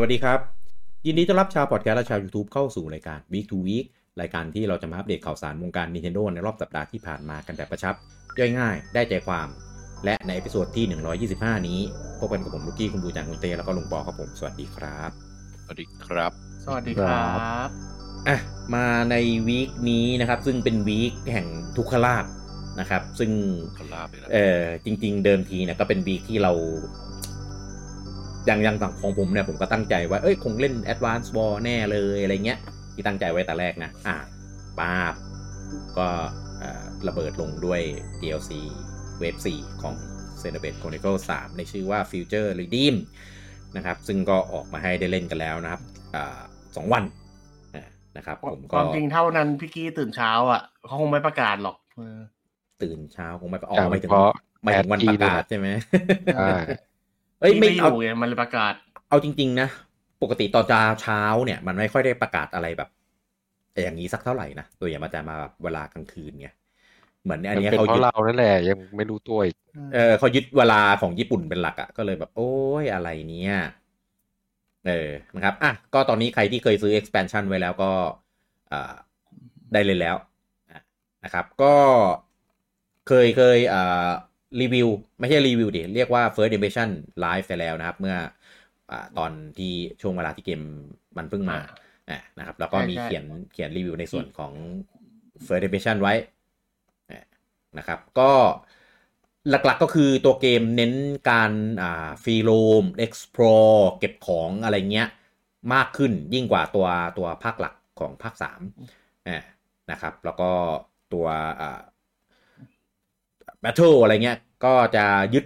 สวัสดีครับ ยินดีต้อนรับชาวพอดแคสต์และชาว YouTube เข้าสู่รายการ Week to Week รายการที่เราจะมาอัปเดตข่าวสารวงการ Nintendo ในรอบสัปดาห์ที่ผ่านมากันแบบกระชับย่อยง่ายได้ใจความ และใน episode ที่ 125 นี้พบกันกับผมลูกกี้คุณบูจังคุณเตแล้วก็ลุงปอครับผมสวัสดีครับ สวัสดีครับ สวัสดีครับอะมาใน week นี้นะครับ ซึ่งเป็น week แห่งทุกขลาภนะครับ ซึ่งขอลาไปแล้วเออจริง ๆ เดิมทีเนี่ยก็เป็น week ที่เรา อย่างอย่างของผมเนี่ยผมก็ตั้งใจว่าเอ้ยคงเล่น Advance War แน่เลยอะไรเงี้ยที่ตั้งใจไว้แต่แรกนะอะป้าบก็เอ่อระเบิดลงด้วย DLC เวฟ4ของ c e n o b a t Chronicle 3ในชื่อว่า Future Redeem นะครับ ซึ่งก็ออกมาให้ได้เล่นกันแล้วนะครับอ่าสองวันอะนะครับผมคก็วามจริงเท่านั้นพี่กี้ตื่นเช้าอะเขาคงไม่ประกาศหรอกเออตื่นเช้าคงไม่ออจากไม่ถึงเพราะไม่ถึงวันแอดประกาศที่ด้วยนะใช่ไหมใช่ เอ้ยพี่ไม่ไม่อเอายู่ไงมันเลยประกาศ เอาจริง ๆ นะปกติตอนเช้าเช้าเนี่ย มันไม่ค่อยได้ประกาศอะไรแบบอย่างนี้สักเท่าไหร่นะตัวอย่างมันจะมาแบบเวลากลางคืนไงเหมือนอันมันเนี้ยเป็นเขาเพยึดราะเรานั่นแหละยังไม่รู้ตัวอีกเออเขายึดเวลาของญี่ปุ่นเป็นหลักอะ่ะก็เลยแบบ โอ้ยอะไรเนี้ยเออนะครับอะก็ตอนนี้ใครที่เคยซื้อ expansion ไว้แล้วก็อ่าได้เลยแล้วอะนะครับ ก็เคยเคยอ่า รีวิว ไม่ใช่รีวิวดิเรียกว่า first impression live ไปแล้วนะครับ เมื่ออ่าตอนที่ช่วงเวลาที่เกมมันเพิ่งมาอะนะครับ แล้วก็ใช่มีใช่เขียนเขียนรีวิวในส่วนของ First Impression ไว้อะนะครับ ก็หลักๆก็คือตัวเกมเน้นการอ่าฟรีโรม explore เก็บของอะไรเงี้ย มากขึ้นยิ่งกว่าตัวตัวภาคหลักของภาค3อะนะครับ แล้วก็ตัว อ่า Battle อะไรเงี้ยก็จะยึด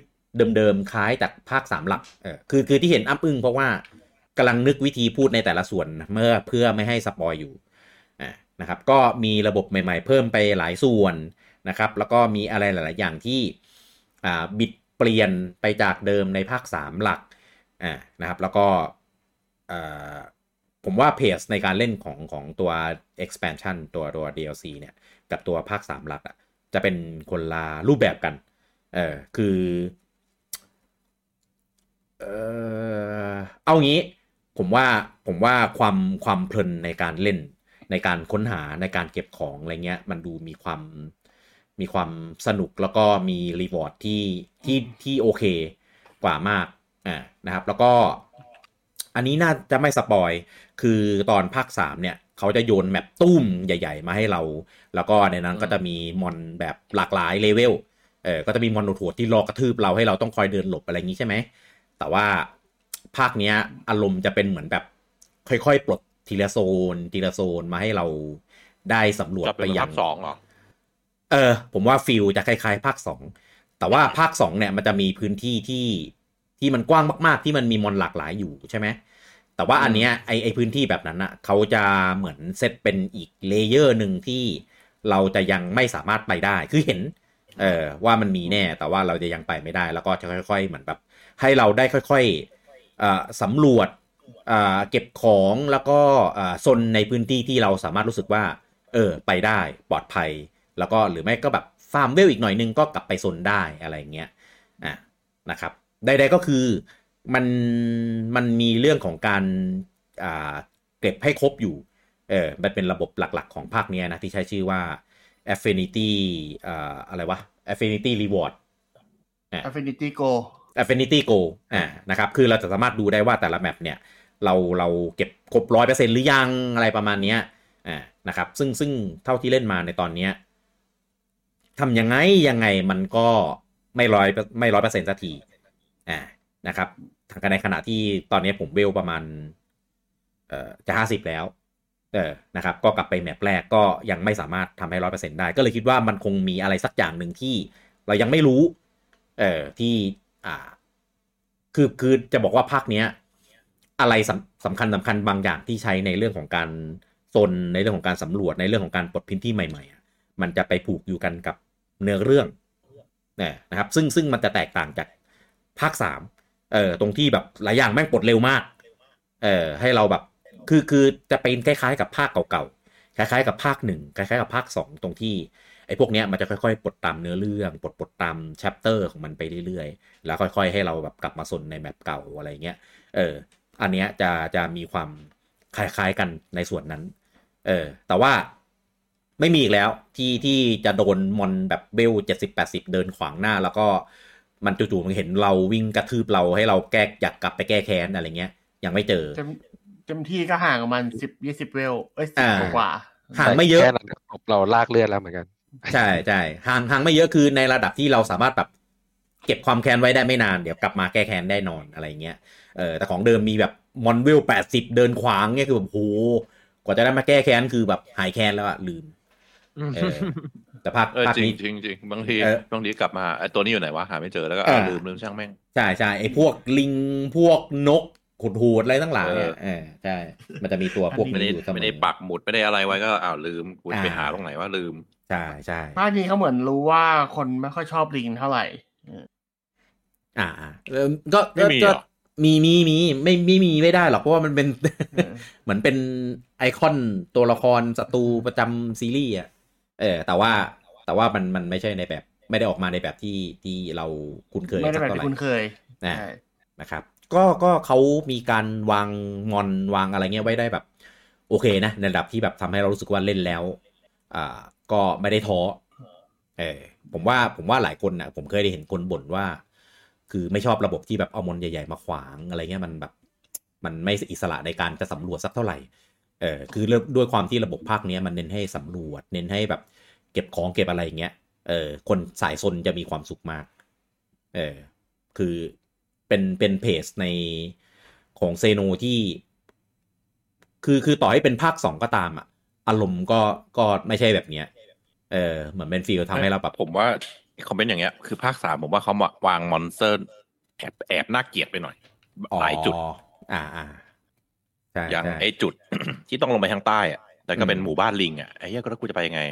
เดิมๆคล้ายจากภาค3หลักเออคือคือที่เห็นอ้ำอึ้งเพราะว่ากำลังนึกวิธีพูดในแต่ละส่วนเมื่อเพื่อไม่ให้สปอยอยู่อ่านะครับก็มีระบบใหม่ๆ เพิ่มไปหลายส่วนนะครับ แล้วก็มีอะไรหลาย ๆ อย่างที่อ่าบิดเปลี่ยนไปจากเดิมในภาค3หลักอ่านะครับ แล้วก็อ่าผมว่าเพจในการเล่นของของตัว expansion ตัวตัว DLC เนี่ย กับตัวภาค 3 หลักอะ จะเป็นคนละรูปแบบกัน เออคือ เออเอางี้ ผมว่าผมว่าความความเพลินในการเล่น ในการค้นหาในการเก็บของอะไรเงี้ย มันดูมีความมีความสนุกแล้วก็มี reward ที่ที่ที่โอเคกว่ามากอ่านะครับ แล้วก็อันนี้น่าจะไม่ spoil คือตอนภาค3เนี่ย เขาจะโยน map ตุ้มใหญ่ ๆ มาให้เรา แล้วก็ในนั้นก็จะมี mon แบบหลากหลายเลเวลเออก็จะมี mon โหดๆที่รอกระทืบเราให้เราต้องคอยเดินหลบอะไรอย่างนี้ใช่ไหม แต่ว่าภาคเนี้ยอารมณ์จะเป็นเหมือนแบบค่อยๆ ปลดทีละโซน ทีละโซนมาให้เราได้สำรวจกลับไปไปยัภาคสองเหรอ เออ ผมว่า feel จะคล้ายๆ ภาคสอง แต่ว่าภาคสองเนี่ยมันจะมีพื้นที่ที่ที่มันกว้างมากๆ ที่มันมี mon หลากหลายอยู่ใช่ไหม แต่ว่าอันเนี้ยไอ้ไอ้พื้นที่แบบนั้นอะเขาจะเหมือนเซตเป็นอีก layer หนึ่งที่เราจะยังไม่สามารถไปได้ คือเห็น เออว่ามันมีแน่ แต่ว่าเราจะยังไปไม่ได้ แล้วก็จะค่อย ๆ เหมือนแบบ ให้เราได้ค่อยๆเอ่อสำรวจเอ่อเก็บของแล้วก็เอ่อซนในพื้นที่ที่เราสามารถรู้สึกว่า เออ ไปได้ปลอดภัย แล้วก็หรือไม่ก็แบบฟาร์มเวลอีกหน่อยนึงก็กลับไปซนได้อะไรเงี้ย อะนะครับใดๆก็คือ มันมันมีเรื่องของการอ่าเก็บให้ครบอยู่เออมันเป็นระบบหลักๆของภาคเนี้ยนะ ที่ใช้ชื่อว่า Affinity อ่าอะไรวะ Affinity Reward Affinity Go Affinity Go อ่านะครับ คือเราจะสามารถดูได้ว่าแต่ละแมปเนี่ย เราเราเก็บครบร้อยเปอร์เซ็นหรือยังอะไรประมาณเนี้ยอ่านะครับ ซึ่งซึ่งเท่าที่เล่นมาในตอนเนี้ยทำยังไงยังไงมันก็ไม่ร้อยไม่ร้อยเปอร์เซ็นต์สักทีอ่า นะครับทางในขณะที่ตอนนี้ผมเวลประมาณเอ่อจะห้าสิบแล้วเออนะครับ ก็กลับไปแมปแรกก็ยังไม่สามารถทำให้ร้อยเปอร์เซ็นได้ ก็เลยคิดว่ามันคงมีอะไรสักอย่างหนึ่งที่เรายังไม่รู้ เอ่อที่อ่า คือคือจะบอกว่าภาคเนี้ย อะไรสำสำคัญสำคัญบางอย่างที่ใช้ในเรื่องของการโซนในเรื่องของการสำรวจในเรื่องของการปลดพื้นที่ใหม่ๆอะมันจะไปผูกอยู่กันกับเนื้อเรื่องเนี่ยนะครับ ซึ่งซึ่งมันจะแตกต่างจากภาคสาม เอ่อตรงที่แบบหลายอย่างแม่งปลดเร็วมาก เออให้เราแบบ คือคือจะเป็นคล้ายๆกับภาคเก่าๆคล้ายๆกับภาคหนึ่งคล้ายๆกับภาคสองตรงที่ไอ้พวกเนี้ยมันจะค่อยๆปลดตามเนื้อเรื่องปลดปลดตาม chapter ของมันไปเรื่อยๆ แล้วค่อยๆ ให้เราแบบกลับมาซนใน map เก่าอะไรเงี้ยเอออันเนี้ยจะจะมีความคล้ายๆกันในส่วนนั้น เออ แต่ว่าไม่มีอีกแล้วที่ที่จะโดน mon แบบ level เจ็ดสิบแปดสิบเดินขวางหน้าแล้วก็ มันจู่ๆมันเห็นเราวิ่งกระทืบเราให้เราแก้อยากกลับไปแก้แค้นอะไรเงี้ย ยังไม่เจอ เต็มเต็มที่ก็ห่างประมาณสิบยี่สิบเวล เอ้ยสิบอ่ากว่า ห่างไม่เยอะแค่นั้นก็ครบเราลากเลือดแล้วเหมือนกัน ใช่ใช่ห่างห่างไม่เยอะคือในระดับที่เราสามารถแบบเก็บความแค้นไว้ได้ไม่นานเดี๋ยวกลับมาแก้แค้นได้นอนอะไรเงี้ยเออแต่ของเดิมมีแบบมอนวิลแปดสิบเดินขวางเนี่ยคือแบบโหกว่าจะได้มาแก้แค้นคือแบบหายแค้นแล้วอะลืมเออ แต่ภาคเออภาคจริงนี้จริงจริงบางทีเออบางทีกลับมาไอ้ตัวนี้อยู่ไหนวะหาไม่เจอแล้วก็เอออะลืมลืมช่างแม่งใช่ใช่ไอ้พวกลิงพวกนกขุดหูดอะไรทั้งหลายเนี่ยเออเออใช่ มันจะมีตัวพวกไม่นี้ได้อยู่เสมอไม่ได้ปักหมุดไม่ได้อะไรไว้ก็อ้าวลืมกูอ่าไปหาตรงไหนว่าลืมใช่ใช่ภาคนี้เขาเหมือนรู้ว่าคนไม่ค่อยชอบลิงเท่าไหร่อ่าอ่าเออก็ไม่มีก็เหรอมีมีมีไม่ไม่มีไม่ได้หรอกเพราะว่ามันเป็นเออเหมือนเป็นไอคอนตัวละครศัตรูประจำซีรีส์อะ เออ แต่ว่าแต่ว่ามันมันไม่ใช่ในแบบ ไม่ได้ออกมาในแบบที่ที่เราคุ้นเคยไม่ได้สักแบบเท่าไหที่ร่คุณเคยนะใช่นะครับก็ก็เขามีการวางมอนวางอะไรเงี้ยไว้ได้แบบ โอเคนะในระดับที่แบบทำให้เรารู้สึกว่าเล่นแล้ว อ่า ก็ไม่ได้ท้อเออผมว่าผมว่าหลายคนนะผมเคยได้เห็นคนบ่นว่า คือไม่ชอบระบบที่แบบเอามอนใหญ่ ๆ มาขวางอะไรเงี้ยมันแบบ มันไม่อิสระในการจะสำรวจสักเท่าไหร่ เออคือเริ่มด้วยความที่ระบบภาคเนี้ยมันเน้นให้สำรวจ เน้นให้แบบ เก็บของเก็บอะไรอย่างเงี้ยเออคนสายซนจะมีความสุขมากเออคือเป็นเป็นเพจในของเซโนที่ คือคือต่อให้เป็นภาคสองก็ตามอะอารมณ์ก็ก็ไม่ใช่แบบเนี้ย เออเหมือนเป็น feel ทำให้เราแบบผมว่า comment อย่างเงี้ย คือภาคสามผมว่าเขาวาง monster แอบแอบน่าเกลียดไปหน่อยหลายจุดอ๋ออ่าอ่าใช่ อย่างใช่ไอ้จุดที่ต้องลงไปทางใต้อะแต่ก็เป็นอืมหมู่บ้านลิงอะไอ้เหี้ยก็แล้วกูจะไปยังไง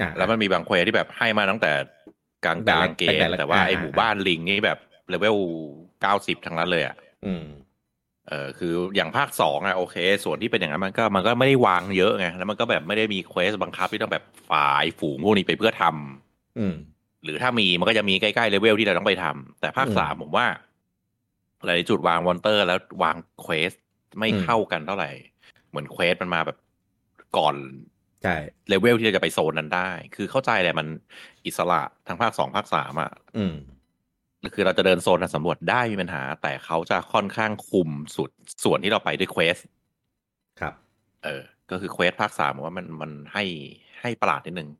อ่าแล้วมันมีบาง quest ที่แบบให้มาตั้งแต่กลางแต่กลาละงเกแต่มละแต่ว่าอ่าไอ้หมู่บ้านลิงนี่แบบเลเวลเก้าสิบทั้งนั้นเลยอะอืมเออคืออย่างภาคสองอะโอเค ส่วนที่เป็นอย่างนั้นมันก็มันก็ไม่ได้วางเยอะไงแล้วมันก็แบบไม่ได้มี quest บังคับที่ต้องแบบฝ่ายฝูงพวกนี้ไปเพื่อทำอืม หรือถ้ามีมันก็จะมีใกล้ๆเลเวลที่เราต้องไปทำแต่ภาคอืมสามผมว่าหลายจุดวาง monster แล้ววาง quest ไม่อืมเข้ากันเท่าไหร่ เหมือน quest มันมาแบบก่อนใช่เลเวลที่เราจะไปโซนนั้นได้ คือเข้าใจแหละมันอิสระทั้งภาคสองภาคสามอะอืมคือเราจะเดินโซนทางสำรวจได้ไม่มีปัญหา แต่เขาจะค่อนข้างคุมสุดส่วนที่เราไปด้วย questครับ เออ ก็คือเควสภาคสามผมว่ามันมันให้ให้ประหลาดนิดนึง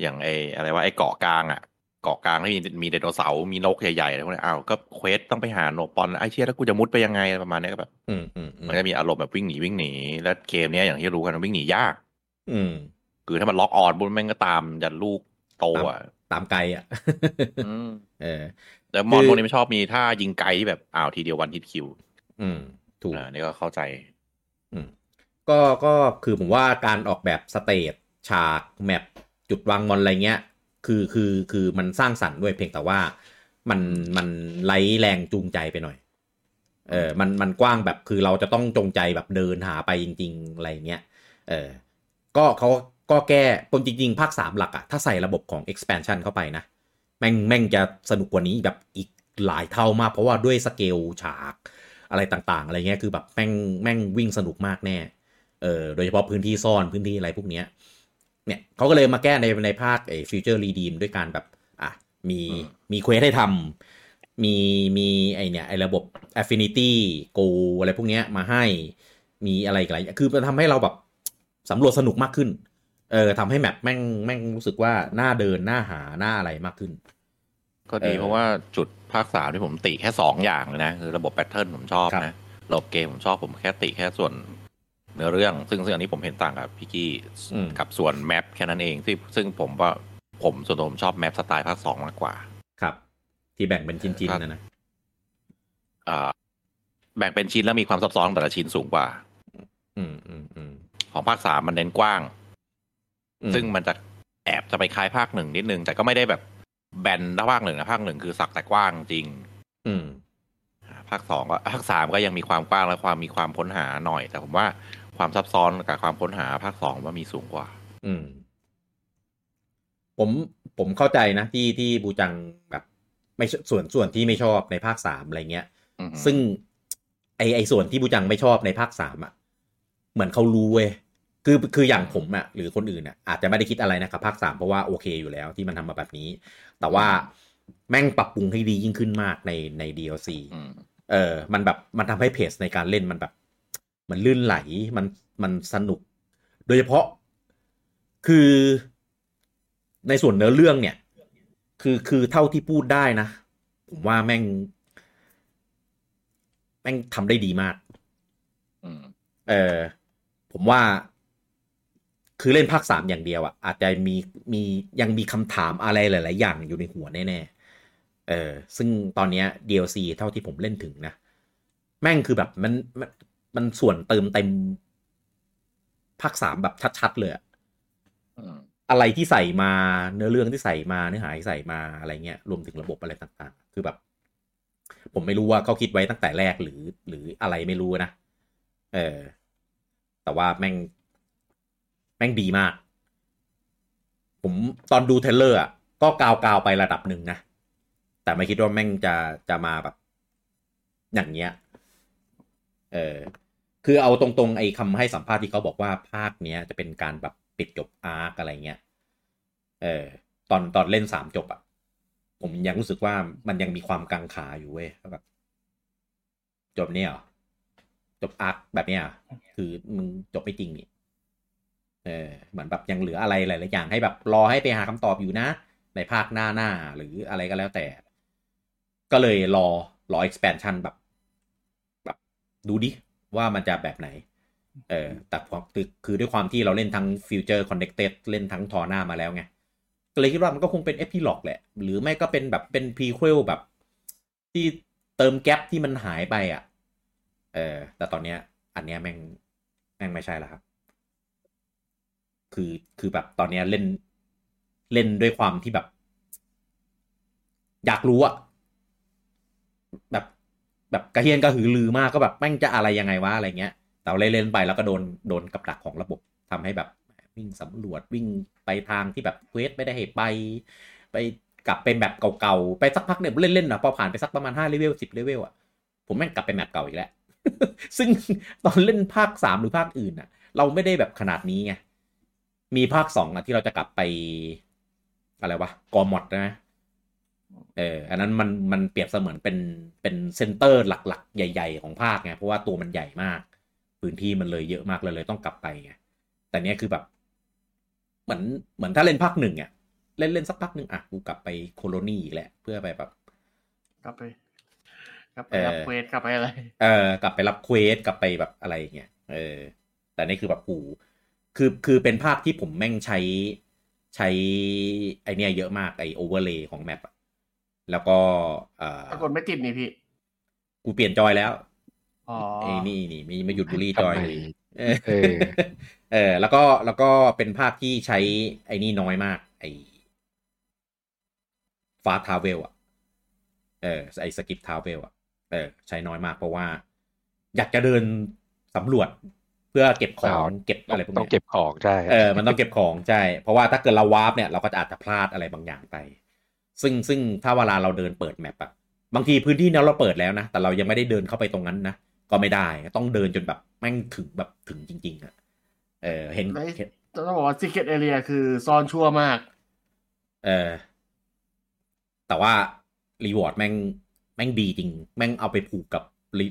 อย่างไออะไรว่าไอเกาะกลางอะ เกาะกลางที่มีมีไดโนเสาร์มีนกใหญ่ๆอะไรพวกนี้อ้าวก็เควสต้องไปหาโนปอนไอเชี่ยแล้วกูจะมุดไปยังไงประมาณเนี้ยก็แบบอืมอืมอืมมันจะมีอารมณ์แบบวิ่งหนีวิ่งหนีแล้วเกมเนี้ยอย่างที่รู้กันมันวิ่งหนียาก อืมคือถ้ามันล็อกออนบุญแม่งก็ตามยันลูกโตอะตามไกลอะอืมเออแล้วมอนคือพวกนี้ไม่ชอบมีท่ายิงไกลที่แบบอ้าวทีเดียววันฮิตคิว อืม ถูกอ่านี่ก็เข้าใจ อืมก็ก็คือผมว่าการออกแบบสเตจฉากแมปจุดวางมอนอะไรเงี้ย คือคือคือมันสร้างสรรค์ด้วยเพียงแต่ว่ามันมันไร้แรงจูงใจไปหน่อย เออมันมันกว้างแบบคือเราจะต้องจงใจแบบเดินหาไปจริง ๆ อะไรเงี้ย เออ ก็เขาก็แก้ปนจริง ๆ ภาคสามหลักอะถ้าใส่ระบบของ expansion เข้าไปนะ แม่งแม่งจะสนุกกว่านี้แบบอีกหลายเท่ามาก เพราะว่าด้วยสเกลฉากอะไรต่างๆ อะไรเงี้ยคือแบบแม่งแม่งวิ่งสนุกมากแน่ เออโดยเฉพาะพื้นที่ซ่อนพื้นที่อะไรพวกเนี้ย เนี่ยเขาก็เลยมาแก้ในในภาคไอ้ Future Redeemed ด้วยการแบบ อะ มีอืมมี quest ให้ทำมีมีไอ้เนี่ยไอ้ระบบ affinity go อะไรพวกเนี้ยมาให้มีอะไรอีกหลายอย่างคือมันทำให้เราแบบสำรวจสนุกมากขึ้น เออทำให้ map แม่งแม่งรู้สึกว่าน่าเดินน่าหาน่าอะไรมากขึ้น ก็ดีเออเพราะว่าจุดภาคสามที่ผมติแค่สองอย่างเลยนะ คือระบบ pattern ผมชอบครับนะระบบเกมผมชอบผมแค่ติแค่ส่วน เนื้อเรื่อง ซึ่งซึ่งอันนี้ผมเห็นต่างกับพี่กี้อืมกับส่วน map แค่นั้นเองที่ซึ่งผมว่าผมส่วนตัวผมชอบ map สไตล์ภาคสองมากกว่า ครับ ที่แบ่งเป็นชิ้นครับๆนะนะอ่าแบ่งเป็นชิ้นแล้วมีความซับซ้อนของแต่ละชิ้นสูงกว่า อืมอืมอืมของภาคสามมันเน้นกว้างอืมซึ่งมันจะแอบจะไปคล้ายภาคหนึ่งนิดนึง แต่ก็ไม่ได้แบบแบนถ้าภาคหนึ่งนะภาคหนึ่งคือสักแต่กว้างจริง อืมภาคสองก็ภาคสามก็ยังมีความกว้างและความมีความค้นหาหน่อย แต่ผมว่า ความซับซ้อนกับความค้นหาภาคสองว่ามีสูงกว่า อืม ผมผมเข้าใจนะที่ที่บูจังแบบไม่ชส่วนส่วนที่ไม่ชอบในภาคสามอะไรเงี้ยอือฮึซึ่งไออไอส่วนที่บูจังไม่ชอบในภาคสามอะ เหมือนเขารู้เว้ยคือคืออย่างผมอะหรือคนอื่นอะอาจจะไม่ได้คิดอะไรนะครับภาคสามเพราะว่าโอเคอยู่แล้วที่มันทำมาแบบนี้ แต่ว่าแม่งปรับปรุงให้ดียิ่งขึ้นมากในใน DLC อืมเออมันแบบมันทำให้เพจในการเล่นมันแบบ มันลื่นไหลมันมันสนุก โดยเฉพาะคือในส่วนเนื้อเรื่องเนี่ย คือคือเท่าที่พูดได้นะ ผมว่าแม่ง แม่งทำได้ดีมากอืมเออผมว่า คือเล่นภาคสามอย่างเดียวอะ่ะ อาจจะมีมียังมีคำถามอะไรหลาย ๆ อย่างอยู่ในหัวแน่ๆเออซึ่งตอนเนี้ย DLC เท่าที่ผมเล่นถึงนะ แม่งคือแบบมัน มันมันส่วนเติมเต็มภาคสามแบบชัด ๆ เลยอะอืมอะไรที่ใส่มาเนื้อเรื่องที่ใส่มาเนื้อหาที่ใส่มาอะไรเงี้ยรวมถึงระบบอะไรต่างๆ คือแบบ ผมไม่รู้ว่าเขาคิดไว้ตั้งแต่แรกหรือ หรืออะไรไม่รู้นะเออ แต่ว่าแม่ง แม่งดีมาก ผมตอนดูเทรลเลอร์อะก็กาวกาวๆไประดับหนึ่งนะ แต่ไม่คิดว่าแม่งจะจะมาแบบ อย่างเงี้ย เออ คือเอาตรงๆไอ้คำให้สัมภาษณ์ที่เขาบอกว่าภาคเนี้ยจะเป็นการแบบปิดจบอาร์กอะไรเงี้ย เออ ตอนตอนเล่นสามจบอะผมยังรู้สึกว่ามันยังมีความกังขาอยู่เว้ยว่าแบบจบเนี่ยเหรอจบอาร์กแบบเนี้ยเหรอคือมึงจบไม่จริงนี่เออเหมือนแบบยังเหลืออะไรหลายๆอย่างให้แบบรอให้ไปหาคำตอบอยู่นะ ในภาคหน้าหน้าหรืออะไรก็แล้วแต่ ก็เลยรอรอ expansion แบบ แบบ ดูดิ ว่ามันจะแบบไหน เออแต่ความคือคือด้วยความที่เราเล่นทั้ง Future Connected เล่นทั้งทอหน้ามาแล้วไงก็เลยคิดว่ามันก็คงเป็น Epilogue แหละ หรือไม่ก็เป็นแบบเป็น Prequel แบบ ที่เติมแกลบที่มันหายไปอะ เออ แต่ตอนเนี้ย อันเนี้ยแม่งแม่งไม่ใช่แล้วครับ คือคือแบบตอนเนี้ยเล่นเล่นด้วยความที่แบบ อยากรู้อะแบบ แบบกระเหี้ยนกระหือรือมากก็แบบแม่งจะอะไรยังไงวะอะไรเงี้ย แต่เล่นเล่นไปแล้วก็โดนโดนกับดักของระบบทำให้แบบวิ่งสำรวจวิ่งไปทางที่แบบ quest ไม่ได้ให้ไป ไปกลับเป็น map เก่าๆ ไปสักพักเนี่ยเล่นๆนะพอผ่านไปสักประมาณห้าเลเวลสิบเลเวลอะผมแม่งกลับไป map เก่าอีกแล้ว ซึ่งตอนเล่นภาคสามหรือภาคอื่นอะเราไม่ได้แบบขนาดนี้ไงมีภาคสองอะที่เราจะกลับไป อะไรวะ Gormott นะ เอออันนั้นมันมันเปรียบเสมือนเป็นเป็น center หลักๆ ใหญ่ ๆ ของภาคไงเพราะว่าตัวมันใหญ่มาก พื้นที่มันเลยเยอะมากเลยเลยต้องกลับไปไงแต่เนี้ยคือแบบเหมือนเหมือนถ้าเล่นภาคหนึ่งอะเล่นเล่นสักพักหนึ่งอะกูกลับไป colony อีกแหละเพื่อไปแบบ กลับไปกลับไปเออรับ quest กลับไปอะไรเออกลับไปรับ quest กลับไปแบบอะไรอย่างเงี้ยเออ แต่นี่คือแบบกูคือคือเป็นภาคที่ผมแม่งใช้ใช้ไอเนี้ยเยอะมากไอ overlay ของ map อะ แล้วก็เออปรากฏไม่ติดนี่พี่ กูเปลี่ยนจอยแล้วอ๋อไอ้นี่นี่มีมาหยุดบุรีจอยทำไมเออเออ เออ แล้วก็แล้วก็เป็นภาคที่ใช้ไอ้นี่น้อยมาก ไอfast travel อะเออไอ skip travel อะเออ ใช้น้อยมากเพราะว่า อยากจะเดินสำรวจเพื่อเก็บของอ๋อเก็บอะไรพวกต้องนี้ยเก็บของใช่ เออ มันต้องเก็บของใช่ เพราะว่าถ้าเกิดเราวาร์ปเนี่ยเราก็จะอาจจะพลาดอะไรบางอย่างไป ซึ่งซึ่งถ้าเวลาเราเดินเปิด map อะบางทีพื้นที่นั้นเราเปิดแล้วนะแต่เรายังไม่ได้เดินเข้าไปตรงนั้นนะก็ไม่ได้ต้องเดินจนแบบแม่งถึงแบบถึงจริง ๆอะเออเห็นแล้วเห็นต้องบอกว่า Secret Area คือซ่อนชั่วมาก เออแต่ว่ารีวอร์ดแม่งแม่งดีจริง แม่งเอาไปผูกกับระ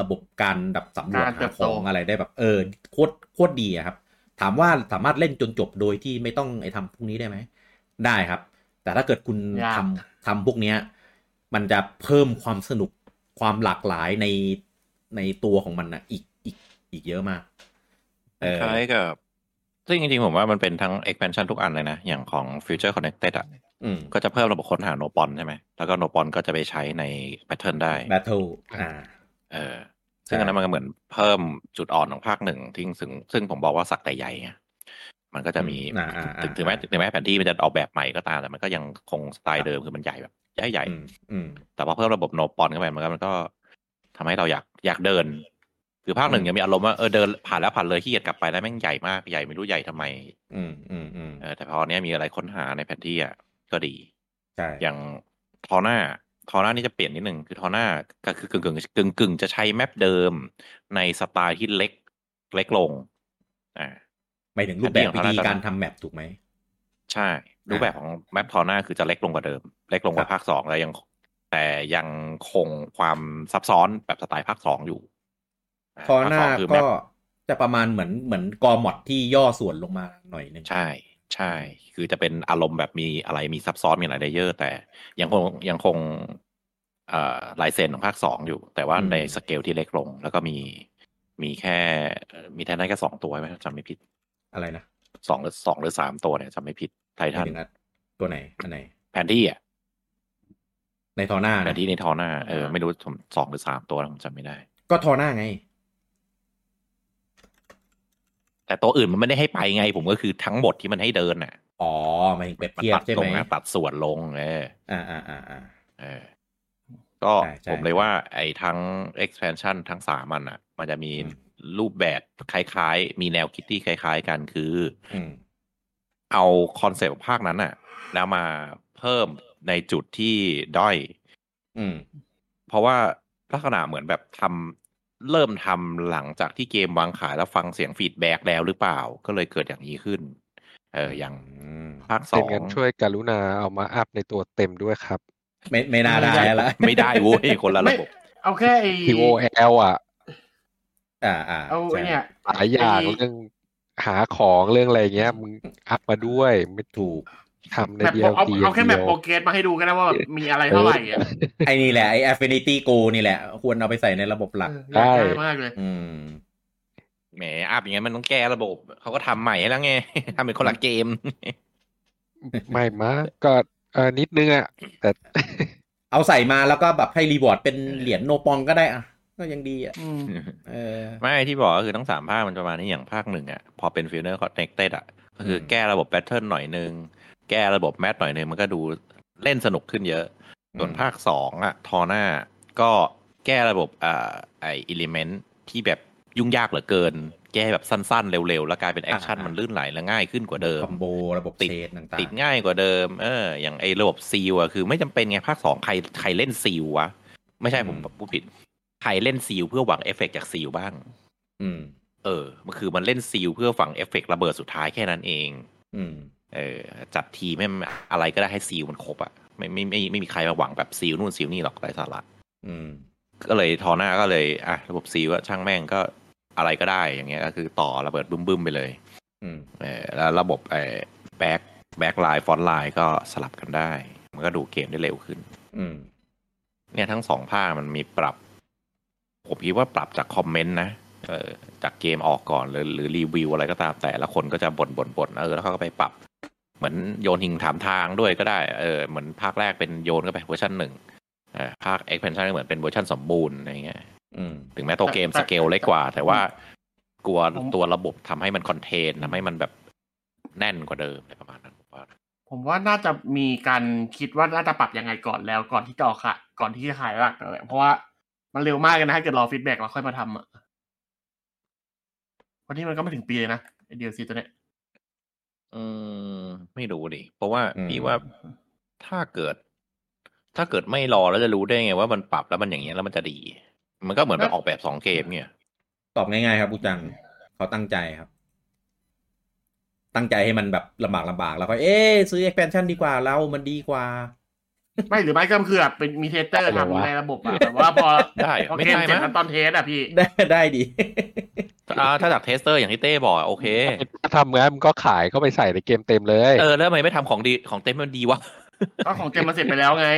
ระบบการแบบสำรวจการเติหาบขโตองอะไรได้แบบ เออโคตรโคตรดีอะครับ ถามว่าสามารถเล่นจนจบโดยที่ไม่ต้องไอ้ทำพวกนี้ได้ไหม ได้ครับ แต่ถ้าเกิดคุณยากทำทำพวกเนี้ย มันจะเพิ่มความสนุกความหลากหลายในในตัวของมันนะอีกอีกอีกเยอะมากเออคล้ายกับซึ่งจริงๆ ผมว่ามันเป็นทั้ง expansion ทุกอันเลยนะ อย่างของ Future Connected อะอืมก็จะเพิ่มระบบค้นหา Nopon ใช่ไหม แล้วก็ Nopon ก็จะไปใช้ใน pattern ได้ Battle อ่า เออ ซึ่งอันนั้นมันก็เหมือนเพิ่มจุดอ่อนของภาคหนึ่งที่ซึ่งซึ่งผมบอกว่าสักแต่ใหญ่ไง มันก็จะมีอ่าอ่าอ่าถึงถึงแม้ถึงแม้แผนที่มันจะออกแบบใหม่ก็ตามแต่มันก็ยังคงสไตล์เดิมคือมันใหญ่แบบใหญ่ใหญ่อืมอืมแต่พอเพิ่มระบบโนปอนเข้าไปมันก็มันก็ทำให้เราอยากอยากเดิน คือภาคหนึ่งอืมยังมีอารมณ์ว่าเออเดินผ่านแล้วผ่านเลยขี้เกียจกลับไปแล้วแม่งใหญ่มากใหญ่ไม่รู้ใหญ่ทำไม อืมอืมอืมเออแต่พอเนี้ยมีอะไรค้นหาในแผนที่อะก็ดีใช่อย่างทอหน้าทอร่านี่จะเปลี่ยนนิดหนึ่งคือทอร่าก็คือกึ่งกึ่งกึ่งกึ่งจะใช้แมปเดิมในสไตล์ที่เล็กเล็กลงอ่า หมายถึงรูปแบบวิธีการทำแมปถูกไหม ใช่ รูปแบบของ map Torna คือจะเล็กลงกว่าเดิม เล็กลงกว่าครับภาคสองแล้วยัง แต่ยังคงความซับซ้อนแบบสไตล์ภาคสองอยู่ Torna ภาคสองคือ map ก็จะประมาณเหมือนเหมือน Gormott ที่ย่อส่วนลงมาหน่อยหนึ่งใช่ ใช่ คือจะเป็นอารมณ์แบบมีอะไรมีซับซ้อนมีหลาย layer แต่ยังคงยังคงเอ่อลายเซ็นของภาคสองอยู่ แต่ว่าในสเกลที่เล็กลง แล้วก็มีมีแค่เอ่อมีไททันแค่สองตัวไหมจำไม่ผิด อะไรนะสองหรือสองหรือสามตัวเนี่ยจำไม่ผิดไทหมาทัยนถึงอันตัวไหนอันไหน แผนที่อะในทอหน้าแผนะนที่ในทอหน้าเออไม่รู้ผมสองหรือสามตัวนะผมจำไม่ได้ ก็ทอหน้าไง แต่ตัวอื่นมันไม่ได้ให้ไปไง ผมก็คือทั้งหมดที่มันให้เดินน่ะ อ๋อหมายถึงเปรียบมันเทียบตัดใช่ลไหมงนะตัดส่วนลงเอออ่าอ่าอ่าอ่าเออก็ใช่ใช่ผมเลยว่า ไอ้ทั้ง expansion ทั้งสามมันอะ มันจะมีอืม รูปแบบคล้ายๆ มีแนวคิดที่คล้าย ๆ กันคืออืมเอา concept ภาคนั้นอะแล้วมาเพิ่มในจุดที่ด้อยอืมเพราะว่าลักษณะเหมือนแบบทำเริ่มทำหลังจากที่เกมวางขายแล้วฟังเสียง feedback แล้วหรือเปล่า ก็เลยเกิดอย่างนี้ขึ้น เอออย่างอืมภาคสองเป็นงั้นช่วยกรุณาเอามา up ในตัวเต็มด้วยครับ ไม่ไม่น่าได้แล้วละไม่ได้โว้ยคนละระบบเอาแค่ไอ้ TOL อะ อ่าอ่าเอาไอ้ใช่เนี่ยหลายอย่างไอ้เรื่องหาของเรื่องอะไรเงี้ยมึงอัพมาด้วยไม่ถูกทำในแบบเดียวเอาดีเอาแค่แบบดียวโปรเกรสมาให้ดูก็ได้ว่าแบบมีอะไรเท่าไหร่อะไอ้นี่แหละไอ้ Affinity Go นี่แหละ ควรเอาไปใส่ในระบบหลักเอออยากได้มากเลย อืมแหมอัพอย่างเงี้ยมันต้องแก้ระบบ เขาก็ทำใหม่ให้แล้วไงทำเป็นคนละเกม ไม่มาก็เออนิดนึงอะแต่เอาใส่มาแล้วก็แบบให้ reward เป็นเหรียญ Nopon ก็ได้อะ ก็ยังดีอะอืมเออไม่ที่บอกก็คือทั้งสามภาคมันประมาณนี้อย่างภาคหนึ่งอะ พอเป็น Future Connected อะก็คือแก้ระบบ pattern หน่อยนึง แก้ระบบ map หน่อยนึง มันก็ดูเล่นสนุกขึ้นเยอะ ส่วนภาคสองอะ Torna ก็แก้ระบบอ่าไอ element ที่แบบยุ่งยากเหลือเกิน แก้แบบสั้นๆ เร็วๆ แล้วกลายเป็น action มันลื่นไหลและง่ายขึ้นกว่าเดิม comboระบบติด chain ต่างๆติดง่ายกว่าเดิม เออ อย่างไอ้ระบบ seal อะคือไม่จำเป็นไงภาคสองใครใครเล่น seal วะ ไม่ใช่ผมอืมพูดผิด ใครเล่น seal เพื่อหวังเอฟเฟกต์จาก seal บ้าง อืม เออ มันคือมันเล่น seal เพื่อหวังเอฟเฟกต์ระเบิดสุดท้ายแค่นั้นเอง อืม เออ จัดทีมให้มันอะไรก็ได้ให้ seal มันครบอะไม่ไม่ไม่ไม่มีใครมาหวังแบบ seal นู่น seal นี่หรอกไร้สาระอืม ก็เลย Torna ก็เลยอะระบบ seal ว่าช่างแม่งก็อะไรก็ได้อย่างเงี้ย ก็คือต่อระเบิดบึ้มๆไปเลย อืม เออแล้วระบบไอ้ back backline frontline ก็สลับกันได้ มันก็ดูเกมได้เร็วขึ้น อืม เนี่ยทั้งสองภาคมันมีปรับ ผมคิดว่าปรับจาก comment นะเออจากเกมออกก่อนหรือหรือรีวิวอะไรก็ตามแต่ละคนก็จะบ่นบ่นบ่นเออแล้วเขาก็ไปปรับ เหมือนโยนหินถามทางด้วยก็ได้เออเหมือนภาคแรกเป็นโยนก็ไปเวอร์ชันหนึ่งเออภาค expansion ก็เหมือนเป็นเวอร์ชันสมบูรณ์อะไรเงี้ยถึงแม้ตัวเกมสเกลเล็กกว่า แต่ว่ากลัวตัวระบบทำให้มัน content ทำให้มันแบบแน่นกว่าเดิมอะไรประมาณนั้นผมว่าผมว่าน่าจะมีการคิดว่าน่าจะปรับยังไงก่อนแล้วก่อนที่จะออกค่ะ ก่อนที่จะขายหลักเลยเพราะว่า มันเร็วมากเลยนะถ้าเกิดรอ feedback แล้วค่อยมาทำอะวันนี้มันก็ไม่ถึงปีเลยนะไอ DLC ตัวเนี้ยอืมไม่รู้ดิเพราะว่าอืมพี่ว่าถ้าเกิด ถ้าเกิดไม่รอแล้วจะรู้ได้ไงว่ามันปรับแล้วมันอย่างเงี้ยแล้วมันจะดี มันก็เหมือนแบบออกแบบสองเกมเนี่ยตอบง่ายๆครับบูจังเขาตั้งใจครับ ตั้งใจให้มันแบบลำบากลำบากแล้วก็เอ๊ะซื้อ expansion ดีกว่าเรามันดีกว่า ไม่หรือไม่ก็คือแบบเป็นมีเทสเตอร์อะไรวะทำในระบบอะแบบว่าพอได้เหรอพอไม่เกมได้เสร็จมั้แล้วงตอนเทสอะพี่ได้ได้ดีอ่าถ้าจากเทสเตอร์อย่างที่เต้บอกอะโอเคถ้าทำงั้นมันก็ขายเข้าไปใส่ในเกมเต็มเลยเออแล้วทำไมไม่ทำของดีของเต็มมันดีวะก็ของเกมมันเสร็จไปแล้วไง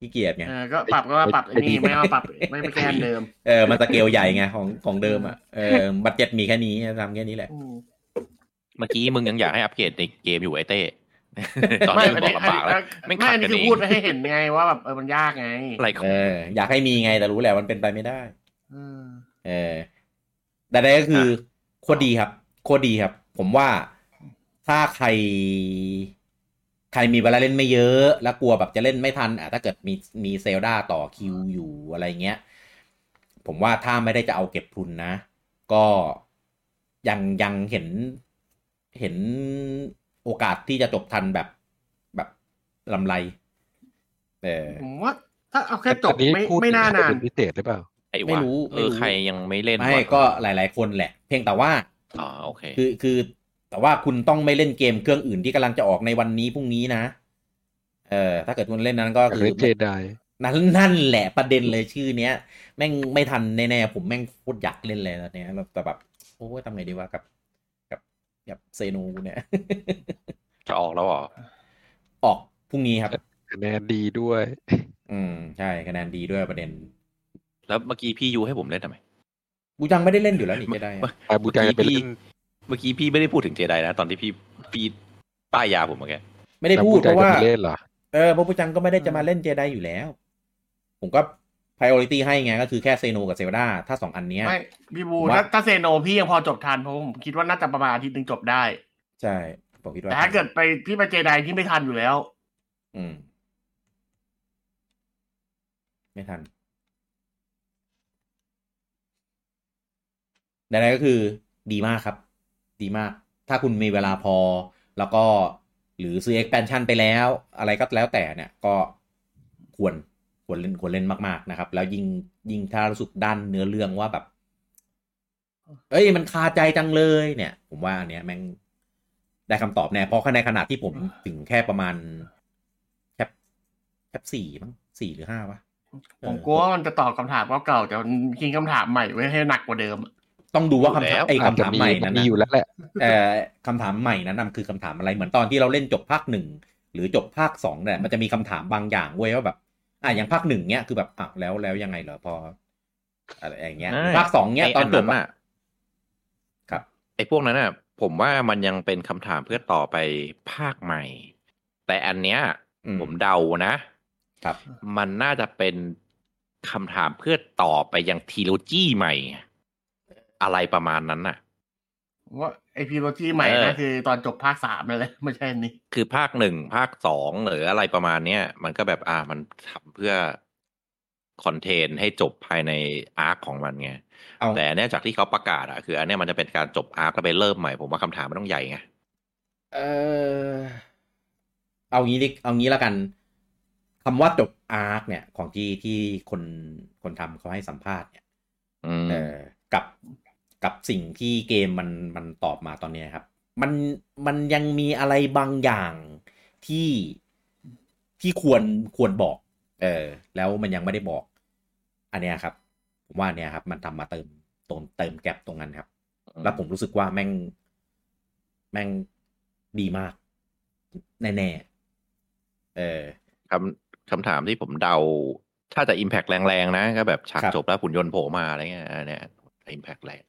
ขี้เกียจไงเออก็ปรับก็ปรับไอ้นี่ไม่เอาปรับไม่ไปแก้อันเดิมเออมันสเกลใหญ่ไงของของเดิมอะเออบัตเจ็ตมีแค่นี้ทำแค่นี้แหละอืมเมื่อกี้มึงยังอยากให้อัปเกรดในเกมอยู่ไอเต้ ตอนไม่นี้อันบอนี้กลำบากแล้วไม่ไม่ไม่ขัดอันกันี้นคือเองพูดให้เห็นไงว่าแบบเออมันยากไงอะไรของเอออยากให้มีไงแต่รู้แหละมันเป็นไปไม่ได้อืมเออแต่ได้ก็คือโคตรดีครับโคตรดีครับ ผมว่าถ้าใคร ใครมีเวลาเล่นไม่เยอะ แล้วกลัวแบบจะเล่นไม่ทันอะถ้าเกิดมีมีเซลดาต่อคิวอยู่อะไรเงี้ย ผมว่าถ้าไม่ได้จะเอาเก็บทุนนะ ก็ยังยังเห็นเห็น โอกาสที่จะจบทันแบบแบบลำไรเออผมว่าถ้าเอาแค่จบอันนี้ไม่พูดไม่น่าถึงนานเป็นพิเศษหรือเปล่าไอ้ไม่วะรู้เอไม่อรู้ใครยังไม่เล่นไม่วะก็หลาย ๆ คนแหละ เพียงแต่ว่าอ๋อโอเคคือคือแต่ว่าคุณต้องไม่เล่นเกมเครื่องอื่นที่กำลังจะออกในวันนี้พรุ่งนี้นะ เออถ้าเกิดคุณเล่นนั้นก็อยากคือเล่นเจไดนั่นนั่นแหละประเด็นเลยชื่อเนี้ย แม่งไม่ทันแน่ๆผมแม่งโคตรอยากเล่นเลยตอนเนี้ยแบบแต่แบบโอ้ยทำไงดีวะกับ กับกับเซนูเนี่ย จะออกแล้วเหรอ ออกพรุ่งนี้ครับ คะแนนดีด้วย อืม ใช่คะแนนดีด้วยประเด็น แล้วเมื่อกี้พี่ยูให้ผมเล่นทำไม บูจังไม่ได้เล่นอยู่แล้วนี่จะได้เมื่ออาบูจาจะไปเล่นเมื่อกี้พี่ไม่ได้พูดถึงเจไดนะ ตอนที่พี่พี่ป้ายยาผมเมื่อกี้ไม่ได้พูดอเพบูจราะว่าจะไปเล่นเหรอเออเพราะบูจังก็ไม่ได้จะมาเล่นเจไดอยู่แล้ว ผมก็ priority ให้ไงก็คือแค่เซโนกับเซลดาถ้าสองอันเนี้ยไม่พี่บูว่าถ้าถ้าเซโนพี่ยังพอจบทันเพราะผมคิดว่าน่าจะประมาณอาทิตย์หนึงจบได้ ใช่ผมคิดว่าแต่ถ้าเกิดไปพี่ไปเจไดพี่ไม่ทันอยู่แล้ว อืม ไม่ทันดังนั้นก็คือดีมากครับ ดีมาก ถ้าคุณมีเวลาพอ แล้วก็หรือซื้อ expansion ไปแล้ว อะไรก็แล้วแต่เนี่ย ก็ควร ควรเล่นควรเล่นมากๆนะครับ แล้วยิ่งยิ่งถ้ารู้สึกด้านเนื้อเรื่องว่าแบบ เอ้ยมันคาใจจังเลยเนี่ย ผมว่าอันเนี้ยแม่งได้คำตอบแน่เพราะในขณะที่ผมถึงแค่ประมาณแคปแคปสี่มั้งสี่หรือห้าวะผมกลัวว่ามันจะตอบคำถามเก่าๆแต่มันคิงคำถามใหม่ไว้ให้หนักกว่าเดิม ต้องดูว่าคำถามไอ้อาจคำจะถามมีใหม่มันั้นนมีนะอยู่แล้วแหละเอ่อคำถามใหม่นั้นนะคือคำถามอะไรเหมือนตอนที่เราเล่นจบภาคหนึ่งหรือจบภาคสองเนี่ยมันจะมีคำถามบางอย่างเว้ยว่าแบบ อะอย่างภาคหนึ่งเนี้ยคือแบบอะแล้วแล้วยังไงเหรอพออะไรอย่างเงี้ยใช่ภาคสองเนี้ยไตอนจบนั้นอะอะครับไอ้พวกนั้นอะ ผมว่ามันยังเป็นคำถามเพื่อต่อไปภาคใหม่ แต่อันเนี้ยอืมผมเดานะครับ มันน่าจะเป็นคำถามเพื่อต่อไปยังทีโลจีใหม่ อะไรประมาณนั้นน่ะ ว่าไอพีโรจีใหม่เออนะคือตอนจบภาคสามนั่นแหละไม่ใช่อันนี้ คือภาคหนึ่งภาคสองหรืออะไรประมาณเนี้ยมันก็แบบอ่ามันทำเพื่อคอนเทนต์ให้จบภายในอาร์คของมันไงเอาแต่อันเนี้ยจากที่เขาประกาศอะคือ อันเนี้ยมันจะเป็นการจบอาร์คแล้วไปเริ่มใหม่ผมว่าคำถามมันต้องใหญ่ไงเออเอางี้ดิเอางี้แล้วกันคำว่าจบอาร์คเนี่ย ของที่ที่คนคนทำเขาให้สัมภาษณ์เนี่ยอืมเออกับ กับสิ่งที่เกมมันมันตอบมาตอนเนี้ยครับ มันมันยังมีอะไรบางอย่างที่ที่ควรควรบอก เออ แล้วมันยังไม่ได้บอก อันเนี้ยครับ ผมว่าอันเนี้ยครับ มันทำมาเติมเติมเติมแกลบตรงนั้นครับ แล้วผมรู้สึกว่าแม่งแม่งดีมาก แน่ๆเออคำคำถามที่ผมเดา ถ้าจะอิมแพกแรงๆนะ ก็แบบฉากครับจบแล้วหุ่นยนต์โผล่มาอะไรเงี้ยอันเนี้ยอิมแพกแรง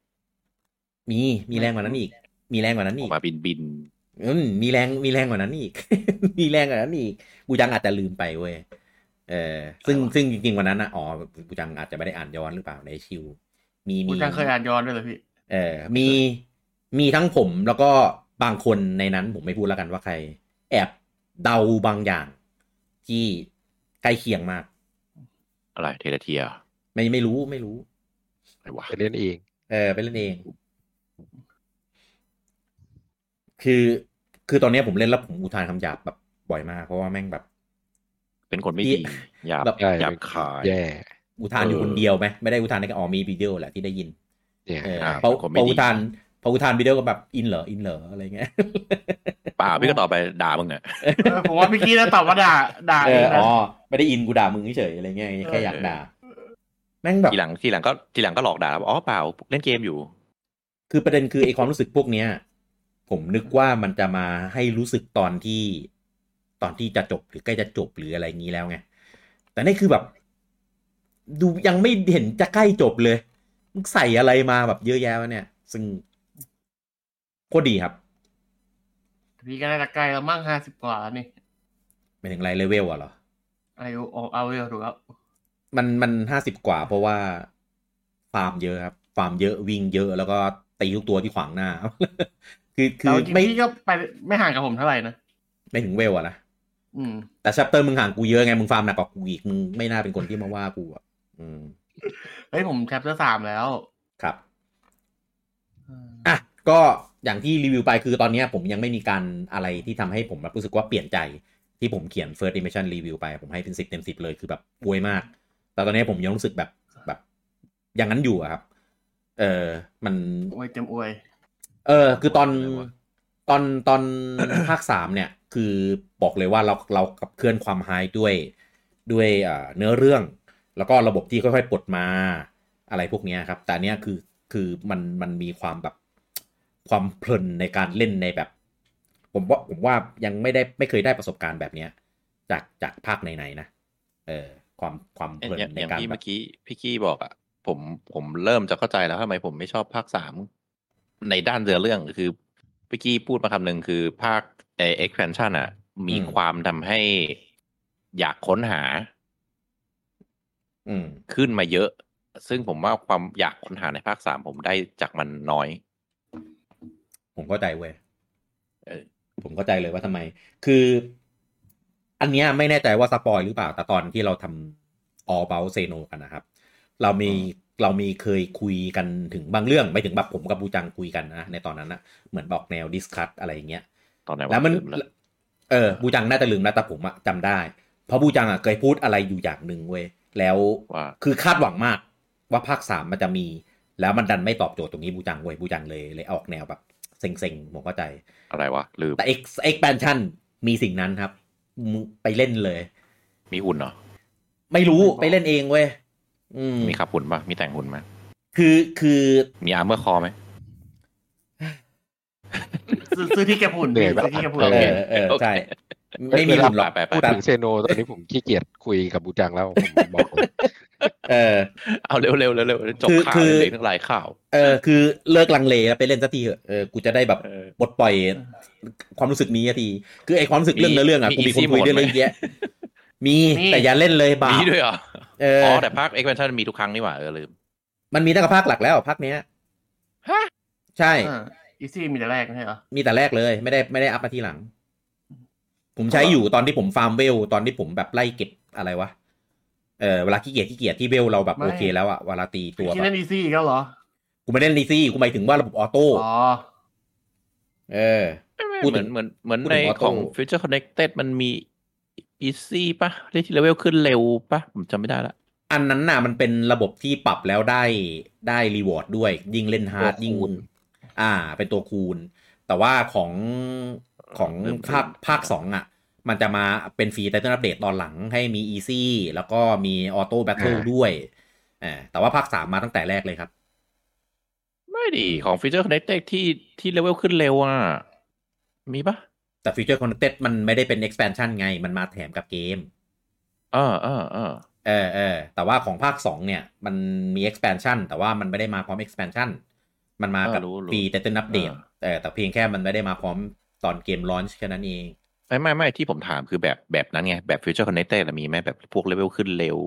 มีมีแรงกว่านั้นอีก มีแรงกว่านั้นอออีกกมาบินบินอืมมีแรงมีแรงกว่านั้นอีก มีแรงกว่านั้นอีกบูจังอาจจะลืมไปเว้ยเออซึ่งซึ่งจริงๆวันนั้นนะอ๋อบูจังอาจจะไม่ได้อ่านย้อนหรือเปล่าในชิว มีกูมีจังเคยอ่านย้อนด้วยเหรอพี่เออ มีมีทั้งผมแล้วก็บางคนในนั้นผมไม่พูดแล้วกันว่าใคร แอบเดาบางอย่าง ที่ใกล้เคียงมาก อะไรเทเลเทีย ไม่ไม่รู้ไม่รู้อะไรวะไปเล่นเอง เออไปเล่นเอง คือคือตอนเนี้ยผมเล่นแล้วผมอุทานคำหยาบแบบบ่อยมากเพราะว่าแม่งแบบ เป็นคนไม่ที่ดีหยาบแบบใช่หยาบคายแย่อุทานอยู่เออคนเดียวไหมไม่ได้อุทานในอ๋อมีวิดีโอแหละที่ได้ยินเนี่ยเอออ่าพอเป็นคนไม่พอดีอุทานพออุทานวิดีโอก็แบบอินเหรออินเหรออะไรเงี้ยเปล่าพี่ก็ตอบไปด่ามึงอะเออผมว่าพี่กี้จะตอบว่าด่าด่าเอเองอนะอ๋อไม่ได้อินกูด่ามึงเฉยๆอะไรเงี้ยแค่อยากด่าแม่งแบบทีหลังทีหลังก็ทีหลังก็หลอกด่าบอกอ๋อเปล่าเล่นเกมอยู่ คือประเด็นคือไอความรู้สึกพวกเนี้ย ผมนึกว่ามันจะมาให้รู้สึกตอนที่ตอนที่จะจบหรือใกล้จะจบหรืออะไรงี้แล้วไง แต่นี่คือแบบ ดูยังไม่เห็นจะใกล้จบเลยมึงใส่อะไรมาแบบเยอะแยะวะเนี่ย ซึ่งโคตรดีครับพี่ก็น่าจะใกล้แล้วมั่งห้าสิบกว่าแล้วนี่ไม่ถึงไรเลเวลอะเหรออายุเอาเอาเวลถูกแล้วมันมันห้าสิบกว่าเพราะว่าฟาร์มเยอะครับ ฟาร์มเยอะวิ่งเยอะแล้วก็ตีทุกตัวที่ขวางหน้า คือคืแต่อจริงๆไม่พี่ก็ไปไม่ห่างกับผมเท่าไหร่นะ ไม่ถึงเวลอะนะอืมแต่ chapter มึงห่างกูเยอะไง มึงฟาร์มหนักกว่ากูอีก มึงไม่น่าเป็นคนที่มาว่ากูอะอืมเฮ้ยผม chapter สามแล้วครับอืมอะก็อย่างที่รีวิวไปคือตอนเนี้ยผมยังไม่มีการอะไรที่ทำให้ผมแบบรู้สึกว่าเปลี่ยนใจที่ผมเขียน first impression review ไป ผมให้เป็นสิบเต็มสิบเลยคือแบบอวยมาก แต่ตอนนี้ผมยังรู้สึกแบบแบบ อย่างนั้นอยู่อะครับ เออมันอวยเต็มอวย เออ คือตอนอะไรวะตอนตอนภาคสามเนี่ย คือบอกเลยว่าเราเราขับเคลื่อนความไฮด้วยด้วยอ่าเนื้อเรื่อง แล้วก็ระบบที่ค่อยๆปลดมาอะไรพวกเนี้ยครับ แต่อันเนี้ยคือคือมันมันมีความแบบความเพลินในการเล่นในแบบ ผมว่าผมว่ายังไม่ได้ไม่เคยได้ประสบการณ์แบบเนี้ย จากจากภาคไหนๆนะเออความความเพลินอย่างในอย่างการที่แบเมื่บอกี้พี่กี้บอกอะผมผมเริ่มจะเข้าใจแล้วทำไมผมไม่ชอบภาคสาม ในด้านเรือเรื่องคือพี่กี้พูดมาคำหนึ่งคือภาคเอ expansion อะ มีความทำให้อยากค้นหาอืมขึ้นมาเยอะ ซึ่งผมว่าความอยากค้นหาในภาคสามผมได้จากมันน้อย ผมเข้าใจเว้ยเออผมเข้าใจเลยว่าทำไม คือ อันเนี้ยไม่แน่ใจว่าสปอยหรือเปล่า แต่ตอนที่เราทำ All About Xeno กันนะครับ เรามี เรามีเคยคุยกันถึงบางเรื่องไปถึงแบบผมกับบูจังคุยกันนะในตอนนั้นนะเหมือนบอกแนว discuss อะไรอย่างเงี้ยตอนไหนแล้วมันลืแล้วเออบูจังน่าจะลืมแล้วแต่ผมอะจำได้ เพราะบูจังอะเคยพูดอะไรอยู่อย่างหนึ่งเว้ยแล้วว่าคือคาดหวังมากว่าภาคสามมันจะมี แล้วมันดันไม่ตอบโจทย์ตรงนี้บูจังเว้ยบูจังเลยเลยออกแนวแบบเซ็งๆผมเข้าใจ อะไรวะลืมแต่ X expansion มีสิ่งนั้นครับมึงไปเล่นเลย มีหุ่นเหรอไม่รู้ไปเล่นเองเว้ยอื มมีขับหุ่นปะมีแต่งหุ่นไหมคือคือมีอาร์เมอร์คอไหมซื้อซื้อที่เก็บหุ่นเหนื่อยซื้อที่เก็บหุ่นเอโอเคอเออโอเคใช่ไม่มีหุ่นหรอกไปไปไปพูดพูดตามถึงเซโนตอนนี้ผมขี้เกียจคุยกับบูจังแล้วผมบอกเลยเออ เอาเร็วเร็วเร็วเร็วจบคือข่าวคือเลยทั้งหลายข่าว เออคือเลิกลังเลแล้วไปเล่นสักทีเถอะเออกูจะได้แบบเออปลดปล่อย ความรู้สึกนี้สักที คือไอความรู้สึกเรื่องมีเนื้อเรื่องอะมีกูมีคน easy คุย mode ด้วยไหมเรื่องแยะมีแต่อย่าเล่นเลยบาปมีด้วยเหรอ เอออ๋ออแต่ภาค expansion มีทุกครั้งนี่หว่าเออลืม มันมีตั้งแต่ภาคหลักแล้วภาคเนี้ยฮะใช่อีซี่มีแต่แรกไม่ใช่เหรอมีแต่แรกเลยไม่ได้ไม่ได้อัพมาทีหลัง ผมใช้อยู่ตอนที่ผมฟาร์มเวล ตอนที่ผมแบบไล่เก็บอะไรวะเออเวลาขี้เกียจขี้เกียจที่เวลเราแบบโอเคแล้วอะเวลาตีตัวที่แบเล่บนอีซี่ก็เหรอกูไม่เล่นดีซี่กูหมายถึงว่าระบบออโต้อ๋อเออเหพูดมืถึอนงเหมือนเหมือนพูดในถึง auto ของ Future Connected มันมี easy ปะที่เลเวลขึ้นเร็วปะผมจำไม่ได้ละ อันนั้นน่ะมันเป็นระบบที่ปรับแล้วได้ได้ reward ด้วย ยิ่งเล่น hard ตัวคูณยิ่งอ่า เป็นตัวคูณ แต่ว่าของของภาคภาคสองอะ มันจะมาเป็น free title update ตอนหลังให้มี easy แล้วก็มี auto battle ด้วยอ่าแต่ว่าภาคสามมาตั้งแต่แรกเลยครับ ไม่ดีของ Future Connected ที่ที่เลเวลขึ้นเร็วอะมีปะ แต่ Future Connected มันไม่ได้เป็น expansion ไง มันมาแถมกับเกมเออเออเออเออเออแต่ว่าของภาค 2 เนี่ย มันมี expansion แต่ว่ามันไม่ได้มาพร้อม expansion มันมากับเออรู้รู้ฟรีแต่เต้นอัปเดตเออแต่แต่เพียงแค่มันไม่ได้มาพร้อมตอนเกม launch แค่นั้นเอง ไม่ไม่ไม่ที่ผมถามคือแบบแบบนั้นไง แบบ Future Connected อะมีไหมแบบพวกเลเวลขึ้นเร็ว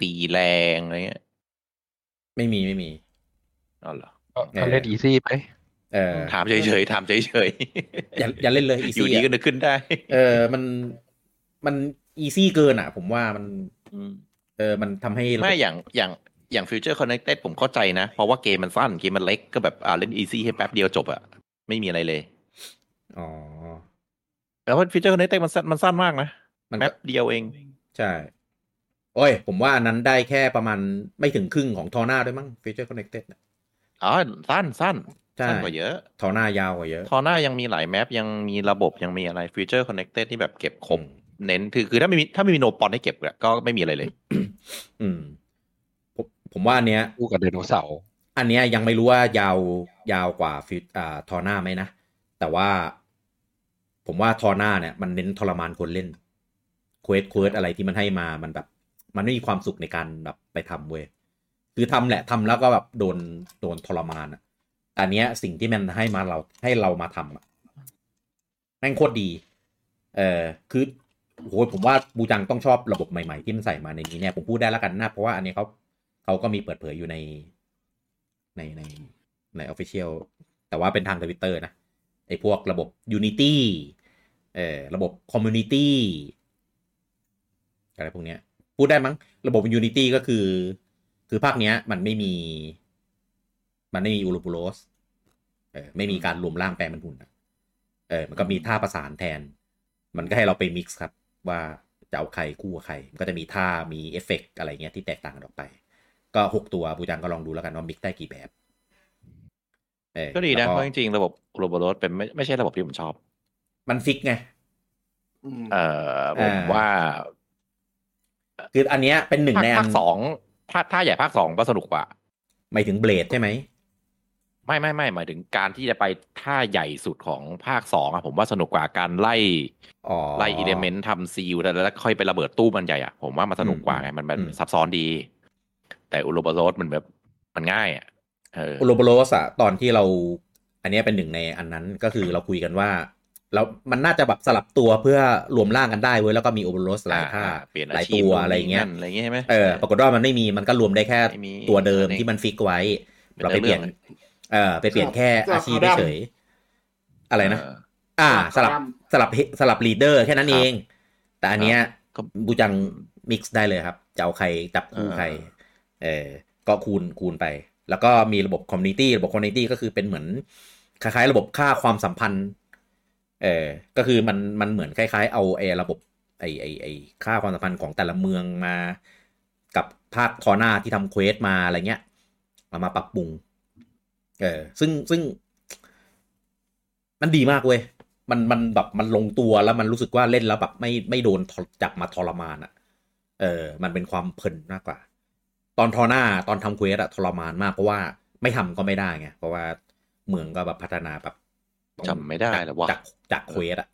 ตีแรงอะไรเงี้ย ไม่มีไม่มีอ๋อเหรอก็เล่นอีซี่ไป เออถามเฉยๆถามเฉยอย่าอย่าเล่นเลยๆอีอยู่ซี่ดีก็นึกขึ้นได้ เออมันมันอีซี่เกินอะ ผมว่ามันมเออมันทำให้ระบบไม่อย่างอย่างอย่าง Future Connected ผมเข้าใจนะ เพราะว่าเกมมันสั้นเกมมันเล็กก็แบบอ่าเล่น easy ให้แป๊บเดียวจบอะไม่มีอะไรเลย อ๋อแต่ว่า Future Connected มันสั้นมันสั้นมากนะมันก็แป๊บเดียวเอง ใช่ โอ้ย ผมว่าอันนั้นได้แค่ประมาณไม่ถึงครึ่งของทอน่าด้วยมั้ง Feature Connected น่ะอ๋อสั้นสั้นใช่ สั้นกว่าเยอะทอน่ายาวกว่าเยอะทอหน้ายังมีหลายแมปยังมีระบบยังมีอะไร Future Connected ที่แบบเก็บครบเน้นคือคือถ้าไม่มีถ้าไม่มีโนปอนให้เก็บอะก็ไม่มีอะไรเลย อืมผมผมว่าอันเนี้ยคู่กับไดโนเสาร์อันเนี้ยยังไม่รู้ว่ายาวยาวกว่าฟิตอ่าทอน่าไหมนะ แต่ว่า ผมว่าทอน่าเนี่ย มันเน้นทรมานคนเล่นquest quest อะไรที่มันให้มามันแบบ มันไม่มีความสุขในการแบบไปทำเว้ยคือทำแหละทำแล้วก็แบบโดนโดนทรมานอะแต่ อันเนี้ยสิ่งที่มันให้มาเราให้เรามาทำอะแม่งโคตรดี เออคือโหผมว่าบูจังต้องชอบระบบใหม่ๆ ที่มันใส่มาในนี้เนี่ยผมพูดได้แล้วกันนะ เพราะว่าอันนี้เขาเขาก็มีเปิดเผยอยู่ใน ในในใน official แต่ว่าเป็นทางทวิตเตอร์นะไอ้พวกระบบ Unity เอ่อระบบ Community อะไรพวกเนี้ย พูดได้มั้ง ระบบ Unity ก็คือ คือภาคเนี้ยมันไม่มี มันไม่มี Ouroboros เออไม่มีการรวมร่างแปลงเป็นหุ่นอะเออมันก็มีท่าประสานแทน มันก็ให้เราไป mix ครับ ว่าจะเอาใครคู่กับใครมันก็จะมีท่ามีเอฟเฟกต์อะไรเงี้ยที่แตกต่างกันออกไป ก็หกตัวบูจังก็ลองดูแล้วกันว่า mix ได้กี่แบบเออก็ดีนะแล้วเพราะจริงๆระบบโรบอทเป็นไม่ไม่ใช่ระบบที่ผมชอบ มันฟิกไงอืมเอ่อผมอ่าว่า คืออันเนี้ยเป็นหนึ่งภาคในอัภานคสองถ้าถ้าใหญ่ภาคสองก็สนุกกว่าหมายถึงเบลดใช่ไหม ไม่ไม่ไม่หมายถึงการที่จะไปท่าใหญ่สุดของภาคสองอะผมว่าสนุกกว่าการไล่อ๋อไล่อิเลเมนต์ทำซีลแล้วแล้วค่อยไประเบิดตู้มันใหญ่อะผมว่ามันสนุกกว่าไงมันมันอืมซับซ้อนดี แต่อุโรบอโรสมันแบบมันง่ายอะเอออุโรโบโรสอะตอนที่เรา อันเนี้ยเป็นหนึ่งในอันนั้นก็คือเราคุยกันว่าเรามันน่าจะแบบสลับตัวเพื่อรวมร่างกันได้เว้ยแล้วก็มีโอเบโรสหลายท่าอ่เปลี่ยนหลายอาชีพตัวนู่นอะไรเงี้ยนี่นั่นอะไรเงี้ยใช่ไหมเออปรากฏว่ามันไม่มีมันก็รวมได้แค่ไม่มีตัวเดิมอันนี้ที่มันฟิกไว้เป็นเราไปเปลี่ยน เรื่องเลยเออไปเปลี่ยนแค่สลับอาชีพขาวดำเฉยๆอะไรนะเอออ่าสสลัลับบขาวดสลับสลับลีดเดอร์แค่นั้นครับเอง แต่อันเนี้ยก็บูจัง mix ได้เลยครับจะเอาใครจับคู่ใคร เออก็คูณคูณไป แล้วก็มีระบบ Community ระบบ Community ก็คือเป็นเหมือน คล้ายๆ ระบบค่าความสัมพันธ์ เออก็คือมันมันเหมือนคล้าย ๆ เอาไอ้ระบบไอ้ไอ้ไอ้ค่าความสัมพันธ์ของแต่ละเมืองมา กับภาค Torna ที่ทำ quest มาอะไรเงี้ยมามาปรับปรุง เออซึ่งซึ่ง มันดีมากเว้ยมันมันแบบมันลงตัวแล้วมันรู้สึกว่าเล่นแล้วแบบไม่ไม่โดนทรจับมาทรมานอะ่ะ เออ มันเป็นความเพลินมากกว่า ตอน Torna ตอนทำ quest อะทรมานมากเพราะว่าไม่ทำก็ไม่ได้ไงเพราะว่าเมืองก็แบบพัฒนาแบบจำไม่ได้แล้ววะจากจาก quest อะ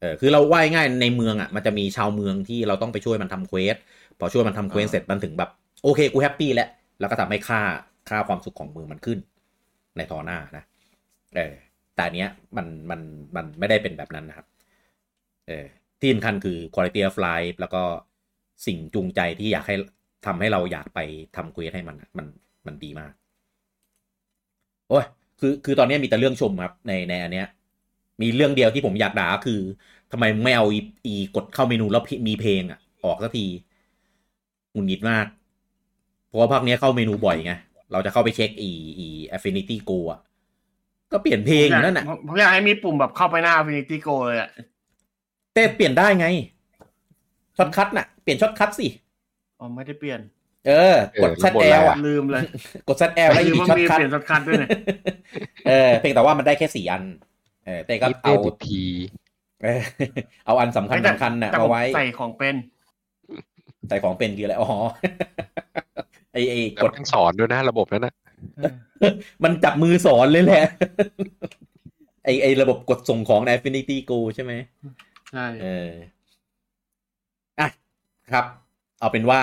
เออคือเราว่ายง่ายในเมืองอะมันจะมีชาวเมืองที่เราต้องไปช่วยมันทำ quest พอช่วยมันทำ quest อ่าเสร็จมันถึงแบบ โอเคกู happy แล้วแล้วก็ทำให้ค่าค่าความสุขของเมืองมันขึ้น ในทอหน้านะเออแต่อันเนี้ยมันมันมันไม่ได้เป็นแบบนั้นนะครับเออที่สำคัญคือ quality of life แล้วก็สิ่งจูงใจที่อยากให้ทำให้เราอยากไปทำเควสให้มันมันมันดีมาก โอ้ยคือคือตอนนี้มีแต่เรื่องชมครับ ในในอันเนี้ย มีเรื่องเดียวที่ผมอยากด่าคือทำไมไม่เอาอีอีกดเข้าเมนูแล้วมีเพลงอะ ออกสักทีหงุดหงิดมาก เพราะว่าภาคเนี้ยเข้าเมนูบ่อยไง เราจะเข้าไปเช็คอีอี affinity go อะก็เปลี่ยนเพลงอยู่นั่นแหละผมผมอยากให้มีปุ่มแบบเข้าไปหน้า Affinity Go เลยอะแต่เปลี่ยนได้ไงช็อตคัทน่ะ เปลี่ยนช็อตคัทสิอ๋อไม่ได้เปลี่ยน เออ กดเออระบบ ZL อะไรอะอะลืมเลย กด ZL แล้วลือีมกว่าช็อตมีคัทเปลี่ยนช็อตคัทด้วยเนี่ยเออเพียงแต่ว่ามันได้แค่สี่อัน เออแต่ก็นี่เอาเต้นทีเออเอาอันสำคัญแต่สำคัญน่ะแต่ผมาไว้ใส่ของเป็น ใส่ของเป็นคืออะไรอ๋อ ไอไอแล้วกดมันสอนด้วยนะระบบนั้นนะมันจับมือสอนเลยแหละ ไอไอระบบกดส่งของใน Affinity Go ใช่ไหมใช่เอออะครับ เอาเป็นว่า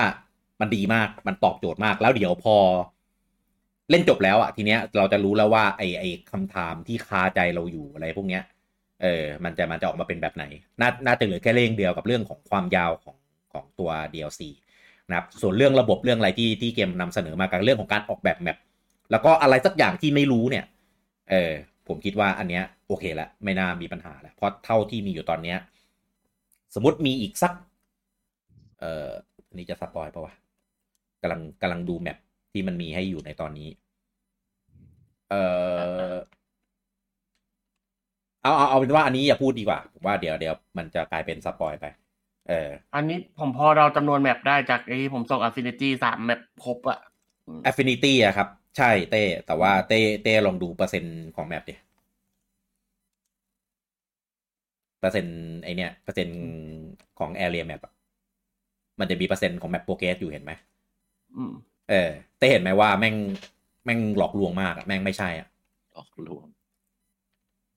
มันดีมากมันตอบโจทย์มากแล้วเดี๋ยวพอ เล่นจบแล้วอะทีเนี้ย เราจะรู้แล้วว่า ไอไอคำถามที่คาใจเราอยู่อะไรพวกเนี้ย เออ มันจะมันจะออกมาเป็นแบบไหน น่าน่าจะเหลือแค่เรื่องเดียวกับเรื่องของความยาวของของตัว DLC นะครับส่วนเรื่องระบบเรื่องอะไรที่ที่เกมนำเสนอมากับเรื่องของการออกแบบแมปแล้วก็อะไรสักอย่างที่ไม่รู้เนี่ยเออผมคิดว่าอันเนี้ยโอเคละไม่น่ามีปัญหาแล้วเพราะเท่าที่มีอยู่ตอนเนี้ยสมมติมีอีกสัก เอ่อนนี้จะสปอยปะวะกำลังกำลังดูแมปที่มันมีให้อยู่ในตอนนี้ เอ่อเอาเอาเอาเป็นว่าอันนี้อย่าพูดดีกว่าผมว่าเดี๋ยวเดี๋ยวมันจะกลายเป็น spoil ไป เออ อันนี้ผมพอเราจำนวน map ได้จากไอ้ที่ผมส่ง Affinity สาม map ครบอะ Affinity อะครับ ใช่เต้ แต่ว่าเต้เต้ลองดูเปอร์เซ็นต์ของ map ดิเปอร์เซ็นต์ไอเนี้ยเปอร์เซ็นต์ของ Area Map อะมันจะมีเปอร์เซ็นต์ของแมปโปรเกสอยู่เห็นไหมอืมเออเต้เห็นไหมว่าแม่งแม่งหลอกลวงมากอะแม่งไม่ใช่อะออกลวง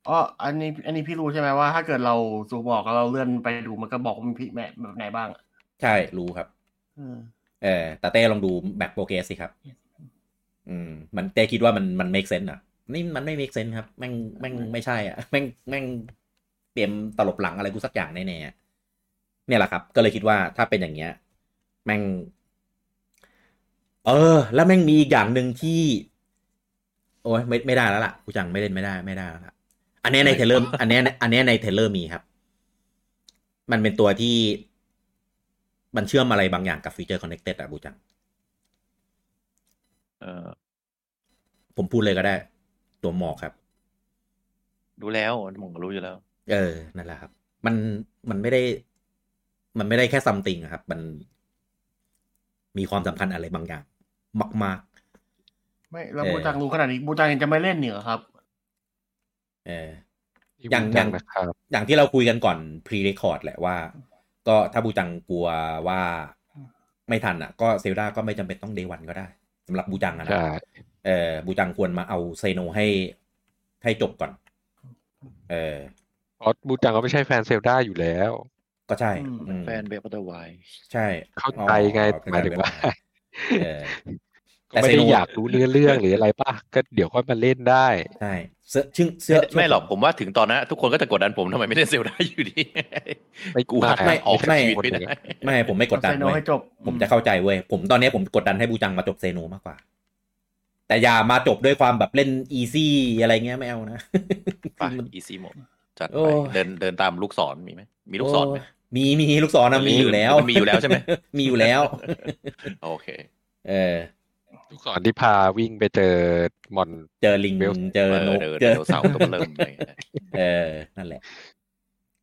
อ๋ออันนี้ อันนี้พี่รู้ใช่ไหมว่าถ้าเกิดเราซูมบอกแล้วเราเลื่อนไปดูมันก็บอกว่ามีพิแมปแบบไหนบ้างอะใช่รู้ครับอืมเออแต่เต้ลองดูแมปโปรเกสสิครับ อืม มันเต้คิดว่ามันมัน make sense อะ นี่มันไม่ make sense ครับแม่งแม่งไม่ใช่อะแม่งแม่งเตรียมตลบหลังอะไรกูสักอย่างแน่ๆอะเนี่ยแหละครับ ก็เลยคิดว่าถ้าเป็นอย่างเงี้ย แม่ง เออ แล้วแม่งมีอีกอย่างหนึ่งที่ โอ้ยไม่ไม่ได้แล้วล่ะกูจังไม่เล่นไม่ได้ไม่ได้แล้วล่ะ อันเนี้ยใน trailer อันเนี้ยอันเนี้ยใน trailer มีครับ มันเป็นตัวที่มันเชื่อมอะไรบางอย่างกับฟีเจอร์ connected อะบูจังเออผมพูดเลยก็ได้ ตัวหมอกครับ รู้แล้วผมก็รู้อยู่แล้ว เออ นั่นแหละครับ มันมันไม่ได้ มันไม่ได้แค่ซัมติงครับ มันมีความสำคัญอะไรบางอย่าง มากไม่ แล้วเออบูจังรู้ขนาดนี้บูจังยังจะไม่เล่นเหนือครับๆ เออที่อย่างบูอจัย่างงนะครับอย่างที่เราคุยกันก่อน pre record แหละว่า ก็ถ้าบูจังกลัวว่าไม่ทันอะ ก็ Zelda ก็ไม่จำเป็นต้อง day one ก็ได้สำหรับบูจังอะนะใช่เออบูจังควรมาเอา Xeno ให้ให้จบก่อน เออเพราะบูจังก็ไม่ใช่แฟน Zelda อยู่แล้ว ก็ใช่อืมอืมแฟนเบลเดอร์ไวใช่ เข้าใจไงอ๋อหมายถึงว่าเออก็ไม่ได้อยากรู้เนื้อเรื่องหรืออะไรป่ะ ก็เดี๋ยวค่อยมาเล่นได้ ใช่ เสื้อชื่อเสื้อไม่หรอกผมว่าถึงตอนนั้นทุกคนก็จะกดดันผมทำไมไม่เล่น Zelda อยู่ดีไม่กูไม่หัดไม่ออกไม่ชีวิตไม่ได้ไม่ผมไม่กดดันเซโนเว้ยให้จบผมจะเข้าใจเว้ยผมตอนนี้ผมกดดันให้บูจังมาจบเซโนมากกว่า แต่อย่ามาจบด้วยความแบบเล่นอีซี่อะไรเงี้ยไม่เอานะไปอีซี่หมดจัดโอ้ไปเดินเดินตามลูกศรมีไหมมีลูกศรไหมโอ้มีมีลูกศรนะมันมีมีอยู่แล้วมันมีอยู่แล้วใช่ไหมมีอยู่แล้ว โอเค เออ ลูกศรที่พาวิ่งไปเจอมอน เจอลิงเบลเจอนกเดินเจอเดินเสาร์ตัวเริ่มเลยเออ นั่นแหละ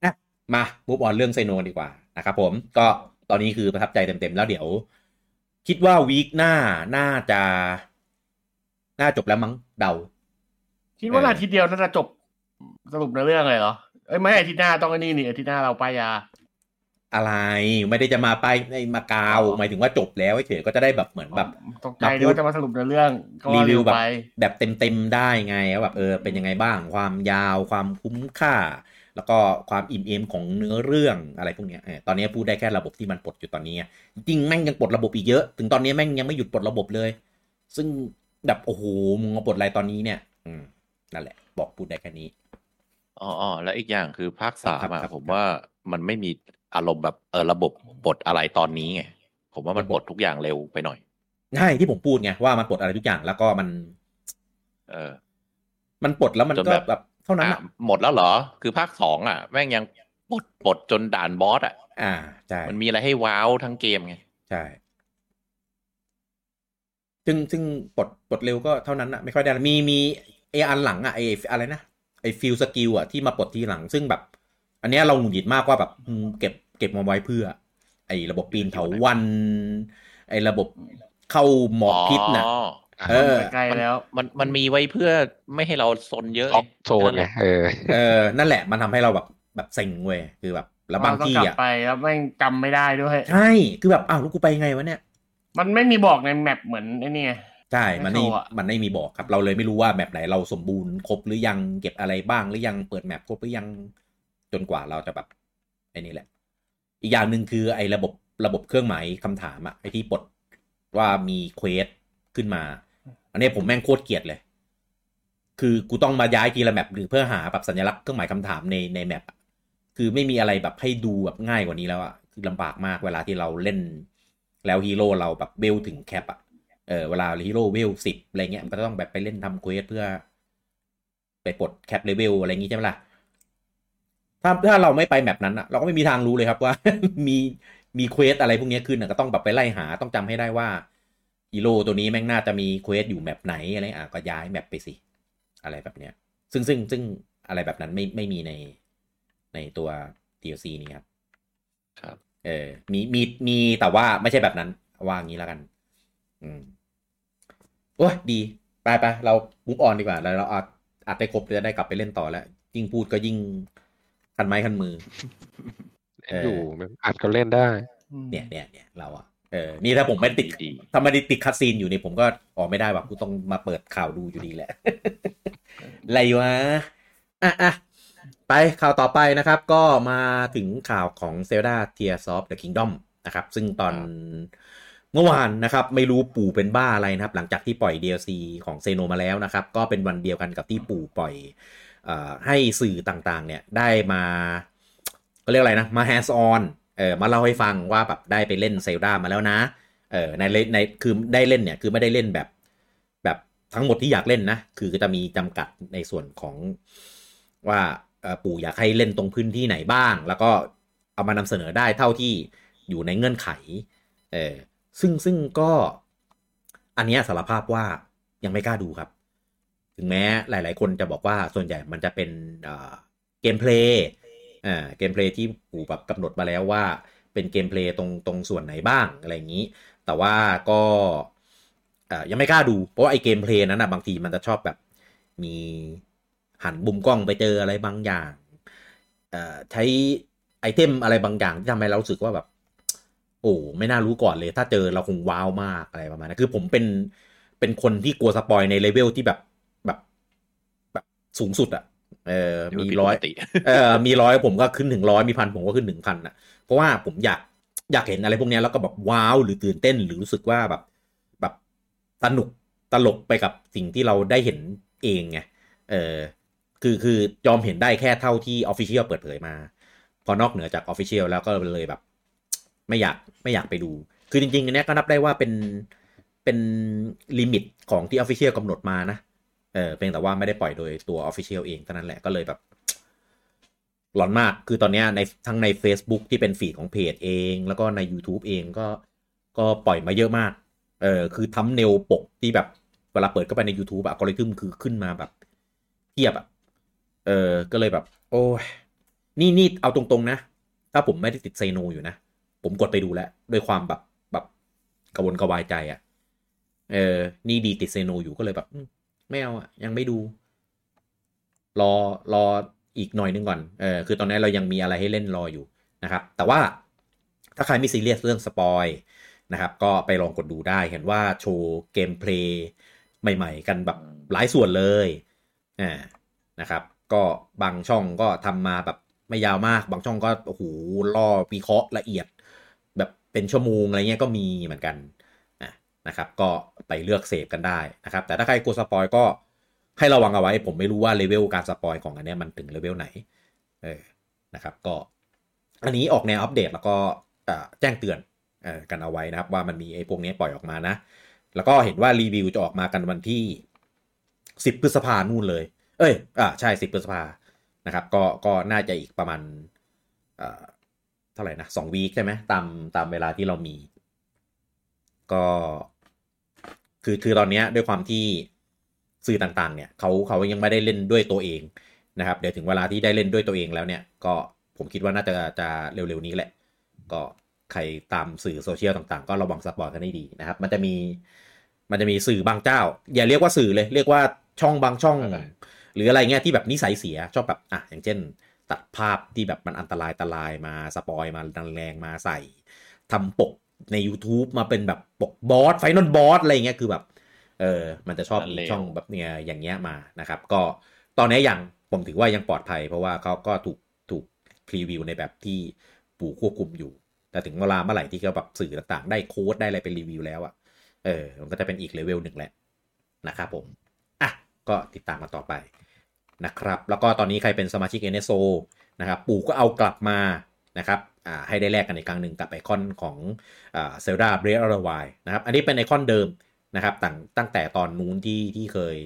นะมามูฟออนเรื่องไซโนดีกว่านะครับผมก็ตอนนี้คือประทับใจเต็มๆ แล้วเดี๋ยว คิดว่าวีคหน้าน่าจะ น่าจบแล้วมั้งเดา คิดว่าเอออาทิตย์เดียวน่าจะจบสรุปในเรื่องเลยเหรอเอ้ยไม่อาทิตย์หน้าต้องไอ้นี่นี่อาทิตย์หน้าเราป้ายยา อะไรไม่ได้จะมาไปในมากาว หมายถึงว่าจบแล้วเฉยๆก็จะได้แบบเหมือนแบบตกใจด้วยว่าจะมาสรุปในเรื่องก็ว่ารีวิวเร็แบบไปแบบเต็มๆได้ไงว่าแบบเออเป็นยังไงบ้างความยาวความคุ้มค่า แล้วก็ความอิ่มเอมของเนื้อเรื่องอะไรพวกเนี้ยเออตอนนี้พูดได้แค่ระบบที่มันปลดอยู่ตอนนี้ จริงๆแม่งยังปลดระบบอีกเยอะ ถึงตอนนี้แม่งยังไม่หยุดปลดระบบเลย ซึ่งแบบโอ้โหมึงมาปลดอะไรตอนนี้เนี่ย อืมนั่นแหละ บอกพูดได้แค่นี้อ๋ออ๋อแล้วอีกอย่างคือภาคสามครับอะครับผมว่ามันไม่มี อารมณ์แบบเออระบบปลดอะไรตอนนี้ไงผมว่ามันปลดทุกอย่างเร็วไปหน่อยใช่ที่ผมพูดไงว่ามันปลดอะไรทุกอย่างแล้วก็มัน เออ มันปลดแล้วมันจนก็แบบแบบเท่านั้นอะอะหมดแล้วเหรอ คือภาคสองอะ แม่งยังปลดปลดจนด่านบอสอะ อ่าใช่มันมีอะไรให้ว้าวทั้งเกมไงใช่ซึ่งซึ่งปลดปลดเร็วก็เท่านั้นอะไม่ค่อยได้มีมีไออันหลังอะไออะไรนะไอ field skill อะที่มาปลดทีหลังซึ่งแบบ อันเนี้ยเราหงุดหงิดมากว่าแบบอืมเก็บเก็บมาไว้เพื่อ ไอระบบปีนเถาวัลย์ ไอระบบเข้าหมอกพิษน่ะอ๋อเออใกล้แล้ว มันมันมีไว้เพื่อไม่ให้เราซนเยอะ off zone ไงเออ เออ นั่นแหละมันทำให้เราแบบแบบเซ็งเว้ยคือแบบแล้วบางเรต้องที่กลัอะไปแล้วแม่งจำไม่ได้ด้วยใช่คือแบบอ้าวแล้วกูไปไงวะเนี่ย มันไม่มีบอกใน map เหมือนไอ้นี่ไงใช่ มันไม่ไม่โชว์อะมันไม่มีบอกครับ เราเลยไม่รู้ว่า map ไหนเราสมบูรณ์ครบหรือยังเก็บอะไรบ้างหรือยังเปิด map ครบหรือยัง จนกว่าเราจะแบบไอ้นี่แหละ อีกอย่างหนึ่งคือไอ้ระบบระบบเครื่องหมายคำถามอะไอ้ที่ปลดว่ามี quest ขึ้นมา อันนี้ผมแม่งโคตรเกลียดเลย คือกูต้องมาย้ายทีละ map หรือเพื่อหาแบบสัญลักษณ์เครื่องหมายคำถามในใน map คือไม่มีอะไรแบบให้ดูแบบง่ายกว่านี้แล้วอะคือลำบากมากเวลาที่เราเล่น แล้วฮีโร่เราแบบเวลถึง cap อะเออเวลาฮีโร่เวลสิบอะไรเงี้ยมันก็ต้องแบบไปเล่นทำ quest เพื่อ ไปปลด cap level อะไรอย่างงี้ใช่ไหมล่ะ ถ้าถ้าเราไม่ไป map นั้นอะเราก็ไม่มีทางรู้เลยครับว่า มีมี quest อะไรพวกนี้ขึ้นอะก็ต้องแบบไปไล่หาต้องจำให้ได้ว่าฮีโร่ตัวนี้แม่งน่าจะมี quest อยู่ map ไหนอะไรอะก็ย้าย map ไปสิอะไรแบบเนี้ย ซึ่งซึ่งซึ่งอะไรแบบนั้นไม่ไม่มีในในตัว DLC นี้ครับ ครับ เออ มีมีมีแต่ว่าไม่ใช่แบบนั้นว่างี้แล้วกัน อืมโอ้ยดี ไปไปเรามุกออนดีกว่า แล้วเราอัดอัดได้ครบจะได้กลับไปเล่นต่อแล้ว ยิ่งพูดก็ยิ่ง คันไม้คันมือเอออยู่อัดก็เล่นได้ เนี่ยเนี่ยเนี่ยเราอะเออนี่ถ้าผมไม่ติดดีถ้าไม่ได้ติดคัดซีนอยู่นี่ผมก็ออกไม่ได้ว่ะกูต้องมาเปิดข่าวดูอยู่ดีแหละอะไรวะอะอะไปข่าวต่อไปนะครับ ก็มาถึงข่าวของ Zelda Tears of the Kingdom นะครับ ซึ่งตอนเมื่อวานนะครับ ไม่รู้ปู่เป็นบ้าอะไรนะครับ หลังจากที่ปล่อย DLC ของเซโนมาแล้วนะครับ ก็เป็นวันเดียวกันกับที่ปู่ปล่อยเอ่อ ให้สื่อต่างๆ เนี่ยได้มาก็เรียกอะไรนะ มา hands on เออมาเล่าให้ฟังว่าแบบได้ไปเล่นเซลดามาแล้วนะเออในเลในคือได้เล่นเนี่ยคือไม่ได้เล่นแบบแบบทั้งหมดที่อยากเล่นนะ คือจะมีจำกัดในส่วนของว่าปู่อยากให้เล่นตรงพื้นที่ไหนบ้าง แล้วก็เอามานำเสนอได้เท่าที่อยู่ในเงื่อนไขเออซึ่งซึ่งก็อันนี้สารภาพว่ายังไม่กล้าดูครับ ถึงแม้หลาย ๆ คนจะบอกว่าส่วนใหญ่มันจะเป็น gameplay gameplay ที่ปู่แบบกำหนดมาแล้วว่าเป็น gameplay ตรงตรงส่วนไหนบ้างอะไรอย่างนี้ แต่ว่าก็ยังไม่กล้าดู เพราะว่าไอ gameplay นั้นนะบางทีมันจะชอบแบบมีหันมุมกล้องไปเจออะไรบางอย่างใช้ item อะไรบางอย่างที่ทำให้เรารู้สึกว่าแบบ โอ้ไม่น่ารู้ก่อนเลย ถ้าเจอเราคงว้าวมากอะไรประมาณนั้นคือผมเป็นเป็นคนที่กลัว spoil ใน level ที่แบบ สูงสุดอะเออมีร้อยผิดปกติเออมีร้อยผมก็ขึ้นถึงร้อยมีพันผมก็ขึ้นถึงพันอะเพราะว่าผมอยากอยากเห็นอะไรพวกเนี้ยแล้วก็แบบว้าวหรือตื่นเต้นหรือรู้สึกว่าแบบแบบสนุกตลกไปกับสิ่งที่เราได้เห็นเองไงเออคือคือยอมเห็นได้แค่เท่าที่ official เปิดเผยมา พอนอกเหนือจาก official แล้วก็เลยแบบ ไม่อยากไม่อยากไปดู คือจริงๆอันเนี้ยก็นับได้ว่าเป็นเป็น limit ของที่ official กำหนดมานะ เออเพียงแต่ว่าไม่ได้ปล่อยโดยตัว Official เองเท่านั้นแหละก็เลยแบบหลอนมากคือตอนนี้ในทั้งใน Facebook ที่เป็น feed ของเพจเอง แล้วก็ใน YouTube เองก็ก็ปล่อยมาเยอะมาก เออคือทำเนวปกที่แบบเวลาเปิดเข้าไปใน YouTube อะกริทึมคือขึ้นมาแบบเทียบอะเออก็เลยแบบ โอ้ยนี่นี่เอาตรงๆนะ ถ้าผมไม่ได้ติดไซโนอยู่นะ ผมกดไปดูแล้ว ด้วยความแบบแบบกระวนกระวายใจอะเออนี่ดีติดไซโนอยู่ก็เลยแบบ ไม่เอาอะยังไม่ดู รอรออีกหน่อยนึงก่อนเออคือตอนนี้เรายังมีอะไรให้เล่นรออยู่นะครับ แต่ว่าถ้าใครไม่ซีเรียสเรื่อง spoil นะครับก็ไปลองกดดูได้เห็นว่าโชว์ gameplay ใหม่ๆ กันแบบหลายส่วนเลยอ่านะครับ ก็บางช่องก็ทำมาแบบไม่ยาวมาก บางช่องก็โอ้โหล่อวิเคราะห์ละเอียด แบบเป็นชั่วโมงอะไรเงี้ยก็มีเหมือนกันอ นะครับ ก็ไปเลือกเสพกันได้นะครับ แต่ถ้าใครกลัว spoil ก็ให้ระวังเอาไว้ ผมไม่รู้ว่า level การ spoil ของอันนี้มันถึง level ไหน เออ นะครับ ก็ อันนี้ออกแนวอัปเดตแล้วก็แจ้งเตือนอกันเอาไว้นะครับ ว่ามันมีไอ้พวกนี้ปล่อยออกมานะ แล้วก็เห็นว่ารีวิวจะออกมากันวันที่ 10 พฤษภานู่นเลย เอ้ย อ่า ใช่ 10 พฤษภานะครับ ก็ ก็น่าจะอีกประมาณเอ่อเท่าไหร่นะสองวีคใช่ไหมตาม ตามเวลาที่เรามี ก็คือคือตอนเนี้ยด้วยความที่สื่อต่างๆ เนี่ยเขาเขายังไม่ได้เล่นด้วยตัวเองนะครับ เดี๋ยวถึงเวลาที่ได้เล่นด้วยตัวเองแล้วเนี่ย ก็ผมคิดว่าน่าจะจะเร็วๆนี้แหละ ก็ใครตามสื่อโซเชียลต่างๆ ก็ระวัง spoil กันให้ดีนะครับ มันจะมีมันจะมีสื่อบางเจ้า อย่าเรียกว่าสื่อเลย เรียกว่าช่องบางช่องอะไรหรืออะไรเงี้ยที่แบบนิสัยเสียชอบแบบอะอย่างเช่น ตัดภาพที่แบบมันอันตรายตรายมา spoil มาดันแรงมาใส่ทำปก ใน YouTube มาเป็นแบบปก boss final boss อะไรเงี้ยคือแบบเออมันจะชอบมีเลวช่องแบบเนี่ยอย่างเงี้ยมานะครับ ก็ตอนนี้ยังผมถือว่ายังปลอดภัย เพราะว่าเขาก็ถูกถูกพรีวิวในแบบที่ปู่ควบคุมอยู่ แต่ถึงเวลาเมื่อไหร่ที่เขาแบบสื่อต่างๆ ได้โค้ดได้อะไรเป็นรีวิวแล้วอะเออมันก็จะเป็นอีกเลเวลหนึ่งแหละนะครับผมอะก็ติดตามมาต่อไปนะครับ แล้วก็ตอนนี้ใครเป็นสมาชิก NSO นะครับ ปู่ก็เอากลับมานะครับอ่า ให้ได้แลกกันอีกครั้งหนึ่งกับไอคอนของอ่า Zelda Breath of the Wild นะครับอันนี้เป็นไอคอนเดิมนะครับตั้งตั้งแต่ตอนนู้นที่ที่เคย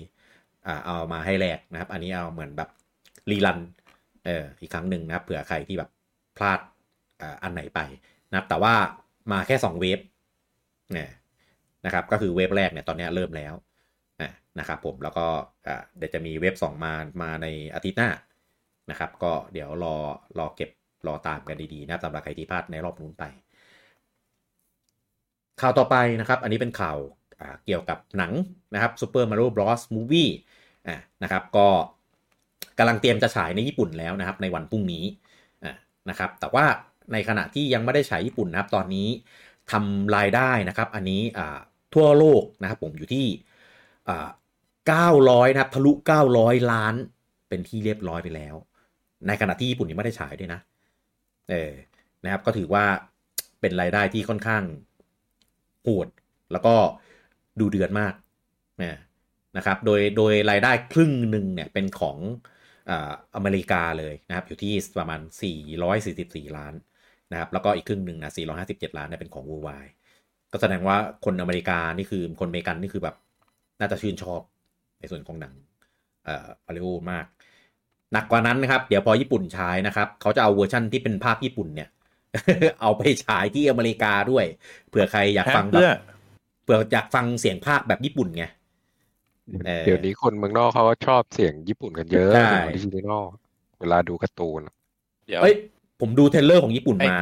อ่าเอามาให้แลกนะครับ อันนี้เอาเหมือนแบบ rerun เอออีกครั้งหนึ่งนะครับเผื่อใครที่แบบพลาดอ่าอันไหนไปนะครับแต่ว่ามาแค่ 2 wave เนี่ยนะครับก็คือ wave แรกเนี่ยตอนนี้เริ่มแล้วอะนะครับผมแล้วก็เดี๋ยวจะมี wave สองมามาในอาทิตย์หน้านะครับ ก็เดี๋ยวรอรอเก็บ รอตามกันดีๆนะสำหรับใครที่พลาดในรอบนู้นไป ข่าวต่อไปนะครับ อันนี้เป็นข่าวเกี่ยวกับหนังนะครับ Super Mario Bros Movie อะนะครับ ก็กำลังเตรียมจะฉายในญี่ปุ่นแล้วนะครับ ในวันพรุ่งนี้อะนะครับ แต่ว่าในขณะที่ยังไม่ได้ฉายญี่ปุ่นนะครับ ตอนนี้ทำรายได้นะครับ อันนี้อ่าทั่วโลกนะครับผมอยู่ที่อ่า900นะครับทะลุ 900 ล้านเป็นที่เรียบร้อยไปแล้ว ในขณะที่ญี่ปุ่นยังไม่ได้ฉายด้วยนะ เออนะครับ ก็ถือว่าเป็นรายได้ที่ค่อนข้างโหดแล้วก็ดูเดือดมากนะนะครับ โดยโดยรายได้ครึ่งหนึ่งเนี่ยเป็นของอเมริกาเลยนะครับอยู่ที่ประมาณ 444 ล้านนะครับแล้วก็อีกครึ่งหนึ่งนะ457 ล้านเนี่ยเป็นของ worldwide ก็แสดงว่าคนอเมริกานี่คือคนอเมริกันนี่คือแบบน่าจะชื่นชอบในส่วนของหนังเอ่อมาริโอมาก หนักกว่านั้นนะครับ เดี๋ยวพอญี่ปุ่นฉายนะครับเขาจะเอาเวอร์ชั่นที่เป็นภาคญี่ปุ่นเนี่ย เอาไปฉายที่อเมริกาด้วยเผื่อใครอยากฟังแบเพื่อบเผื่ออยากฟังเสียงภาคแบบญี่ปุ่นไงเออเดี๋ยวนี้คนเมืองนอกเขาก็ชอบเสียงญี่ปุ่นกันเยอะใช่เสียง original เวลาดูการ์ตูนอะเดี๋ยวเอ้ยผมดู trailer ของญี่ปุ่นไอ้มา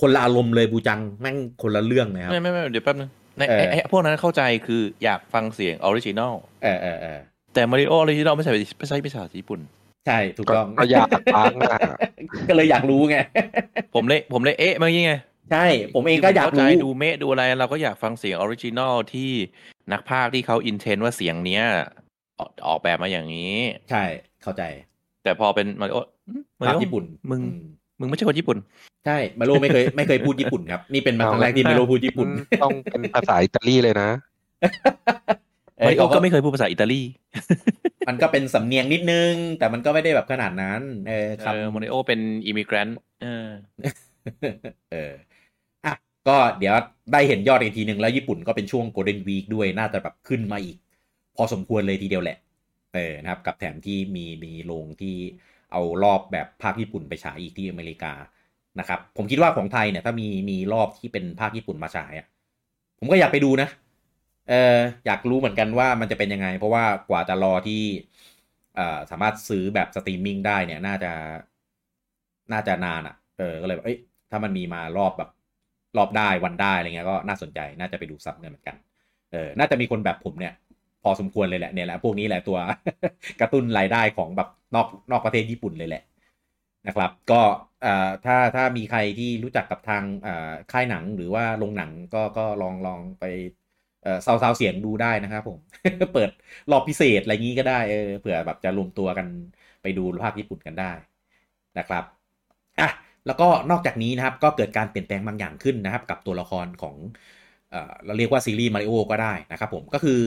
คนละอารมณ์เลยบูจังแม่งคนละเรื่องเลยครับไม่ไม่ไม่เดี๋ยวแป๊บนึงในเออไอ้ไอ้พวกนั้นเข้าใจคืออยากฟังเสียง original เออเออเออแต่มาริโอ original ไม่ใช่ไม่ใช่ภาษาญี่ปุ่น ใช่ถูกก็ต้องก็อยากฟังอะก็เลยอยากรู้ไง ผมเลยผมเลยเอ๊ะเมื่อกี้ไง ใช่ ผมเองก็อยากเข้าใจรู้ดูเมะดูอะไรเราก็อยากฟังเสียง original ที่นักพากย์ที่เขา intend ว่าเสียงเนี้ยออกออกแบบมาอย่างนี้ ใช่เข้าใจ แต่พอเป็นมาริโอมาภาริพโอญี่ปุ่น มึงอืมึงไม่ใช่คนญี่ปุ่น ใช่มาริโอไม่เคยไม่เคยพูดญี่ปุ่นครับ นี่เป็นมาครั้งแรกที่มาริโอพูดญี่ปุ่น ต้องเป็นภาษาอิตาลีเลยนะเอ้ มาริโอเขาก็ก็ไม่เคยพูดภาษาอิตาลี มันก็เป็นสำเนียงนิดนึง แต่มันก็ไม่ได้แบบขนาดนั้น เออครับเออมาริโอเป็น immigrant เออเอออะก็เดี๋ยวได้เห็นยอดอีกทีหนึ่งแล้วญี่ปุ่นก็เป็นช่วง Golden Week ด้วยน่าจะแบบขึ้นมาอีก พอสมควรเลยทีเดียวแหละ เออนะครับ กับแถมที่มีมีโรงที่เอารอบแบบภาคญี่ปุ่นไปฉายอีกที่อเมริกานะครับ ผมคิดว่าของไทยเนี่ยถ้ามีมีรอบที่เป็นภาคญี่ปุ่นมาฉายอะผมก็อยากไปดูนะ เอออยากรู้เหมือนกันว่ามันจะเป็นยังไง เพราะว่ากว่าจะรอที่เอ่อสามารถซื้อแบบสตรีมมิ่งได้เนี่ย น่าจะ น่าจะนานอะ เออก็เลยเอ้ยถ้ามันมีมารอบแบบรอบได้วันได้อะไรเงี้ยก็น่าสนใจน่าจะไปดูซับเนี่ยเหมือนกันเออน่าจะมีคนแบบผมเนี่ย พอสมควรเลยแหละเนี่ยแหละพวกนี้แหละตัว กระตุ้นรายได้ของแบบนอกนอกประเทศญี่ปุ่นเลยแหละนะครับ ก็เอ่อถ้าถ้ามีใครที่รู้จักกับทางเอ่อค่ายหนังหรือว่าโรงหนังก็ก็ลองลองไป ซาวซาวเสียงดูได้นะครับผม เปิดรอบพิเศษอะไรงี้ก็ได้เออเผื่อแบบจะรวมตัวกันไปดูภาคญี่ปุ่นกันได้นะครับอะแล้วก็นอกจากนี้นะครับก็เกิดการเปลี่ยนแปลงบางอย่างขึ้นนะครับ กับตัวละครของเออเราเรียกว่าซีรีส์มาริโอก็ได้นะครับผมก็คือ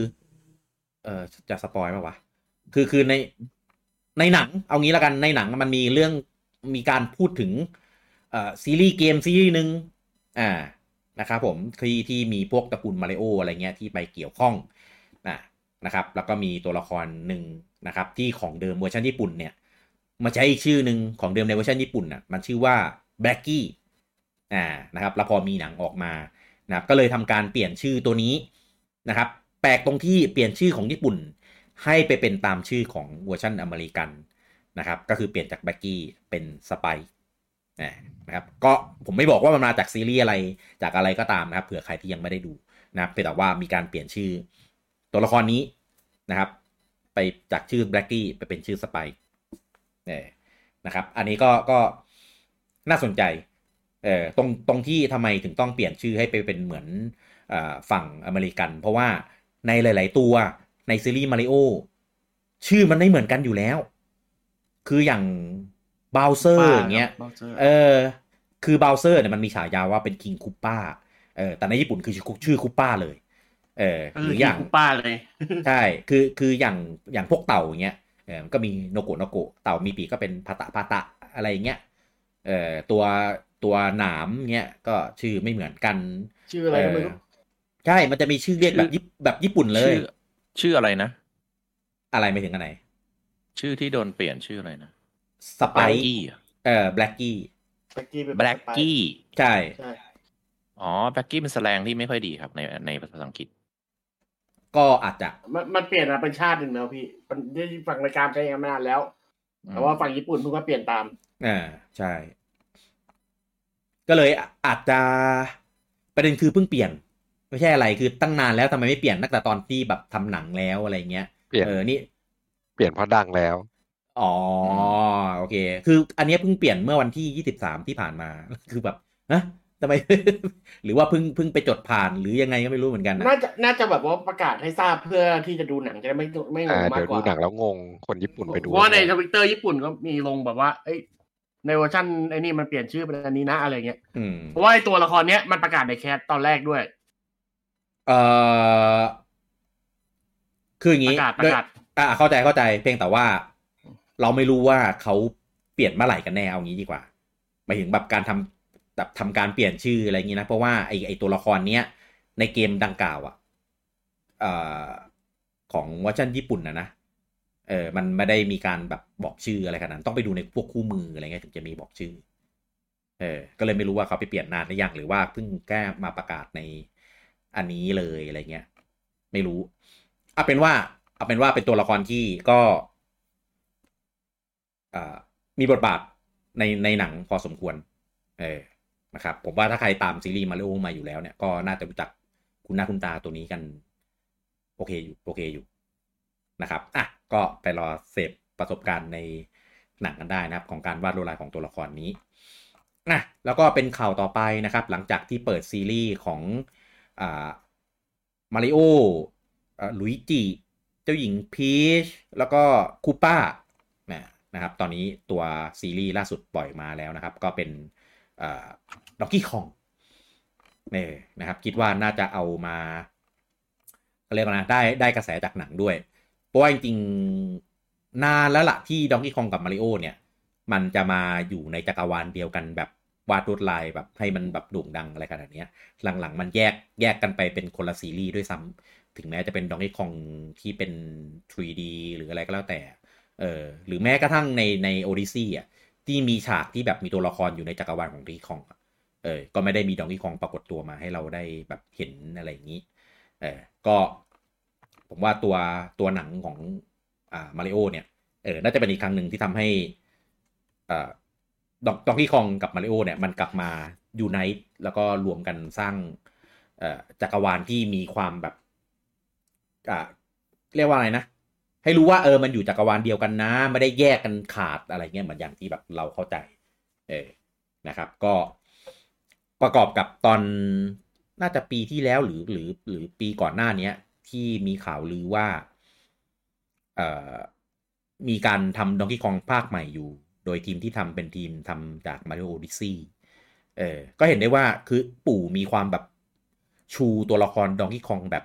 เออจะ spoil ป่าวะคือคือในในหนังเอางี้แล้วกันในหนังมันมีเรื่องมีการพูดถึงเอ่อซีรีส์เกมซีรีส์หนึ่งอ่า นะครับผมที่ที่มีพวกตระกูลมาริโออะไรเงี้ยที่ไปเกี่ยวข้องนะนะครับ แล้วก็มีตัวละครหนึ่งนะครับที่ของเดิมเวอร์ชันญี่ปุ่นเนี่ยมาใช้อีกชื่อหนึ่งของเดิมในเวอร์ชันญี่ปุ่นน่ะมันชื่อว่าแบล็กกี้อ่านะครับแล้วพอมีหนังออกมานะครับก็เลยทำการเปลี่ยนชื่อตัวนี้นะครับ แปลกตรงที่เปลี่ยนชื่อของญี่ปุ่น ให้ไปเป็นตามชื่อของเวอร์ชันอเมริกันนะครับ ก็คือเปลี่ยนจากแบล็กกี้เป็นสไป นะครับก็ผมไม่บอกว่ามันมาจากซีรีส์อะไรจากอะไรก็ตามนะครับเผื่อใครที่ยังไม่ได้ดูนะครับแต่ว่ามีการเปลี่ยนชื่อ ตัวละครนี้นะครับ ไปจากชื่อแบล็กกี้ไปเป็นชื่อสไปเนี่ยนะครับ อันนี้ก็ก็น่าสนใจเออตรงตรงที่ทำไมถึงต้องเปลี่ยนชื่อให้ไปเป็นเหมือนอฝั่งอเมริกัน เพราะว่าในหลาย ๆ ตัวในซีรีส์มาริโอชื่อมันไม่เหมือนกันอยู่แล้ว คืออย่าง บ o วเซอร์อย่างเงี้ย Bowser เออคือบ o วเซอร์เนี่ยมันมีฉายาว่าเป็น King Koopa เออแต่ในญี่ปุ่นคือชื่อคูป้าเลย เออก็หคือรืออย่างคุป้าเลยใช่คือคืออย่างอย่างพวกเต่าอย่างเงี้ยเออมันก็มีโนโกะโนโกะเต่ามีปีกก็เป็นพาตะพาตะอะไรอย่างเงี้ยเอ่อตัวตัวหนามเงี้ยก็ชื่อไม่เหมือนกัน ชื่ออะไรก็ไม่รู้เออใช่ มันจะมีชื่อเรียกแบบญี่แบบญี่ปุ่นเลยชื่อชื่ออะไรนะ อะไรไม่ถึงอันไหนชื่อที่โดนเปลี่ยนชื่ออะไรนะ สไปแบล็กค์กี้เอ่อแบล็กกี้แบล็กกี้เป็นแบล็กกี้ใช่ใช่อ๋อแบล็กกี้เป็นแสลงที่ไม่ค่อยดีครับ ในในภาษาอังกฤษ ก็อาจจะมันมันเปลี่ยนมาเป็นชาติหนึ่งแล้วพี่มันได้ฝั่งรายการใช้มานานแล้ว แต่ว่าฝั่งญี่ปุ่นเพิ่งมาเปลี่ยนตามอ่าใช่ ก็เลยอาจจะประเด็นคือเพิ่งเปลี่ยน ไม่ใช่อะไรคือตั้งนานแล้วทำไมไม่เปลี่ยนตั้งแต่ตอนที่แบบทำหนังแล้วอะไรเงี้ยเปลี่ยนเออนี่เปลี่ยนเพราะดังแล้ว อ๋อ โอเค คืออันเนี้ยเพิ่งเปลี่ยนเมื่อวันที่ยี่สิบสามที่ผ่านมา คือแบบนะทำไม หรือว่าเพิ่งเพิ่งไปจดผ่านหรือยังไงก็ไม่รู้เหมือนกันนะน่าจะน่าจะแบบว่าประกาศให้ทราบเพื่อที่จะดูหนังจะได้ไม่ไม่งอ่างมาเดี๋ยกวกดูว่าหนังแล้วงงคนญี่ปุ่นไปดูเพราะว่าในทวิตเตอร์ญี่ปุ่นก็มีลงแบบว่าเอ้ยในเวอร์ชันไอ้นี่มันเปลี่ยนชื่อเป็นอันนี้นะอะไรเงี้ยอืมเพราะว่าไอ้ตัวละครเนี้ยมันประกาศในแคสตอนแรกด้วย เอ่อคืออย่างปนี้ระกาศปด้วยระกาศอ่าเข้าใจเข้าใจเพียงแต่ว่า เราไม่รู้ว่าเขาเปลี่ยนเมื่อไหร่กันแน่เอางี้ดีกว่าหมายถึงแบบการทำแบบทำการเปลี่ยนชื่ออะไรอย่างนี้นะ เพราะว่าไอไอตัวละครเนี้ยในเกมดังกล่าวอะเอ่อของวอชันญี่ปุ่นนะนะเออมันไม่ได้มีการแบบบอกชื่ออะไรขนาดนั้นต้องไปดูในพวกคู่มืออะไรเงี้ยถึงจะมีบอกชื่อเออก็เลยไม่รู้ว่าเขาไปเปลี่ยนนานหรือยังหรือว่าเพิ่งแก้มาประกาศในอันนี้เลยอะไรเงี้ยไม่รู้เอาเป็นว่าเอาเป็นว่าเป็นตัวละครที่ก็ มีบทบาทในในหนังพอสมควร เออนะครับ ผมว่าถ้าใครตามซีรีส์มาริโอมาอยู่แล้วเนี่ยก็น่าจะรู้จักคุณหน้าคุณตาตัวนี้กัน โอเคอยู่โอเคอยู่นะครับอะก็ไปรอเสพประสบการณ์ในหนังกันได้นะครับ ของการวาดลวดลายของตัวละครนี้นะแล้วก็เป็นข่าวต่อไปนะครับ หลังจากที่เปิดซีรีส์ของอ่ามาริโอลุยจิเจ้าหญิงพีชแล้วก็คูป้านะ นะครับ ตอนนี้ตัวซีรีส์ล่าสุดปล่อยมาแล้วนะครับ ก็เป็นด็อกกี้คองเนี่ยนะครับ คิดว่าน่าจะเอามาเรียกว่านะได้ได้กระแสจากหนังด้วย เพราะว่าจริงๆนานแล้วละที่ด็อกกี้คองกับมาริโอเนี่ย มันจะมาอยู่ในจักรวาลเดียวกันแบบวาดรวดลายแบบให้มันแบบโด่งดังอะไรขนาดนี้หลังๆ มันแยกแยกกันไปเป็นคนละซีรีส์ด้วยซ้ำถึงแม้จะเป็นดองกี้คองที่เป็น 3D หรืออะไรก็แล้วแต่ เออหรือแม้กระทั่งในในโอดิซี่อะที่มีฉากที่แบบมีตัวละครอยู่ในจักรวาลของดองกี้คองเออ ก็ไม่ได้มีดองกี้คองปรากฏตัวมาให้เราได้แบบเห็นอะไรอย่างนี้ เออก็ ผมว่าตัวตัวหนังของอ่ามาริโอเนี่ยเออน่าจะเป็นอีกครั้งหนึ่งที่ทำให้อ่า Donkey Kong กับมาริโอเนี่ยมันกลับมา unite แล้วก็รวมกันสร้างจักรวาลที่มีความแบบอ่าเรียกว่าอะไรนะ ให้รู้ว่าเออมันอยู่จักรวาลเดียวกันนะ ไม่ได้แยกกันขาดอะไรเงี้ยเหมือนอย่างที่แบบเราเข้าใจ เออนะครับ ก็ประกอบกับตอนน่าจะปีที่แล้วหรือหรือหรือปีก่อนหน้านี้ที่มีข่าวลือว่าเอ่อมีการทำดองกี้คองภาคใหม่อยู่ โดยทีมที่ทำเป็นทีมทำจาก Mario Odyssey เออก็เห็นได้ว่าคือปู่มีความแบบชูตัวละครดองกี้คองแบบ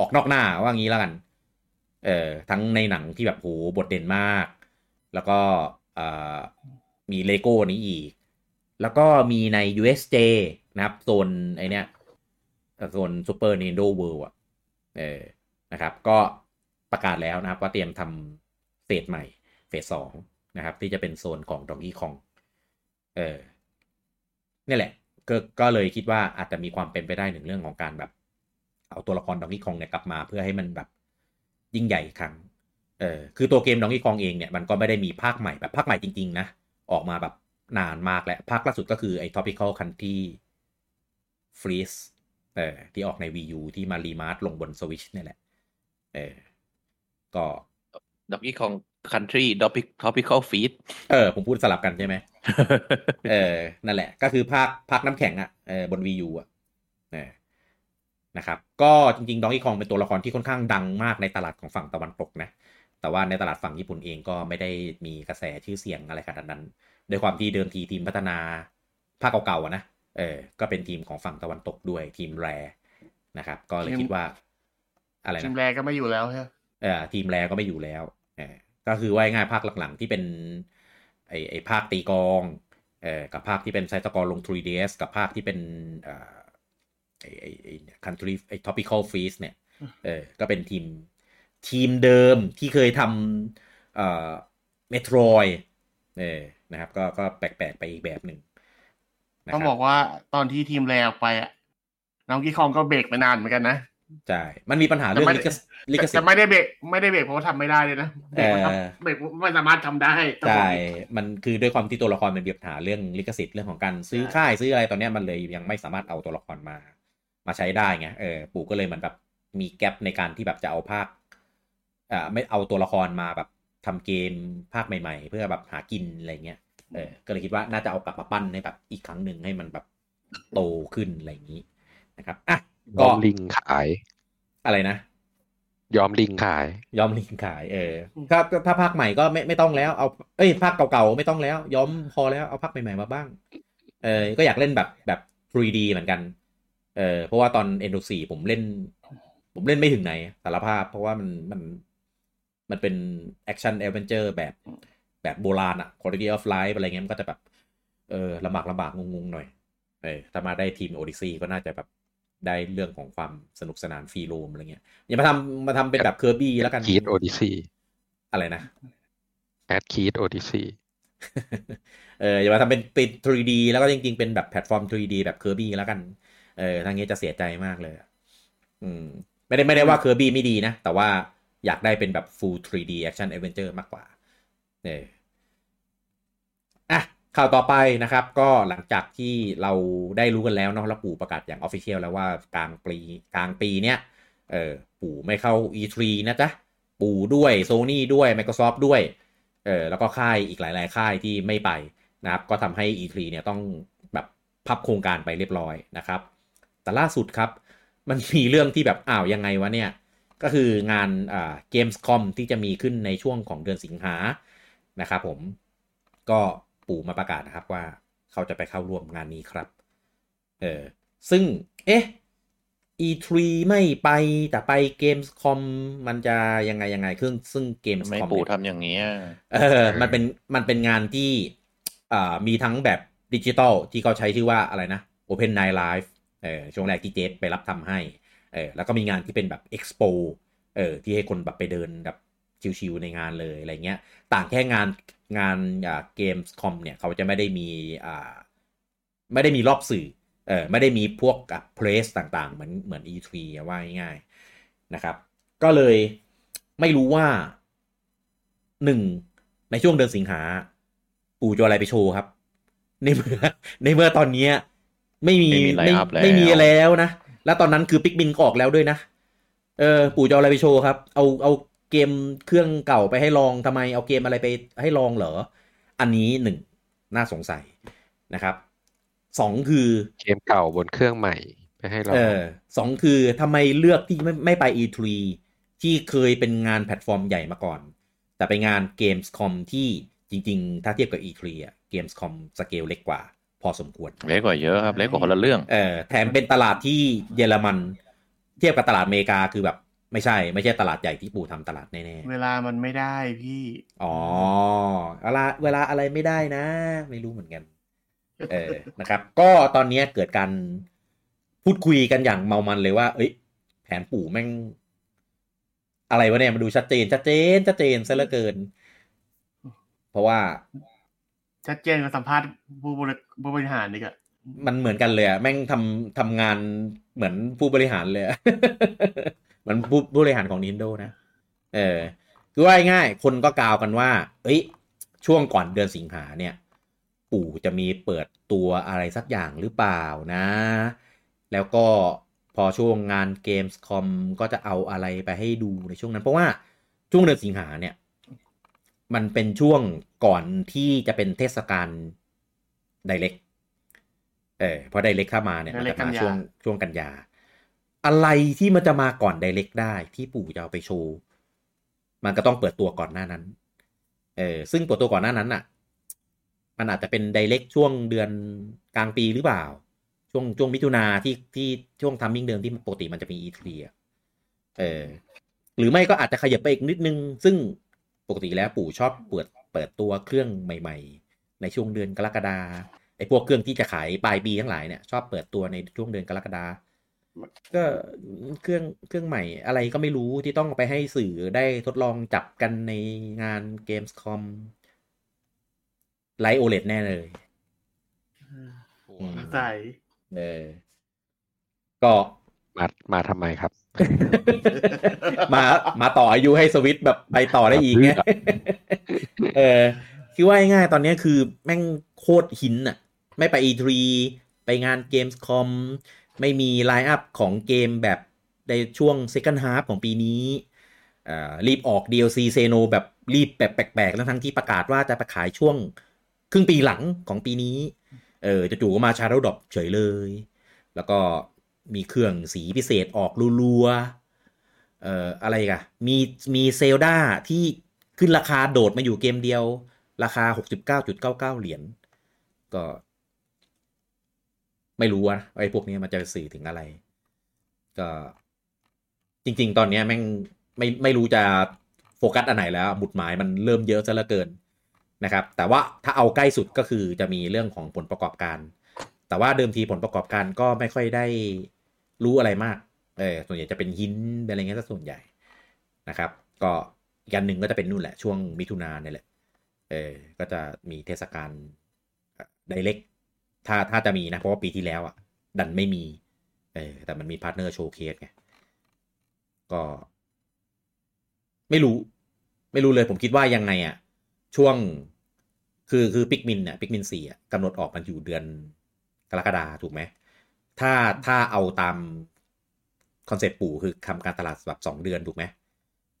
ออกนอกหน้าว่างี้แล้วกัน เออทั้งในหนังที่แบบโหบทเด่นมาก แล้วก็มีเลโก้นี้อีก แล้วก็มีใน USJ นะครับโซนไอเนี้ยโซน Super Nintendo World อะเออนะครับ ก็ประกาศแล้วนะครับ ว่าเตรียมทำเฟสใหม่ เฟสสองนะครับ ที่จะเป็นโซนของดองกี้คองเออนี่แหละก็ก็เลยคิดว่าอาจจะมีความเป็นไปได้หนึ่งเรื่องของการแบบ เอาตัวละครดองกี้คองเนี่ยกลับมาเพื่อให้มันแบบยิ่งใหญ่อีกครั้ง เออคือตัวเกม Donkey Kong เองเนี่ยมันก็ไม่ได้มีภาคใหม่แบบภาคใหม่จริง ๆ นะ ออกมาแบบนานมากแล้ว ภาคล่าสุดก็คือไอ้ Tropical Country Freeze เออที่ออกใน Wii U ที่มา remaster ลงบน Switch นี่แหละ เออ ก็ Donkey Kong Country Tropical Tropical Freeze เออ ผมพูดสลับกันใช่ไหม เออ นั่นแหละ ก็คือภาคภาคน้ำแข็งอะ เออบน Wii U อะ เออ นะครับก็จริงๆดองกี้คองเป็นตัวละครที่ค่อนข้างดังมากในตลาดของฝั่งตะวันตกนะแต่ว่าในตลาดฝั่งญี่ปุ่นเองก็ไม่ได้มีกระแสชื่อเสียงอะไรขนาดนั้นโดยความที่เดิมทีทีมพัฒนาภาคเก่าๆนะเออก็เป็นทีมของฝั่งตะวันตกด้วยทีมแรนะครับ ก็เลยคิดว่า อะไรนะทีมแรก็ไม่อยู่แล้วใช่เออทีมแรก็ไม่อยู่แล้วก็คือว่าง่ายภาคหลังๆที่เป็นไอไอภาคตีกองเอ่อกับภาคที่เป็นไซต์ตกรลง 3ds กับภาคที่เป็นอ่า ไอไอไอ country ไอ topical freeze เนี่ยเออก็เป็นทีมทีมเดิมที่เคยทำเอ่อเมโทรยเออนะครับก็ก็แปลกๆไปอีกแบบหนึ่งต้องบอกว่าตอนที่ทีมแรกไปอะน้องกี้คองก็เบรกไปนานเหมือนกันนะใช่มันมีปัญหาเรื่องลิขสิทธิ์แต่ไม่ได้เบรกไม่ได้เบรกเพราะว่าทำไม่ได้เลยนะเบรกเบรกไม่สามารถทำได้ใช่มันคือด้วยความที่ตัวละครมันมีปัญหาเรื่องลิขสิทธิ์เรื่องของการซื้อค่ายซื้ออะไรตอนนี้มันเลยยังไม่สามารถเอาตัวละครมา มาใช้ได้ไงเออปู่ก็เลยมันแบบมีแกลบในการที่แบบจะเอาภาคอ่าไม่เอาตัวละครมาแบบทำเกมภาคใหม่ ๆ เพื่อแบบหากินอะไรเงี้ยเออก็เลยคิดว่าน่าจะเอากลับมาปั้นให้แบบอีกครั้งหนึ่งให้มันแบบโตขึ้นอะไรอย่างนี้นะครับอะก็ลิงขาย อะไรนะยอมลิงขาย ยอมลิงขาย เออถ้าถ้าภาคใหม่ก็ไม่ไม่ต้องแล้วเอาเอ้ยภาคเก่าๆไม่ต้องแล้ว ยอมพอแล้วเอาภาคใหม่ๆมาบ้าง เออก็อยากเล่นแบบแบบ 3D เหมือนกัน เออเพราะว่าตอน e n d 4ผมเล่น ผมเล่นไม่ถึงไหนสารภาพ เพราะว่ามันมันมันเป็น action adventure แบบแบบโบราณอะ quality of life อะไรเงี้ยมันก็จะแบบเออลำบากลำบากงงๆหน่อยเออถ้ามาได้ทีม Odyssey ก็น่าจะแบบได้เรื่องของความสนุกสนาน free roam อะไรเงี้ย อย่ามาทำมาทำเป็นแบบ Kirby แล้วกันคีด Odyssey อะไรนะแอดคีด Odyssey เอออย่ามาทำเป็นเป็น 3D แล้วก็จริงๆ เป็นแบบแพลตฟอร์ม 3D แบบ Kirby แล้วกัน เออทางนี้จะเสียใจมากเลยอืม ไม่ได้ไม่ได้ว่า Kirby ไม่ดีนะ แต่ว่าอยากได้เป็นแบบ full 3D action adventure มากกว่าเอออะข่าวต่อไปนะครับ ก็หลังจากที่เราได้รู้กันแล้วเนาะแล้วปู่ประกาศอย่างออฟฟิเชียลแล้วว่ากลางปีกลางปีเนี้ยเออปู่ไม่เข้า E3 นะจ๊ะ ปู่ด้วยโซ n y ด้วย Microsoft ด้วยเออแล้วก็ค่ายอีกหลาย ๆ ค่ายที่ไม่ไปนะครับ ก็ทำให้ E3 เนี่ยต้องแบบพับโครงการไปเรียบร้อยนะครับ แต่ล่าสุดครับ มันมีเรื่องที่แบบอ้าวยังไงวะเนี่ย ก็คืองานอ่า Gamescom ที่จะมีขึ้นในช่วงของเดือนสิงหานะครับผมก็ปู่มาประกาศนะครับว่าเขาจะไปเข้าร่วมงานนี้ครับ เออซึ่ง เอ๊ะ E3 ไม่ไปแต่ไป Gamescom มันจะยังไงยังไงซึ่งซึ่งไม่ Gamescom ปู่เนี่ยทำอย่างเงี้ยเออ มันเป็นมันเป็นงานที่อ่ามีทั้งแบบดิจิตอลที่เขาใช้ชื่อว่าอะไรนะ Open Night Live เออช่วงแรกที่เจฟไปรับทำให้เออแล้วก็มีงานที่เป็นแบบ Expo เออที่ให้คนแบบไปเดินแบบชิวๆในงานเลยอะไรเงี้ย ต่างแค่งานงานอ่าเกมส์คอมเนี่ยเขาจะไม่ได้มีอ่าไม่ได้มีรอบสื่อเออไม่ได้มีพวกกับเพรสต่างๆ เหมือนเหมือน E3 ว่าง่ายๆนะครับ ก็เลยไม่รู้ว่าหนึ่งในช่วงเดือนสิงหา ปู่จะอาอะไรไปโชว์ครับ ในเมื่อในเมื่อตอนเนี้ย ไม่มีไม่มี line-up แล้วไม่มีแล้วนะ แล้วตอนนั้นคือปิกบินก็ออกแล้วด้วยนะ เออ ปู่จะเอาอะไรไปโชว์ครับ เอาเอาเกมเครื่องเก่าไปให้ลองทำไม เอาเกมอะไรไปให้ลองเหรอ อันนี้หนึ่งน่าสงสัยนะครับสองคือเกมเก่าบนเครื่องใหม่ไปให้เราเออสองคือทำไมเลือกที่ไม่ไม่ไป E3 ที่เคยเป็นงานแพลตฟอร์มใหญ่มาก่อน แต่ไปงาน Gamescom ที่จริง ๆ ถ้าเทียบกับ E3 อะ Gamescom สเกลเล็กกว่า พอสมควร เล็กกว่าเยอะครับ เล็กกว่าคนละเรื่องเออแถมเป็นตลาดที่เยอรมัน เทียบกับตลาดอเมริกาคือแบบ ไม่ใช่ ไม่ใช่ตลาดใหญ่ที่ปู่ทำตลาดแน่เวลามันไม่ได้พี่ๆอ๋อเวลาเวลาอะไรไม่ได้นะ ไม่รู้เหมือนกัน เออนะครับ ก็ตอนนี้เกิดการพูดคุยกันอย่างเมามันเลยว่า เอ้ย แผนปู่แม่ง อะไรวะเนี่ยมันดูชัดเจนชัดเจนชัดเจนซะเหลือเกิน เพราะว่า ชัดเจนกับสัมภาษณ์ผู้บริผู้บริหารนี่ก็มันเหมือนกันเลยอะแม่งทำทำงานเหมือนผู้บริหารเลยอะมือนผู้ผู้บริหารของ Nintendo นะ เออคือว่าง่าย คนก็กล่าวกันว่า เอ้ย ช่วงก่อนเดือนสิงหาเนี่ย ปู่จะมีเปิดตัวอะไรสักอย่างหรือเปล่านะ แล้วก็พอช่วงงาน Gamescom ก็จะเอาอะไรไปให้ดูในช่วงนั้น เพราะว่าช่วงเดือนสิงหาเนี่ย มันเป็นช่วงก่อนที่จะเป็นเทศกาลไดเ c กเออพอไดเ c กเข้ามาเนี่ยมันจะ Direct กันยามาช่วงช่วงกันยา อะไรที่มันจะมาก่อนไดเ c กได้ที่ปู่จะเอาไปโชว์มันก็ต้องเปิดตัวก่อนหน้านั้น เออซึ่งเปิดตัวก่อนหน้านั้นอะ มันอาจจะเป็นไดเ c กช่วงเดือนกลางปีหรือเปล่า ช่วงช่วงมิถุนาที่ที่ช่วงทัมมิ่งเดิมที่ปกติมันจะมี E3 อะเออหรือไม่ก็อาจจะขยับไปอีกนิดนึง ซึ่ง ปกติแล้วปู่ชอบเปิดเปิดตัวเครื่องใหม่ ๆ ในช่วงเดือนกรกฎาไอ้พวกเครื่องที่จะขายปลายปีทั้งหลายเนี่ยชอบเปิดตัวในช่วงเดือนกรกฎาก็เครื่องเครื่องใหม่อะไรก็ไม่รู้ที่ต้องไปให้สื่อได้ทดลองจับกันในงาน Gamescom ไลท์โอเลแน่เลยอืมใส่เออก็มามาทำไมครับ มามาต่ออายุให้สวิตช์แบบไปต่อได้อีกเนี่ยเออคือว่าง่ายๆตอนนี้คือแม่งโคตรหินอะไม่ไป E3 ไปงาน Gamescom ไม่มีไลน์อัพของเกมแบบในช่วง Second Half ของปีนี้อ่ารีบออก DLC เซโนแบบรีบแบบแปลกๆทั้งๆที่ประกาศว่าจะไปขายช่วงครึ่งปีหลังของปีนี้ เออจู่ๆก็มา Shadow Drop เฉยเลย แล้วก็ มีเครื่องสีพิเศษออกรัวๆเอ่ออะไรกันมีมีเซลดาที่ขึ้นราคาโดดมาอยู่เกมเดียว ราคา 69.99 เหรียญก็ ไม่รู้นะไอ้พวกนี้มันจะสื่อถึงอะไร ก็ จริง ๆ ตอนนี้แม่งไม่ไม่รู้จะโฟกัสอันไหนแล้วหมุดหมายมันเริ่มเยอะซะเหลือเกินนะครับ แต่ว่าถ้าเอาใกล้สุดก็คือจะมีเรื่องของผลประกอบการ แต่ว่าเดิมทีผลประกอบการก็ไม่ค่อยได้ รู้อะไรมากเออส่วนใหญ่จะเป็นหินเป็นอะไรเงี้ยซะส่วนใหญ่นะครับ ก็อีกอันหนึ่งก็จะเป็นนู่นแหละ ช่วงมิถุนาเนี่ยแหละเออก็จะมีเทศกาล Direct ถ้าถ้าจะมีนะ เพราะว่าปีที่แล้วอะ ดันไม่มีเออแต่มันมี Partner Showcase ไงก็ ไม่รู้ ไม่รู้เลยผมคิดว่ายังไงอะ ช่วงคือคือ Pikmin เนี่ย Pikmin สี่อะกำหนดออกมันอยู่เดือนกรกฎาถูกไหม ถ้าถ้าเอาตามคอนเซ็ปต์ปู่คือทำการตลาดแบบสองเดือนถูกไหม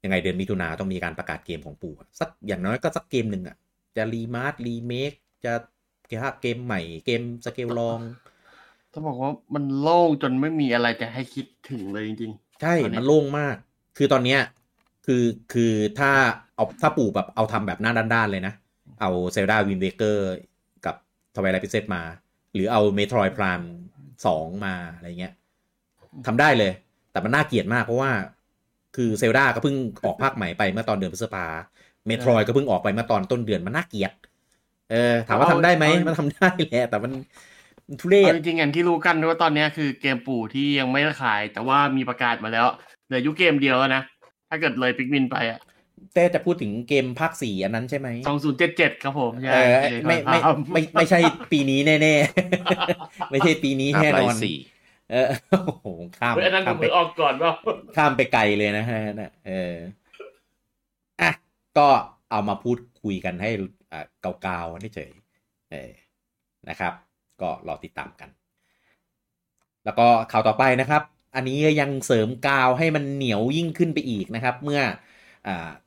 ยังไงเดือนมิถุนาต้องมีการประกาศเกมของปู่อะสักอย่างน้อยก็สักเกมหนึ่งอะ จะรีมาร์รีเมคจะเกมใหม่เกมสเกลลองต้องบอกว่ามันโล่งจนไม่มีอะไรจะให้คิดถึงเลยจริงใช่ตอนนี้มันโล่งมาก คือตอนเนี้ยคือคือถ้าเอาถ้าปู่แบบเอาทำแบบหน้าด้านๆเลยนะ เอา Zelda Wind Waker กับ Twilight Princess มา หรือเอาเมโทร d พราม สองมาอะไรเงี้ยทำได้เลย แต่มันน่าเกลียดมากเพราะว่า คือ Zelda ก็เพิ่งออกภาคใหม่ไปเมื่อตอนเดือนพฤษภา Metroid ก็เพิ่งออกไปเมื่อตอนต้นเดือนมันน่าเกลียด เออ ถามว่าทำได้ไหมมันทำได้แหละแต่มันมันทุเรๆศเอาจริงๆอย่างที่รู้กันว่าตอนเนี้ยคือเกมปู่ที่ยังไม่ได้ขาย แต่ว่ามีประกาศมาแล้วเหลืออยุเกมเดียวแล้วนะถ้าเกิดเลยปิกมินไปอะ แต่จะพูดถึงเกมภาคสี่อันนั้นใช่ไหมสองศูนย์เจ็ดเจ็ดครับผมใช่เออไม่ไม่ครับไม่ไม่ใช่ปีนี้แน่ๆ ไม่ใช่ปีนี้อาแน่ไลนอนสี่เออโอ้โหข้ามเฮ้ยอันนั้นผข้ามมไปเพิ่งออกก่อนว่าข้ามไปไกลเลยนะฮะนะเอออะก็เอามาพูดคุยกันให้อ่าเกาๆนี่เฉยเออนะครับ ก็รอติดตามกัน แล้วก็ข่าวต่อไปนะครับ อันนี้ยังเสริมกาวให้มันเหนียวยิ่งขึ้นไปอีกนะครับ เมื่ออา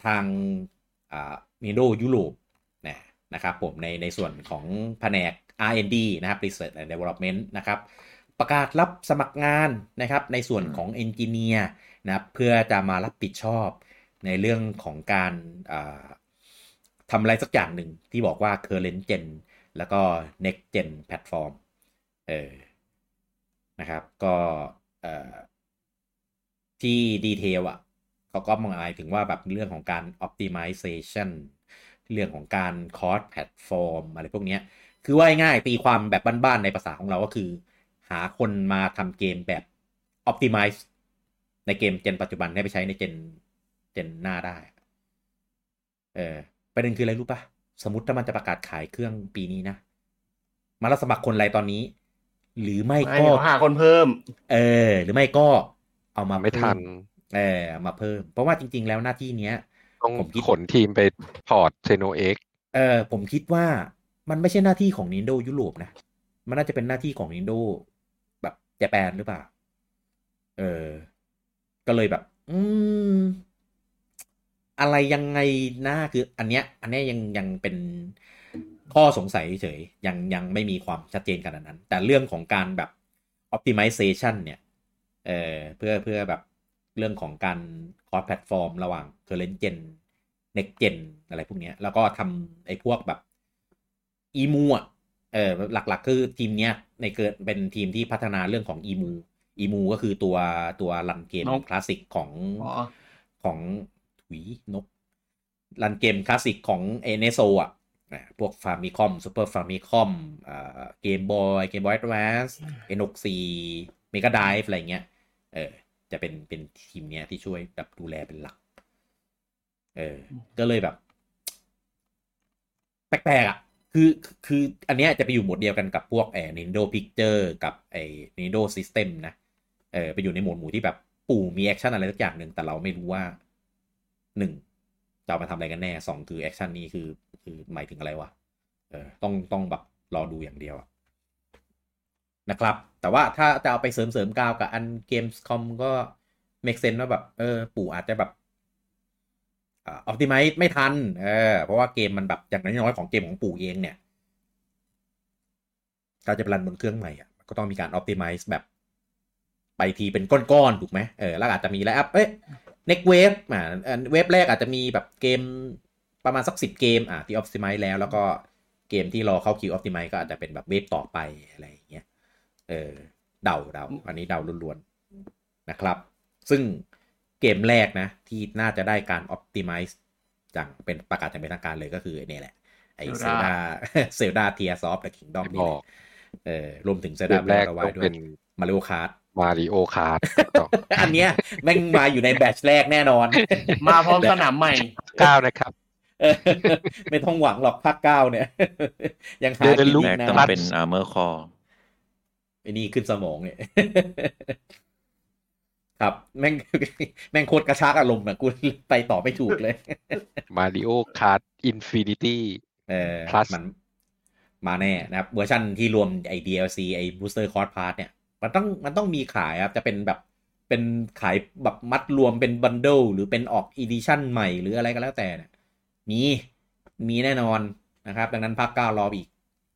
ทางอ่า Nintendo ยุโรปนะนะครับผมในในส่วนของแผนก R&D นะครับ Research and Development นะครับประกาศรับสมัครงานนะครับในส่วนของ Engineer นะครับเพื่อจะมารับผิดชอบในเรื่องของการอ่าทำอะไรสักอย่างหนึ่งที่บอกว่า current gen แล้วก็ next gen platform เออนะครับก็เอ่อที่ดีเทลอะ เขาก็หมายถึงว่าแบบเรื่องของการ optimization เรื่องของการ cost platform อะไรพวกเนี้ยคือว่าง่ายๆตีความแบบบ้านๆในภาษาของเราก็คือ หาคนมาทำเกมแบบ optimize ในเกม gen ปัจจุบันให้ไปใช้ใน gen gen หน้าได้ เออประเด็นคืออะไรรู้ปะสมมติถ้ามันจะประกาศขายเครื่องปีนี้นะ มารับสมัครคนอะไรตอนนี้ หรือไม่ไม่ก็เดี๋ยวหาคนเพิ่ม เออ หรือไม่ก็เอามาไม่ทัน เพิ่เออเอามาเพิ่ม เพราะว่าจริง ๆ แล้วหน้าที่เนี้ยต้องผมคิดขนทีมไป port Xeno X เออผมคิดว่ามันไม่ใช่หน้าที่ของ Nintendo ยุโรปนะ มันน่าจะเป็นหน้าที่ของ Nintendo แบบญี่ปุ่นหรือเปล่า เออ ก็เลยแบบ อืม อะไรยังไงนะคือ อันเนี้ย อันเนี้ยยังยังเป็นข้อสงสัยเฉยยังยังไม่มีความชัดเจนขนาดนั้น แต่เรื่องของการแบบ optimization เนี่ย เออเพื่อเพื่อแบบ เรื่องของการ cross platform ระหว่าง current gen next gen อะไรพวกเนี้ยแล้วก็ทำไอ้พวกแบบ emu อะเออหลักๆ คือทีมเนี้ยในเกิดเป็นทีมที่พัฒนาเรื่องของ emu emu ก็คือตัวตัว run เกมคลาสสิกของอ๋อของ run เกมคลาสสิกของ NSO อะนะพวก Famicom Super Famicom อ่า Game Boy Game Boy Advance N หกสี่ Mega Drive อะไรเงี้ยเออ จะเป็นเป็นทีมเนี้ยที่ช่วยแบบดูแลเป็นหลัก เออ ก็เลยแบบ แปลกๆอะ คือคืออันเนี้ยจะไปอยู่หมวดเดียวกันกับพวกแอ Nintendo Picture กับไอ้ Nintendo System นะเออไปอยู่ในหมวดหมู่ที่แบบปู่มี action อะไรสักอย่างหนึ่งแต่เราไม่รู้ว่าหนึ่งจะเอามาทำอะไรกันแน่สองคือ action นี้คือคือหมายถึงอะไรวะเออต้องต้องแบบรอดูอย่างเดียวอะ นะครับ แต่ว่าถ้าจะเอาไปเสริมเสริมกาวกับอันเกมส์คอมก็ make sense ว่าแบบเออปู่อาจจะแบบออ p ติ i z e ไม่ทัน เออ เพราะว่าเกมมันแบบอย่างน้อยๆของเกมของปู่เองเนี่ยถ้าจะรันบนเครื่องใหม่อะก็ต้องมีการ optimize แบบไปทีเป็นก้อนๆถูกไหมเออแล้วอาจจะมีแล้วเอ้ย next wave อ่าเวฟแรกอาจจะมีแบบเกมประมาณสักสิบเกมอะที่ optimize แล้ว แล้วก็เกมที่รอเข้าคิว optimize ก็อาจจะเป็นแบบ wave ต่อไปอะไรอย่างเงี้ย เออเดาเดาอันนี้เดาล้วนๆนะครับ ซึ่งเกมแรกนะ ที่น่าจะได้การ optimize จากเป็นประกาศอย่างเป็นทางการเลยก็คือไอ้เนี่ยแหละ ไอ้เซล Zelda ดาเซลดาเทียซอฟต์และคิงดอมบนี่อแหกละเออรวมถึง Zelda เกมแรกเอาไว้ต้องด้วยเป็น Mario Kart Mario Kart อันเนี้ยแม่งมาอยู่ใน batch แรกแน่นอน มาพร้อมสนามใหม่เก้านะครับเออไม่ต้องหวังหรอกภาคเก้าเนี่ย ยังหาเดี๋ยวกินลูกแรอีกกนะต้องเป็น armor core ไอ้นี่ขึ้นสมองเนี่ยครับแม่งแม่งโคตรกระชากอารมณ์อะกูไปต่อไม่ถูกเลย Mario Kart Infinity เออ Plus มันมาแน่นะครับ เวอร์ชันที่รวมไอ DLC ไอ Booster Course Pass เนี่ย มันต้องมันต้องมีขายครับ จะเป็นแบบเป็นขายแบบมัดรวมเป็น bundle หรือเป็นออก edition ใหม่หรืออะไรก็แล้วแต่เนี่ยมีมีแน่นอนนะครับ ดังนั้นภาคเก้ารออีก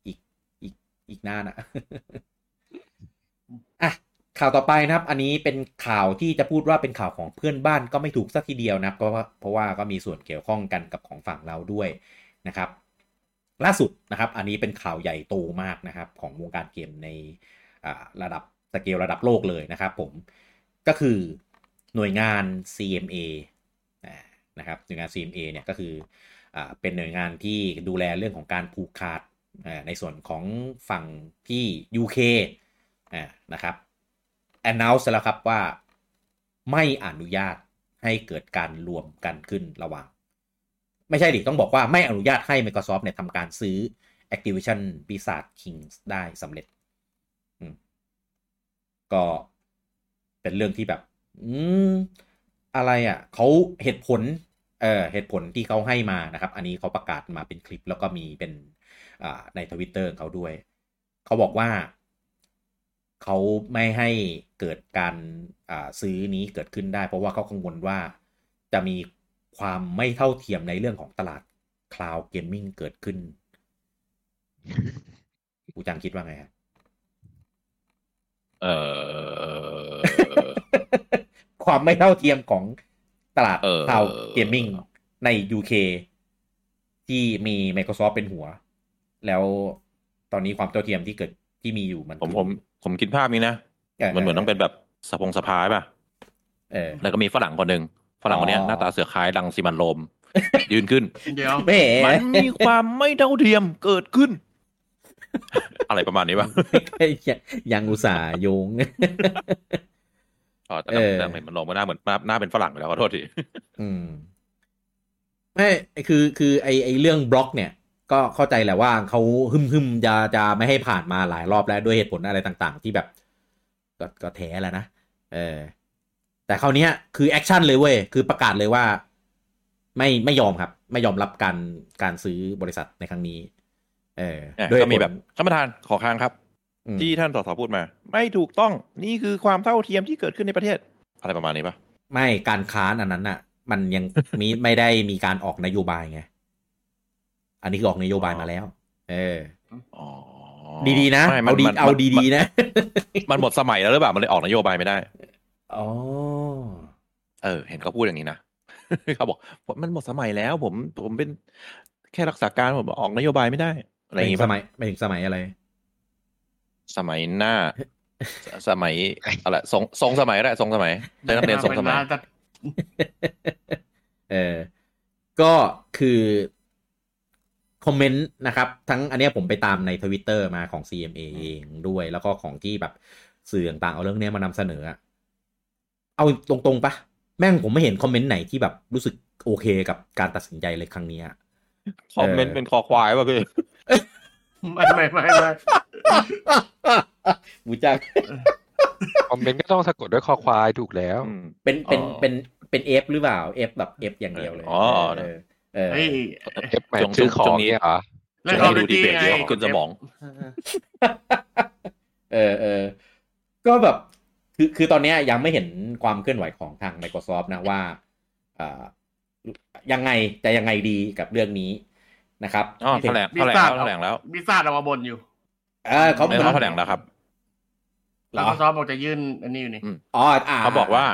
อีกอีกอีกนานอะอะ ข่าวต่อไปนะครับ อันนี้เป็นข่าวที่จะพูดว่าเป็นข่าวของเพื่อนบ้านก็ไม่ถูกสักทีเดียวนะครับเพราะว่าเพราะว่าก็มีส่วนเกี่ยวข้องกันกับของฝั่งเราด้วยนะครับ ล่าสุดนะครับ อันนี้เป็นข่าวใหญ่โตมากนะครับ ของวงการเกมในระดับสเกลระดับโลกเลยนะครับ ผมก็คือหน่วยงาน CMA นะครับหน่วยงาน CMA เนี่ยก็คืออเป็นหน่วยงานที่ดูแลเรื่องของการผูกขาดในส่วนของฝั่งที่ UK นะครับ announce แล้วครับว่าไม่อนุญาตให้เกิดการรวมกันขึ้นระหว่าง ไม่ใช่ดิ ต้องบอกว่าไม่อนุญาตให้ Microsoft เนี่ยทำการซื้อ Activision Blizzard Kings ได้สำเร็จ ก็เป็นเรื่องที่แบบ อืม อะไรอะ เขาเหตุผล เอ่อเหตุผลที่เขาให้มานะครับ อันนี้เขาประกาศมาเป็นคลิปแล้วก็มีเป็นในทวิตเตอร์เขาด้วย เขาบอกว่า เขาไม่ให้เกิดการอ่าซื้อนี้เกิดขึ้นได้ เพราะว่าเขากังวลว่าจะมีความไม่เท่าเทียมในเรื่องของตลาด cloud gaming เกิดขึ้นกูจังคิดว่าไงฮะเออความไม่เท่าเทียมของตลาดเออ cloud gaming ใน UK ที่มี Microsoft เป็นหัว แล้วตอนนี้ความเท่าเทียมที่เกิดที่มีอยู่มันผมผม ผมคิดภาพนี้นะ มันเหมือนต้องเป็นแบบสะพงสะพายป่ะเออแล้วก็มีฝรั่งคนหนึ่งฝรั่งคนเนี้ยอ๋อหน้าตาเสือคล้ายดังซีมันโรมยืนขึ้น เดี๋ยวแหมมันมีความไม่เท่าเทียมเกิดขึ้น อะไรประมาณนี้ป่ะยังอุตส่าห์โยงอ๋อแต่เออแต่เห็นมันโรมก็หน้าเหมือนหน้าหน้าเป็นฝรั่งไปแล้วขอโทษทีอืมไม่คือคือไอไอเรื่องบล็อกเนี่ย ก็เข้าใจแหละว่าเขาฮึมฮึมจะจะไม่ให้ผ่านมาหลายรอบแล้วด้วยเหตุผลอะไรต่างๆ ที่แบบ ก็ก็แท้แล้วนะเออ แต่คราวเนี้ยคือ action เลยเว้ยคือประกาศเลยว่า ไม่ไม่ยอมครับ ไม่ยอมรับการการซื้อบริษัทในครั้งนี้ เออเนี่ยด้วยก็มีเหตุผลแบบท่านประธานขอค้านครับอืมที่ท่านสสพูดมา ไม่ถูกต้องนี่คือความเท่าเทียมที่เกิดขึ้นในประเทศ อะไรประมาณนี้ป่ะไม่การค้านอันนั้นน่ะ มันยังมีไม่ได้มีการออกนโยบายไง อันนี้คือออกนโยบายมาแล้ว เอออ๋อดีๆนะไม่มัเอาดีมันเอาดีๆนะ มันหมดสมัยแล้วหรือเปล่ามันเลยออกนโยบายไม่ได้อ๋อเออ เห็นเขาพูดอย่างนี้นะเขาบอกมันหมดสมัยแล้ว ผมผมเป็นแค่รักษาการผมออกนโยบายไม่ได้อะไรอย่างไม่งี้ถึงสป่ะมัยไม่ถึงสมัยอะไร สมัยหน้าสสมัยอะไรทรงทรงสมัยแหละทรงสมัยได้นักเรียนทรงสมัยเป็นว่าจะเออก็คือ คอมเมนต์นะครับทั้งอันเนี้ยผมไปตามในทวิตเตอร์มาของ CMA เองด้วย แล้วก็ของที่แบบสื่อต่างๆเอาเรื่องเนี้ยมานำเสนออะเอาตรงๆปะแม่งผมไม่เห็นคอมเมนต์ไหนที่แบบรู้สึกโอเคกับการตัดสินใจเลยครั้งเนี้ยคอมเมนต์เป็นคอควายป่ะพี่ไม่ไม่ไม่ไม่บูจักคอมเมนต์ก็ต้องสะกดด้วยคอควายถูกแล้วอืมเป็นเป็นอ๋อเป็นเป็นเอฟหรือเปล่าเอฟแบบเอฟอย่างเดียวเลยอ๋อ เออเออเฮ้ยเอฟหมายช่วงชื่อขอช่วงงนี้เนี่ยเหรอเล่นช่วคองมนี้ดิดูดีตี้เบตไงเยอะขึ้นสมองเออเออก็แบบคือคือตอนเนี้ยยังไม่เห็นความเคลื่อนไหวของทาง Microsoft นะว่าอ่ายังไงจะยังไงดีกับเรื่องนี้นะครับอ๋อแถลงแถลงแล้วแถลงแล้วบิซ่าเอามาบนอยู่เออเขาไม่เขาแถลงแล้วครับเหรแล้วอก็ซอฟบอกจะยื่นอันนี้อยู่นี่อ๋ออ่าเขาบอกว่า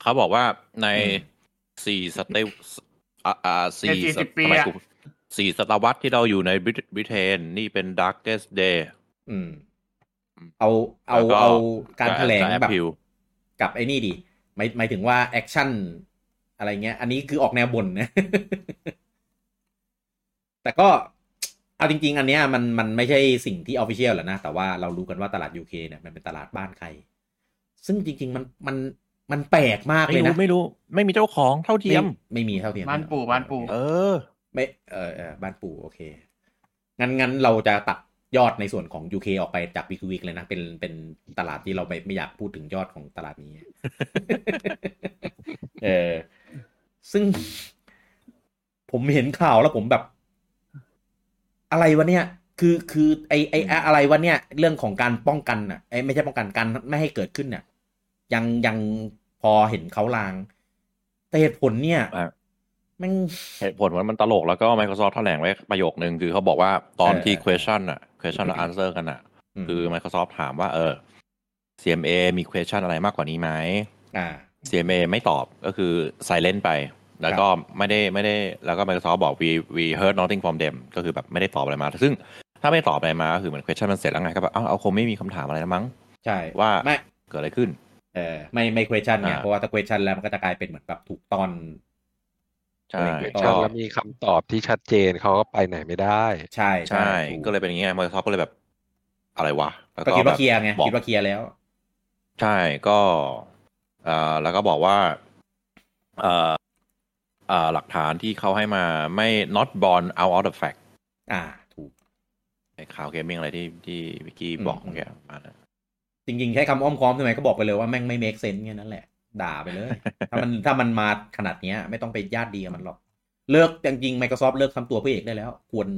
เขาบอกว่าในอืมสี่สเตล อ่าอ่าสี่ใน40ปีทำไมอะกูสี่ศตวรรษที่เราอยู่ในบริบริเทนนี่เป็น darkest day อืม เอาเอาแล้วก็เอาการแถลงกับแบบ appeal กับไอ้นี่ดิหมายหมายถึงว่าแอคชั่นอะไรเงี้ย อันนี้คือออกแนวบ่นนะ แต่ก็เอาจริง ๆ อันเนี้ยมันมันไม่ใช่สิ่งที่ออฟฟิเชียลหรอกนะ แต่ว่าเรารู้กันว่าตลาด UK เนี่ยมันเป็นตลาดบ้านใคร ซึ่งจริง ๆ มันมัน มันแปลกมากไม่เลยรู้นะ ไม่รู้ ไม่มีเจ้าของเท่าเทียมไไม่มีเท่าเทียมบ้านปู่บ้านปู่เออ ไม่เออเออบ้านปู่โอเคงั้นงั้นเราจะตัดยอดในส่วนของ UK ออกไปจาก Big Week เลยนะ เป็นเป็นตลาดที่เราไม่ไม่อยากพูดถึงยอดของตลาดนี้ เออซึ่ง ผมเห็นข่าวแล้วผมแบบ อะไรวะเนี่ย คือคือ ไอไออะอะไรวะเนี่ย เรื่องของการป้องกันอะไอไม่ใช่ป้องกันการไม่ให้เกิดขึ้นเนี่ย ยังยังพอเห็นเขาลาง แต่เหตุผลเนี่ยอะแม่งเหตุผลว่ามันตลกแล้วก็ Microsoft แถลงไว้ประโยคนึง คือเขาบอกว่าตอนที่เออ question อะ question และ answer กันอะอืมคือ Microsoft ถามว่า เออ CMA มี question อะไรมากกว่านี้ไหมอ่า CMA ไม่ตอบก็คือ silent ไป แล้วก็ไม่ได้ไม่ได้ แล้วก็ Microsoft บอก we we heard nothing from them ก็คือแบบไม่ได้ตอบอะไรมา ซึ่งถ้าไม่ตอบอะไรมาก็คือเหมือน question มันเสร็จแล้วไงก็แบบอ้าวเอาคงไม่มีคำถามอะไรแล้วมั้ง ใช่ว่าไม่เกิดอะไรขึ้น เออไม่ไม่ question เนี่ยอ่าเพราะว่าถ้า question แล้วมันก็จะกลายเป็นเหมือนแบบถูกตอนใช่เออชัดแล้วมีคำตอบที่ชัดเจนเขาก็ไปไหนไม่ได้ ใช่ใช่ถูก็เลยเป็นอย่างเงี้ย Microsoft ก็เลยแบบ อะไรวะแล้วก็คิดว่าแบบเคลียร์ไงบอกคิดว่าเคลียร์แล้ว ใช่ก็เอ่อแล้วก็บอกว่าเอ่อเอ่อหลักฐานที่เขาให้มาไม่ not born out of the fact อ่า ถูกไอ้ข่าวเกมมิ่งอะไรที่ที่วิกกี้อืมบอกเมื่อกี้ประมาณนั้น จริงๆ ใช้คำอ้อมค้อมทำไมก็บอกไปเลยว่าแม่งไม่ make sense แค่นั้นแหละ ด่าไปเลย ถ้ามันถ้ามันมาขนาดเนี้ย ไม่ต้องไปญาติดีกับมันหรอก เลิกจริงๆ Microsoft เลิกทำตัวพระเอกได้แล้ว ควร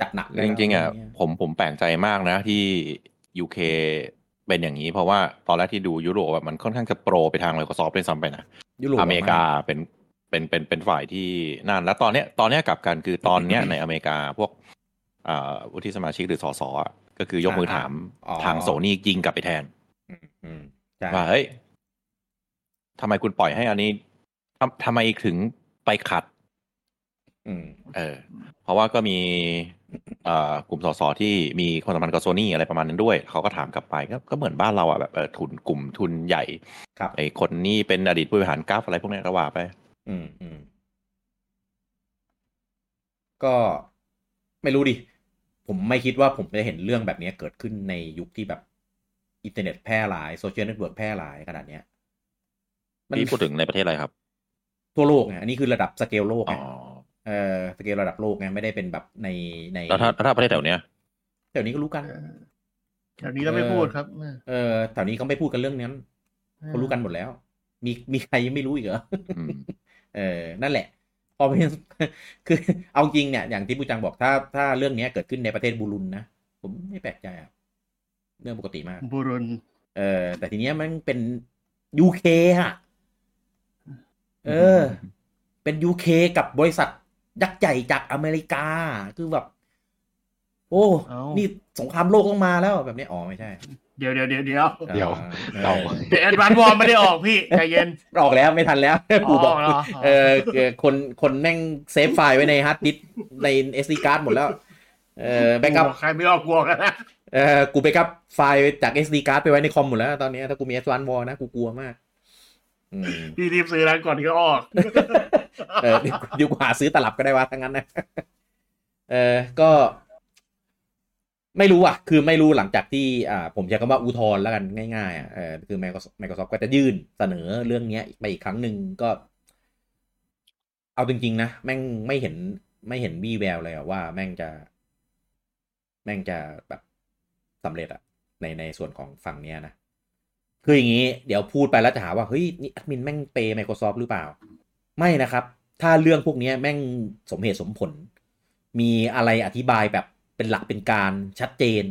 จัดหนักได้จแล้วริงๆอะเนี้ยผมผมแปลกใจมากนะที่ UK เป็นอย่างนี้เพราะว่าตอนแรกที่ดูยุโรปแบบมันค่อนข้างจะโปรไปทาง Microsoft ด้วยซ้ำไปนะยุโรปอเมริกาเป็นเป็นเป็นเป็นฝ่ายที่นั่นแล้วตอนเนี้ยตอนเนี้ยกลับกันคือตอนเนี้ยในอเมริกาพวกอ่าวุฒิสมาชิกหรือสสอะ ก็คือยกมือถามทางโซนี่ยิงกลับไปแทนอืมอืมใช่ว่าเฮ้ยทำไมคุณปล่อยให้อันนี้ทำทำไมถึงไปขัดอืมเออ เพราะว่าก็มีเอ่อกลุ่มสสที่มีคนสัมพันธ์กับโซนี่อะไรประมาณนั้นด้วย เขาก็ถามกลับไปก็ก็เหมือนบ้านเราอะแบบเออทุนกลุ่มทุนใหญ่ครับไอ้คนนี้เป็นอดีตผู้บริหารกราฟอะไรพวกเนี้ยก็ว่าไป อืมอืมก็ไม่รู้ดิ ผมไม่คิดว่าผมจะเห็นเรื่องแบบนี้เกิดขึ้นในยุคที่แบบอินเทอร์เน็ตแพร่หลาย social network แพร่หลายขนาดเนี้ยมันที่พูดถึงในประเทศอะไรครับ ทั่วโลกไงอันนี้คือระดับสเกลโลกอ๋ไงอเออสเกลระดับโลกไงไม่ได้เป็นแบบในในแล้วถ้าถ้าประเทศแถวเนี้ยแถวนี้ก็รู้กันแถวนี้เราไม่พูดครับเออแถวนี้เขาไม่พูดกันเรื่องนั้นเขารู้กันหมดแล้ว มีมีใครยังไม่รู้อีกเหรออืมเออนั่นแหละ พอเป็นคือเอาจริงเนี่ยอย่างที่ผู้จังบอกถ้าถ้าเรื่องเนี้ยเกิดขึ้นในประเทศบูรุนนะผมไม่แปลกใจอะเรื่องปกติมากบุรุนเออ แต่ทีเนี้ยมันเป็นยูเคอะเออ เป็นยูเคกับบริษัทยักษ์ใหญ่จากอเมริกาคือแบบ โอ้ นี่สงครามโลกต้องมาแล้วแบบนี้อ๋อไม่ใช่ เดี๋ยวเดี๋ยวเดี๋ยวเดี๋ยวเดี๋ยวอ่เราออเดี๋ยวแอดวานวอร์ไม่ได้ออกพี่ใจเย็นออกแล้วไม่ทันแล้วกูบอกอ๋อเหรอเออเออคนคนแม่งเซฟไฟล์ไว้ในฮาร์ดดิสก์ใน SD card หมดแล้ว เออ backupใครไม่ออกกลัวกันนะเออกูไปกับไฟล์จาก SD card ไปไว้ในคอมหมดแล้วตอนนี้ถ้ากูมี S1 Wall นะกูกลัวมากอืมพี่รีบซื้อแล้วก่อนที่เขาออกเออเดี๋ยวเดี๋ยวกูหาซื้อตลับก็ได้ว่าทั้งนั้นนะเออก็ ไม่รู้อะ คือไม่รู้หลังจากที่อ่าผมใช้คำว่าอุทธรณ์แล้วกันง่ายๆอะเออคือ Microsoft Microsoft ก็จะยื่นเสนอเรื่องเนี้ยไปอีกครั้งหนึ่งก็ เอาจริง ๆ นะ แม่งไม่เห็นไม่เห็นวี่แววเลยอะว่าแม่งจะ แม่งจะแบบสำเร็จอะในในส่วนของฝั่งเนี้ยนะ คืออย่างนี้ เดี๋ยวพูดไปแล้วจะหาว่า เฮ้ย นี่แอดมินแม่งเปย์ Microsoft หรือเปล่า ไม่นะครับ ถ้าเรื่องพวกนี้แม่งสมเหตุสมผล มีอะไรอธิบายแบบ เป็นหลักเป็นการชัดเจน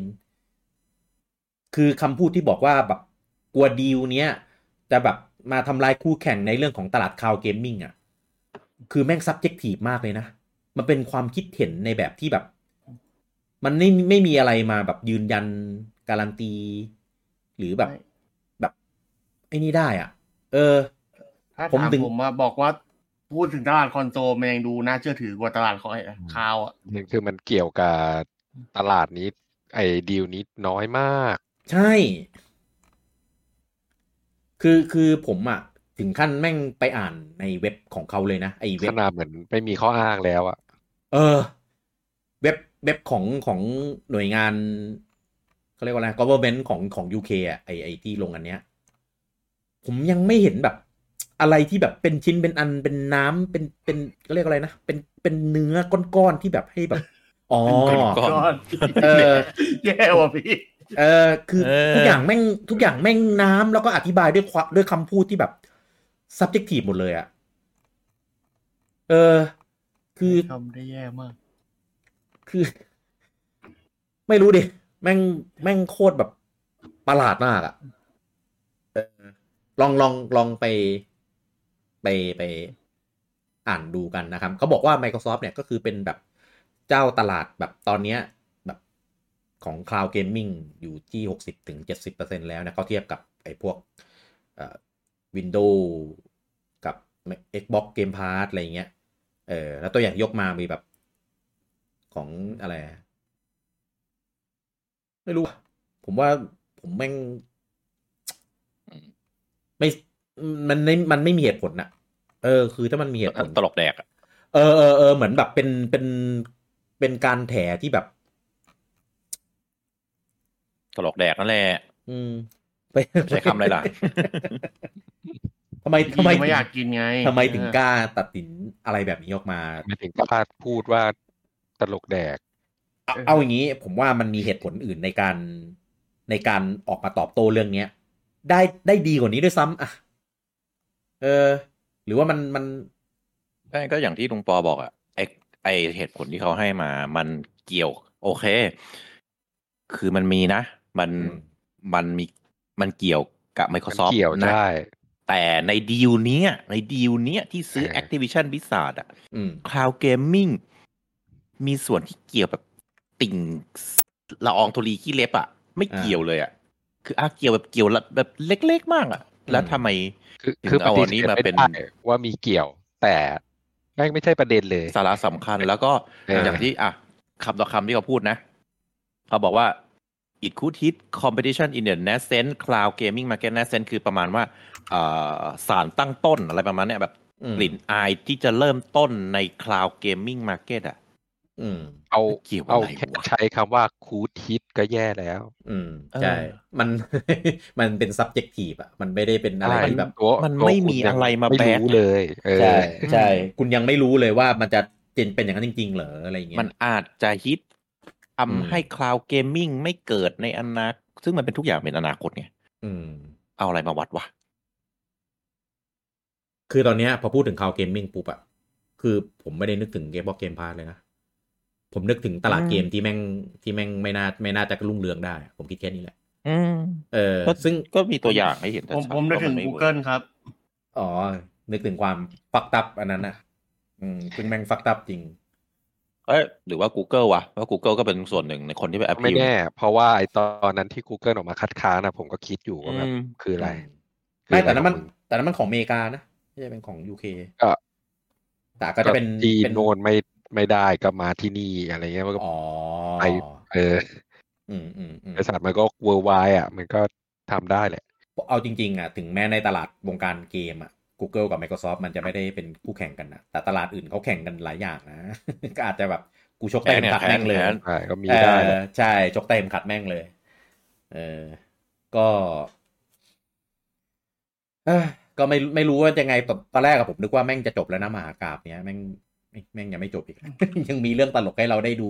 คือคำพูดที่บอกว่าแบบกลัวดีลเนี้ยจะแบบมาทำลายคู่แข่งในเรื่องของตลาด cloud gaming อะ คือแม่ง subjective มากเลยนะ มันเป็นความคิดเห็นในแบบที่แบบ มันไม่ไม่มีอะไรมาแบบยืนยันการันตี หรือแบบแบบไอ้นี่ได้อะ เออถ้าผมถามถึงผมมาบอกว่าพูดถึงตลาดคอนโซลมันยังดูน่าเชื่อถือกว่าตลาดของไอ้คาวอะนี่คือมันเกี่ยวกับ ตลาดนี้ ไอ้ดีลนี้น้อยมาก ใช่ คือคือผมอะถึงขั้นแม่งไปอ่านในเว็บของเขาเลยนะไอเว็ขบนาดเหมือนไม่มีข้ออ้างแล้วอะเออ เว็บเว็บของของหน่วยงานเขาเรียกว่าอะไร government ของของ UK อะไอไอที่ลงอันเนี้ย ผมยังไม่เห็นแบบ อะไรที่แบบเป็นชิ้นเป็นอันเป็นน้ำเป็นเป็นเขาเรียกอะไรนะเป็นเป็นเนื้อก้อนๆที่แบบให้แบบ อ๋อก้อนก้อนเออแย่ว่ะพี่เออคือเออทุกอย่างแม่งทุกอย่างแม่งน้ำแล้วก็อธิบายด้วยความด้วยคำพูดที่แบบ subjective หมดเลยอะเออ คือทำได้แย่มาก คือ ไม่รู้ดิแม่งแม่งโคตรแบบประหลาดมากอะเออลองลองลองไป ไปไป อ่านดูกันนะครับเขาบอกว่า Microsoft เนี่ยก็คือเป็นแบบ เจ้าตลาดแบบตอนเนี้ยแบบของ Cloud Gaming อยู่ที่ 60ถึง70%แล้วนะเขาเทียบกับไอ้พวกเอ่อ Windows กับ Xbox Game Pass อะไรเงี้ย เออ แล้วตัวอย่างที่ยกมามีแบบของอะไรอะไม่รู้ ผมว่าผมแม่ง ไม่ มันไม่มันไม่มีเหตุผลอะเออ คือถ้ามันมีเหตุผลตลกแดกอะเออเออเออเหมือนแบบเป็นเป็น เป็นการแถที่แบบตลกแดกนั่นแหละอืมใช้คำอะไรล่ะทำไมทำไมไม่อยากกินไงทำไมถึงกล้าตัดสินอะไรแบบนี้ออกมาไม่ถึงกล้าพูดว่าตลกแดก เอาเอาอย่างนี้ผมว่ามันมีเหตุผลอื่นในการในการออกมาตอบโต้เรื่องเนี้ย ได้ได้ดีกว่านี้ด้วยซ้ำอะเออ หรือว่ามันมันใช่ก็อย่างที่ลุงปอบอกอะไอ ไอเหตุผลที่เขาให้มา มันเกี่ยว โอเค คือมันมีนะ มันอืมมันมีมันเกี่ยวกับมัน Microsoft เกี่ยวนะได้แต่ในดีลเนี้ยในดีลเนี้ยที่ซื้อเออ Activision Blizzard อะอืม Cloud Gaming มีส่วนที่เกี่ยวแบบติ่งละอองธุลีขี้เล็บอะไม่เกี่ยวเลยอะคืออาเกี่ยวแบบเกี่ยวละแบบเล็กๆมากอะแล้วทำไมคือถึงคือเอาปอัฏินนี้เสธมาไม่เป็นได้ว่ามีเกี่ยว แต่ แม่งไม่ใช่ประเด็นเลย สาระสำคัญแล้วก็เออออย่างที่อะคำต่อคำที่เขาพูดนะ เขาบอกว่า it could hit competition in the nascent cloud gaming market nascent คือประมาณว่าเอ่อสารตั้งต้นอะไรประมาณเนี้ยแบบอืมกลิ่นอายที่จะเริ่มต้นใน cloud gaming market อะอืม เอาเกี่ยวอะไรเอาแค่วะใช้คำว่าคูดฮิตก็แย่แล้ว อืมเออใช่มันมันเป็น subjective อะมันไม่ได้เป็นอะไรที่แบบตัวมันตัวไม่คุณมียังอะไรมาไม่แบกรู้เลยเออใช่ใช่ คุณยังไม่รู้เลยว่ามันจะเป็นเป็นอย่างนั้นจริง ๆ เหรออะไรอย่างเงี้ยมันอาจจะฮิตอืมทำให้ cloud gaming ไม่เกิดในอนาคตซึ่งมันเป็นทุกอย่างเป็นอนาคตไงอืมเอาอะไรมาวัดวะคือตอนเนี้ยพอพูดถึง cloud gaming ปุ๊บอะคือผมไม่ได้นึกถึงเกมบอกเกมพาร์เลยนะ ผมนึกถึงตลาดอืมเกมที่แม่งที่แม่งไม่น่าไม่น่าจะรุ่งเรืองได้ ผมคิดแค่นี้แหละอืมเออก็ซึ่งก็มีตัวอย่างให้เห็นผมชัดๆผมนึกว่าถึงนไ Google ครับ อ๋อ นึกถึงความฟักตับอันนั้นนะอืมซึ่งแม่งฟักตับจริงเอ้ยหรือว่า Google วะว่า Google ก็เป็นส่วนหนึ่งในคนที่ไปแอปไม่แน่ เพราะว่าไอตอนนั้นที่ Google ออกมาคัดค้านนะผมก็คิดอยู่ว่าแบบคืออะไรไม่คือแต่นั้นมันของงแต่นั้นมันของอเมริกานะไม่ใช่เป็นของยูเคก็แต่ก็จะเป็นจีนเป็นโนนไม่ ไม่ได้ก็มาที่นี่อะไรเงี้ยมันก็อ๋อไปเอออืมอืมอืมบริษัทมันก็เวอร์ไวอะ มันก็ทำได้แหละ เอาจริง ๆ อะ ถึงแม้ในตลาดวงการเกมอะ Google กับ Microsoft มันจะไม่ได้เป็นคู่แข่งกันนะแต่ตลาดอื่นเขาแข่งกันหลายอย่างนะ ก็อาจจะแบบกูชกแพ้เต็มเนี่ยขัดแพ้แม่งเลยแพ้ใช่ก็มีเอได้อแหละใช่ชกเต็มขัดแม่งเลย เออ ก็เอ้ยก็ไม่ไม่รู้ว่ายังไงตอนตอนแรกอะผมนึกว่าแม่งจะจบแล้วนะมหากราบเนี้ยแม่ง แม่งยังไม่จบอีก ยังมีเรื่องตลกให้เราได้ดู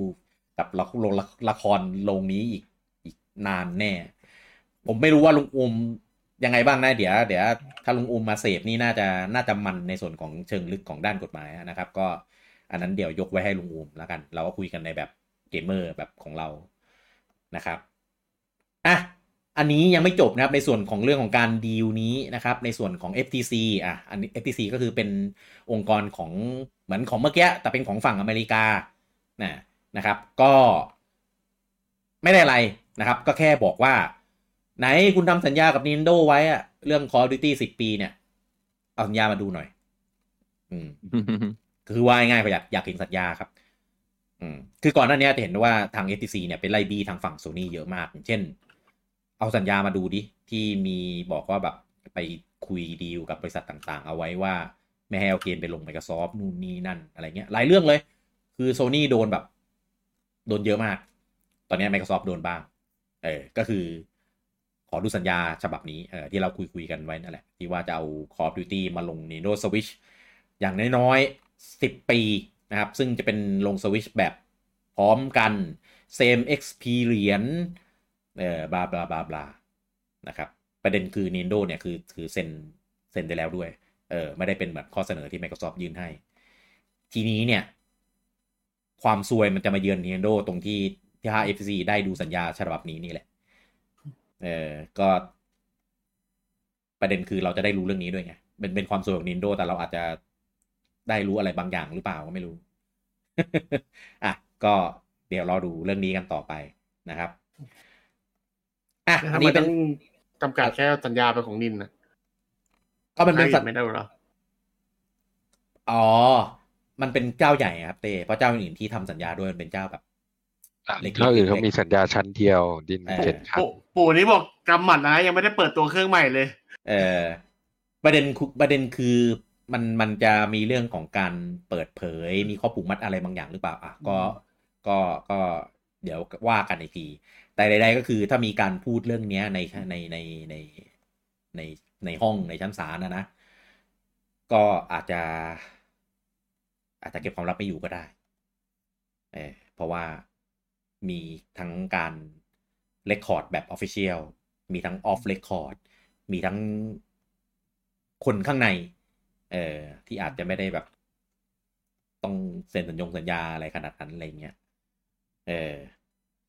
กับละลงละละครลงนี้อีกอีกนานแน่ ผมไม่รู้ว่าลุงอุมยังไงบ้างนะเดี๋ยวเดี๋ยวถ้าลุงอุมมาเสพนี่น่าจะน่าจะมันในส่วนของเชิงลึกของด้านกฎหมายนะครับ ก็อันนั้นเดี๋ยวยกไว้ให้ลุงอุมแล้วกัน เราก็คุยกันในแบบเกมเมอร์แบบของเรานะครับอะอันนี้ยังไม่จบนะครับในส่วนของเรื่องของการดีลนี้นะครับ ในส่วนของ FTC อะอันนี้ FTC ก็คือเป็นองค์กรของ เหมือนของเมื่อกี้แต่เป็นของฝั่งอเมริกานะนะครับ ก็ ไม่ได้อะไรนะครับ ก็แค่บอกว่า ไหนคุณทำสัญญากับ Nintendo ไว้อะเรื่อง Call of Duty 10 ปีเนี่ย เอาสัญญามาดูหน่อย อืม คือว่าง่ายๆก็อยากอยากเห็นสัญญาครับ อืม คือก่อนหน้านี้จะเห็นว่าทาง FTC เนี่ยเป็นไล่บีทางฝั่งโซนี่เยอะมากอย่างเช่น เอาสัญญามาดูดิ ที่มีบอกว่าแบบไปคุยดีลกับบริษัทต่างๆ เอาไว้ว่า ไม่ให้เอาเกมไปลง Microsoft นู่นนี่นั่นอะไรเงี้ยหลายเรื่องเลย คือโซนี่โดนแบบ โดนเยอะมาก ตอนนี้ Microsoft โดนบ้าง เออ ก็คือ ขอดูสัญญาฉบับนี้เออที่เราคุยคุยๆกันไว้นั่นแหละ ที่ว่าจะเอา Call of Duty มาลง Nintendo Switch อย่างน้อยๆ 10 ปีนะครับ ซึ่งจะเป็นลง Switch แบบพร้อมกัน same experience เออบลาบลาบลาบลานะครับ ประเด็นคือ Nintendo เนี่ยคือคือเซ็นเซ็นได้แล้วด้วย เออไม่ได้เป็นแบบข้อเสนอที่ Microsoft ยื่นให้ ทีนี้เนี่ย ความซวยมันจะมาเยือน Nintendo ตรงที่ที่ 5FC ได้ดูสัญญาฉบับนี้นี่แหละ เออก็ประเด็นคือเราจะได้รู้เรื่องนี้ด้วยไงเป็นเป็นความซวยของ Nintendo แต่เราอาจจะได้รู้อะไรบางอย่างหรือเปล่าก็ไม่รู้ อะ ก็เดี๋ยวรอดูเรื่องนี้กันต่อไปนะครับ อะแล้วอัทำนไมนี้เป็ต้นองจำกัดแค่สัญญาเป็นของนินนะ ก็มันเป็นให้สัญไม่ได้หรออ๋อ มันเป็นเจ้าใหญ่อะครับเต้เพราะเจ้าอื่นที่ทำสัญญาด้วยมันเป็นเจ้าแบบเล็กๆเจ้าอื่นเขาเล็กๆมีสัญญาชั้นเดียว ดินเออเจ็ดชั้นปู่ปู่นี้บอกกำหมัดนะยังไม่ได้เปิดตัวเครื่องใหม่เลย เออประเด็นคือประเด็นคือมันมันจะมีเรื่องของการเปิดเผย มีข้อผูกมัดอะไรบางอย่างหรือเปล่าอะก็ก็ก็เดี๋ยวว่ากันอีกทีแต่ใดๆก็คือถ้ามีการพูดเรื่องเนี้ยในในในในใน ในห้องในชั้นศาลนะนะ ก็อาจจะ อาจจะเก็บความลับไม่อยู่ก็ได้เออเพราะว่ามีทั้งการเ e คคอร์ดแบบ Official มีทั้ง Off Record มีทั้งคนข้างใน เอ่อที่อาจจะไม่ได้แบบ ต้องเซ็นสัญญงสัญญาอะไรขนาดนั้นอะไรเงี้ยเออ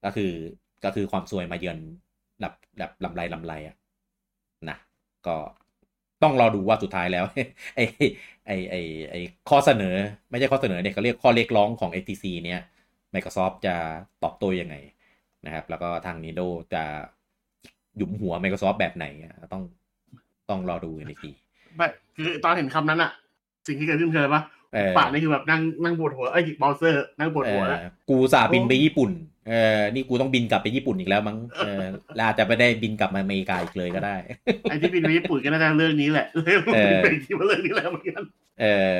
ก็คือก็คือความซวยมาเยือนแบบแบบลำไรลำไรอะนะ ก็ต้องรอดูว่าสุดท้ายแล้ว ไอไอไอไอข้อเสนอ ไม่ใช่ข้อเสนอเนี่ยเขาเรียกข้อเรียกร้องของ HTC เนี่ย Microsoft จะตอบโต้ยังไงนะครับ แล้วก็ทาง Nintendo จะหยุมหัว Microsoft แบบไหนอะต้องต้องรอดูกันอีกทีไม่คือตอนเห็นคำนั้นอะสิ่งที่เกิดขึ้นคืออะไรปะเออปากนี่คือแบบนั่งนั่งปวดหัวเอ้ยเบราว์เซอร์นั่งปวดเอหัวอแล้วกูสาบินไปญี่ปุ่น เออนี่กูต้องบินกลับไปญี่ปุ่นอีกแล้วมั้งเออแล้วอาจจะไม่ได้บินกลับมาอเมริกาอีกเลยก็ได้ไอ้ที่บินไปญี่ปุ่นก็น่าจะเรื่องนี้แหละเรื่องเออเป็นที่ว่าเรื่องนี้แหละเหมือนกันเออ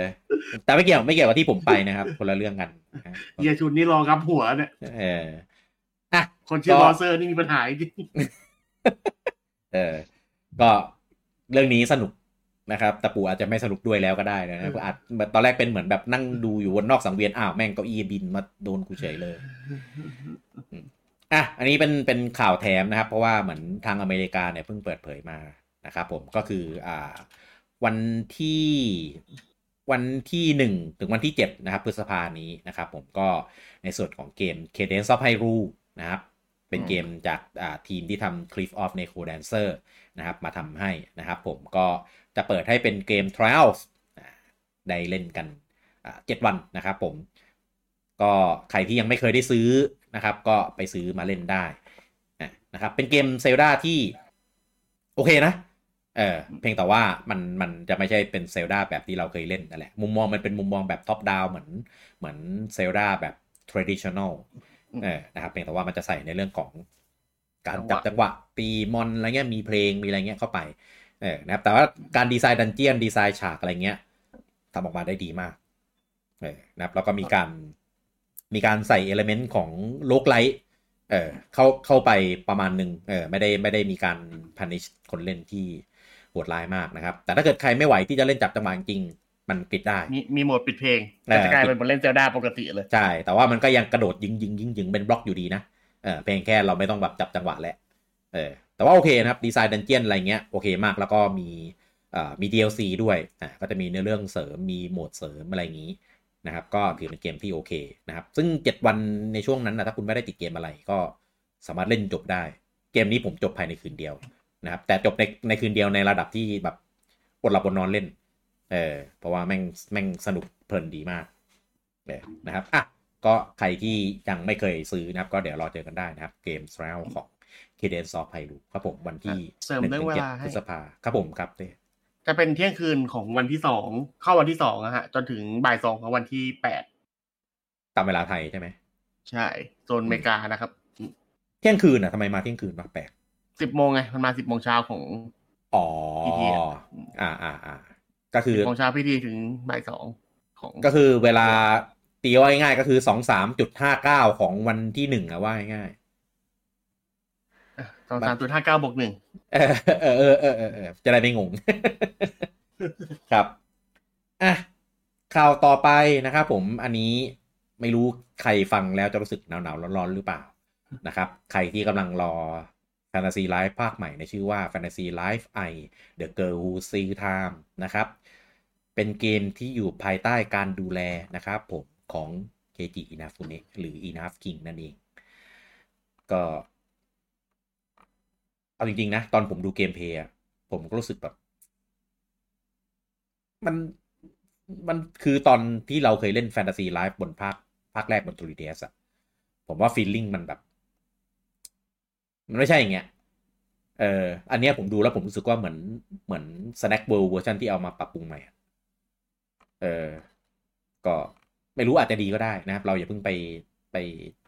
แต่ไม่เกี่ยวไม่เกี่ยวกับที่ผมไปนะครับ คนละเรื่องกันนะฮะเฮียชุนนี่รองรับหัวเนี่ยเอออะคนชื่อก็เบราว์เซอร์นี่มีปัญหาจริงเออ ก็เรื่องนี้สนุก นะครับแต่ปู่อาจจะไม่สนุกด้วยแล้วก็ได้นะอาจตอนแรกเป็นเหมือนแบบนั่งดูอยู่บนนอกสังเวียนอ้าวแม่งเก้าอี้บินมาโดนกูเฉยเลยอะอันนี้เป็นเป็นข่าวแถมนะครับ เพราะว่าเหมือนทางอเมริกาเนี่ยเพิ่งเปิดเผยมานะครับผมก็คืออ่าวันที่วันที่หนึ่งถึงวันที่เจ็ดนะครับพฤษภานี้นะครับ ผมก็ในส่วนของเกม Cadence of Hyrule นะครับเป็นเกมจากอ่าทีมที่ทำ Cliff of Neko Dancer นะครับมาทำให้นะครับผมก็ จะเปิดให้เป็นเกม Trials ได้เล่นกันเจ็ดวันนะครับผม ก็ใครที่ยังไม่เคยได้ซื้อนะครับ ก็ไปซื้อมาเล่นได้นะนะครับ เป็นเกมเซลดาที่ โอเคนะ เออเพียงแต่ว่ามันมันจะไม่ใช่เป็นเซลดาแบบที่เราเคยเล่นนั่นแหละ มุมมองมันเป็นมุมมองแบบท็อปดาวเหมือนเหมือน Zelda แบบ traditional เออนะครับเพียงแต่ว่ามันจะใส่ในเรื่องของการจับจังหวะตี mon อะไรเงี้ยมีเพลงมีอะไรเงี้ยเข้าไป เออนะครับแต่ว่าการ design dungeon design ฉากอะไรเงี้ยทำออกมาได้ดีมากเออนะครับแล้วก็มีการมีการใส่ element ของ roguelite เออเข้าเข้าไปประมาณหนึ่งเออไม่ได้ไม่ได้มีการ punish คนเล่นที่โหดร้ายมากนะครับ แต่ถ้าเกิดใครไม่ไหวที่จะเล่นจับจังหวะจริงๆมันปิดได้ๆีมีโหมดปิดเพลงเออแต่จะกลายเป็นบทเล่นเซลดาปกติเลย ใช่ แต่ว่ามันก็ยังกระโดดยิงยิงยิงยิงเป็นบล็อกอยู่ดีนะเออเพียงแค่เราไม่ต้องแบบจับจังหวะแหละเออ แต่ว่าโอเคนะครับดีไซน์ดันเจียนอะไรเงี้ยโอเคมากแล้วก็มีมี DLC ด้วยอะก็จะมีเนื้อเรื่องเสริมมีโหมดเสริมอะไรอย่างนี้นะครับก็ถือเป็นเกมที่โอเคนะครับซึ่ง 7 วันในช่วงนั้นนะถ้าคุณไม่ได้ติดเกมอะไรก็สามารถเล่นจบได้ เกมนี้ผมจบภายในคืนเดียวนะครับแต่จบในในคืนเดียวในระดับที่แบบอดหลับอดนอนเล่นเออเพราะว่าแม่งแม่งสนุกเพลินดีมากเนะครับอะก็ใครที่ยังไม่เคยซื้อนะครับ ก็เดี๋ยวรอเจอกันได้นะครับเกม s r a l ของ Cadence of Hyrule ครับผมวันที่เสริมเรื่องเวลาให้พฤษภาครับผมครับเต้จะเป็นเที่ยงคืนของวันที่สองเข้าวันที่สองอะฮะ จนถึงบ่ายสองของวันที่แปดตามเวลาไทยใช่ไหมใช่โซนอเมริกานะครับ เที่ยงคืนอะทำไมมาเที่ยงคืนวะแปลกสิบโมงไงมันมาสิบโมงเช้าของอ๋อพิธีอะอ่าอ่าอ่าก็คือสิบโมงเช้าพิธีถึงบ่ายสองของก็คือเวลาตีว่าง่ายๆก็คือสองสามจุดห้าเก้าของวันที่หนึ่งอะว่าง่าย สองสามจุดห้าเก้าบวกหนึ่งๆเออเออเออเออเออเออจะได้ไม่งง ครับอะข่าวต่อไปนะครับผมอันนี้ไม่รู้ใครฟังแล้วจะรู้สึกหนาวๆร้อนๆหรือเปล่านะครับ ใครที่กำลังรอ Fantasy Life ภาคใหม่ในชื่อว่า Fantasy Life I The Girl Who See Time นะครับ เป็นเกมที่อยู่ภายใต้การดูแลนะครับผมของเคจิอินาฟุเนะหรืออินาฟคิงนั่นเอง ก็ เอาจริง ๆ นะ ตอนผมดู gameplay อะผมก็รู้สึกแบบ มันมันคือตอนที่เราเคยเล่น Fantasy Life บนภาคภาคแรกบน 3DS อะผมว่า feeling มันแบบ มันไม่ใช่อย่างเงี้ยเอออันเนี้ยผมดูแล้วผมรู้สึกว่าเหมือนเหมือน Snack World เวอร์ชันที่เอามาปรับปรุงใหม่อะเออก็ไม่รู้อาจจะดีก็ได้นะครับ เราอย่าเพิ่งไปไป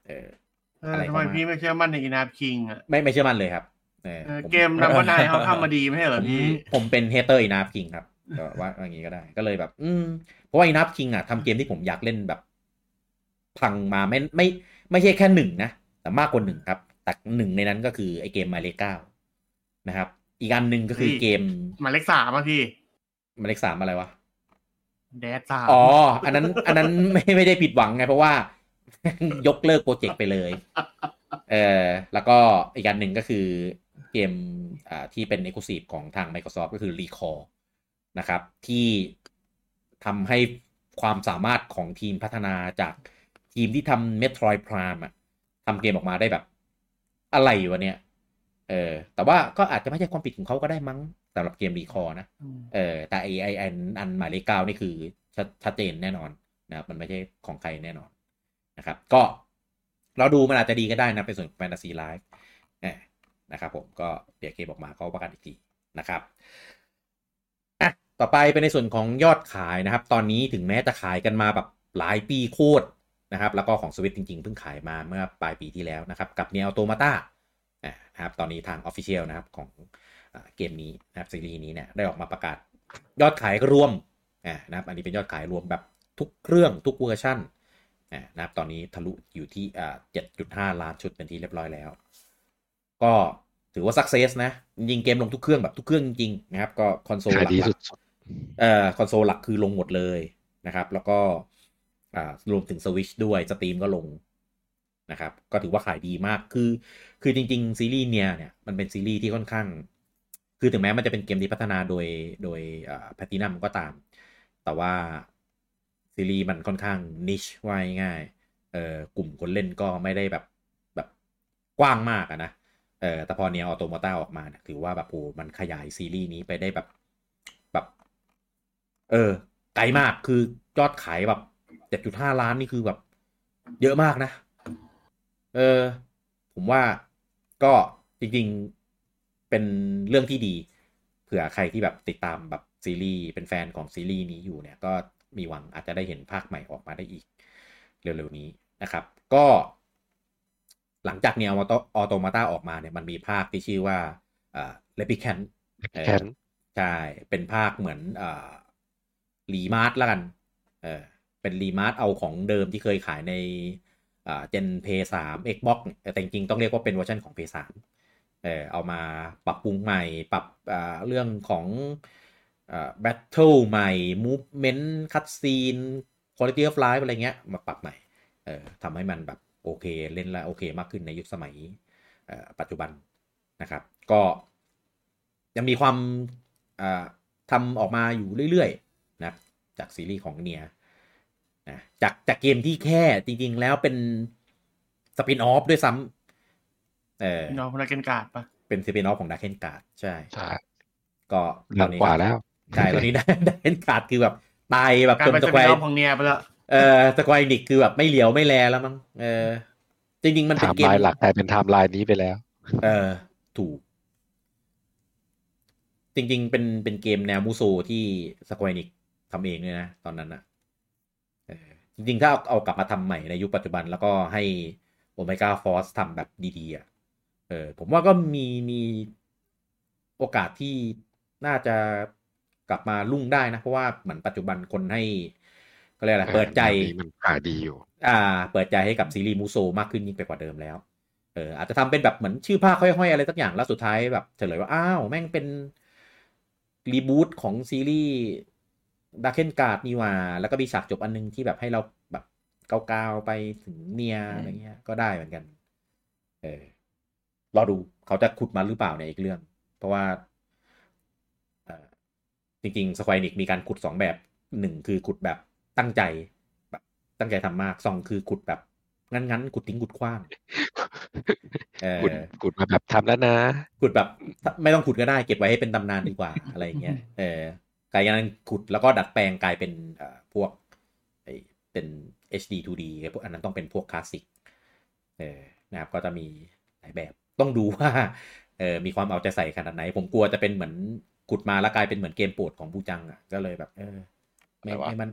เออเอออะไรทำไมเข้ามาพี่ไม่เชื่อมั่นในอินาคิงอะไม่ไม่เชื่อมั่นเลยครับ เออเออผมเกม number nine เขาทำมาดีไม่ใช่เหรอพี่ผมเป็น hater อินาฟคิงครับก็ว่าอย่างนี้ก็ได้ก็เลยแบบ อืมเพราะว่าอินาฟคิงอะทำเกมที่ผมอยากเล่นแบบ พังมาไม่ไม่ ไม่ใช่แค่หนึ่งนะ แต่มากกว่าหนึ่งครับ แต่หนึ่งในนั้นก็คือไอเกมหมายเลขเก้านะครับ อีกอันหนึ่งก็คือเฮ้ยเกมหมายเลขสามอะพี่หมายเลขสามอะไรวะ Dash สามอ๋อ อันนั้น อันนั้นไม่ไม่ได้ผิดหวังไง เพราะว่ายกเลิกโปรเจกต์ไปเลย เออแล้วก็อีกอันหนึ่งก็คือ เกมอ่าที่เป็น e x c l u s i v e ของทาง Microsoft ก็คือ Recall นะครับ ที่ทำให้ความสามารถของทีมพัฒนาจากทีมที่ทำ Metroid Prime อะทำเกมออกมาได้แบบอะไรวะเนี่ย เออ แต่ว่าก็อาจจะไม่ใช่ความผิดของเขาก็ได้มั้งสำหรับเกม Recall นะ เออ แต่ไอไออันอันหมายเลขเก้านี่คือชัดชัดเจนแน่นอนนะครับมันไม่ใช่ของใครแน่นอนนะครับ ก็เราดูมันอาจจะดีก็ได้นะเป็นส่วน Fantasy Life นะครับผมก็เดี๋ยวเกมออกมาก็ว่ากันอีกทีนะครับอะต่อไปเป็นในส่วนของยอดขายนะครับ ตอนนี้ถึงแม้จะขายกันมาแบบหลายปีโคตรนะครับแล้วก็ของสวิตจริงๆเพิ่งขายมาเมื่อปลายปีที่แล้วนะครับกับ Nier Automata นะครับตอนนี้ทาง Official นะครับของเกมนี้นะครับซีรีส์นี้เนี่ยได้ออกมาประกาศยอดขายรวมอ่านะครับอันนี้เป็นยอดขายรวมแบบทุกเครื่องทุกเวอร์ชันอ่านะครับตอนนี้ทะลุอยู่ที่อ่า7.5 ล้านชุดเป็นที่เรียบร้อยแล้ว ก็ถือว่า success นะ ยิงเกมลงทุกเครื่องแบบทุกเครื่องจริงๆนะครับ ก็คอนโซลขายดีหลัสุดๆเอ่อคอนโซลหลักคือลงหมดเลยนะครับ แล้วก็อ่ารวมถึงสวิชด้วย Steam ก็ลงนะครับ ก็ถือว่าขายดีมากคือ คือจริง ๆ ซีรีส์เนี่ยเนี่ยมันเป็นซีรีส์ที่ค่อนข้าง คือถึงแม้มันจะเป็นเกมที่พัฒนาโดยโดยแพตินัมก็ตาม แต่ว่าซีรีส์มันค่อนข้างนิชว่าง่ายๆเอ่อกลุ่มคนเล่นก็ไม่ได้แบบแบบกว้างมากอะนะ เออแต่พอเนียออโตมาตาออกมาเนี่ยถือว่าแบบโอ้มันขยายซีรีส์นี้ไปได้แบบแบบ เออ ไกลมากคือยอดขายแบบเจ็ดจุดห้าล้านนี่คือแบบ เยอะมากนะ เออ ผมว่าก็จริงๆเป็นเรื่องที่ดี เผื่อใครที่แบบติดตามแบบซีรีส์เป็นแฟนของซีรีส์นี้อยู่เนี่ย ก็มีหวังอาจจะได้เห็นภาคใหม่ออกมาได้อีก เร็วๆนี้นะครับ ก็ หลังจาก Nier Automata ออกมาเนี่ยมันมีภาคที่ชื่อว่าอ่า Replicant แคนใช่ เป็นภาคเหมือนอ่า remaster ละกันเออเป็น remaster เอาของเดิมที่เคยขายในอ่าเจนเพย์สาม Xbox แต่จริงๆต้องเรียกว่าเป็นเวอร์ชันของ p สามเออเอามาปรับปรุงใหม่ ปรับอ่าเรื่องของอ่า Battle ใหม่ Movement Cutscene Quality of Life อะไรเงี้ย มาปรับใหม่เออทำให้มันแบบ โอเคเล่นแล้วโอเคมากขึ้นในยุคสมัยเอ่อปัจจุบันนะครับ ก็ยังมีความอ่าทำออกมาอยู่เรื่อยๆนะจากซีรีส์ของเนียนะจากจากเกมที่แค่จริงๆแล้วเป็นสปินออฟด้วยซ้ำเออน้องพนักงานการ์ดปะเป็นสปินออฟของดักเ n นการ์ดใช่ใช่ก็ตเรื่ออนงนี้กว่าแล้วใช่ตอนนี้ดักเ n นการ์ดคือแบบตายแบบการจนเป็นสสแควปินออร์ฟของเนียไปแล้ว เออสแควร์นิกคือแบบไม่เหลียวไม่แลแล้วมั้งเออจริงๆมันไทเป็นม์เกไลมน์หลักกลายเป็นไทม์ไลน์นี้ไปแล้ว เออ ถูก จริง ๆ เป็นเป็นเกมแนว Musou ที่ Square Enix ทำเองเลยนะ ตอนนั้นอะเออจริงๆ ถ้าเอาเอากลับมาทำใหม่ในยุคปัจจุบันแล้วก็ให้ Omega Force ทำแบบดีๆอะเออผมว่าก็มีมีโอกาสที่น่าจะกลับมารุ่งได้นะ เพราะว่าเหมือนปัจจุบันคนให้ ก็เรียกอะไรเปิดใจแนวนี้มันขายดีอยู่ อ่า เปิดใจให้กับซีรีส์ Musou มากขึ้นยิ่งไปกว่าเดิมแล้วเอออาจจะทำเป็นแบบเหมือนชื่อภาคค่อยๆอะไรสักอย่างแล้วสุดท้ายแบบเฉลยว่า อ้าว แม่งเป็นรีบูตของซีรีส์ดักเคนการ์ดนี่หว่า แล้วก็มีฉากจบอันนึงที่แบบให้เราแบบก้าวๆไปถึงเนียอะไรเงี้ยก็ได้เหมือนกัน เออรอดูเขาจะขุดมาหรือเปล่าในยอีกเรื่อง เพราะว่าเอ่อจริงๆสควอนิกมีการขุดสองแบบหนึ่งคือขุดแบบ ตั้งใจแบบตั้งใจทำมากสองคือขุดแบบงั้นๆขุดทิ้งขุดขว้างเออกุดกุดมาแบบทำแล้วนะขุดแบบ ไม่ต้องขุดก็ได้เก็บไว้ให้เป็นตำนานดีกว่าอะไรอย่างเงี้ยเออกลายเป็นขุดแล้วก็ดัดแปลงกลายเป็นเอ่อพวกไอเป็น HD 2D ไอ้พวกอันนั้นต้องเป็นพวกคลาสสิกเออนะครับก็จะมีหลายแบบต้องดูว่าเออมีความเอาใจใส่ขนาดไหน ผมกลัวจะเป็นเหมือนขุดมาแล้วกลายเป็นเหมือนเกมโปรดของบูจังอะก็เลยแบบ เออไม่อะไรวะไม่มัน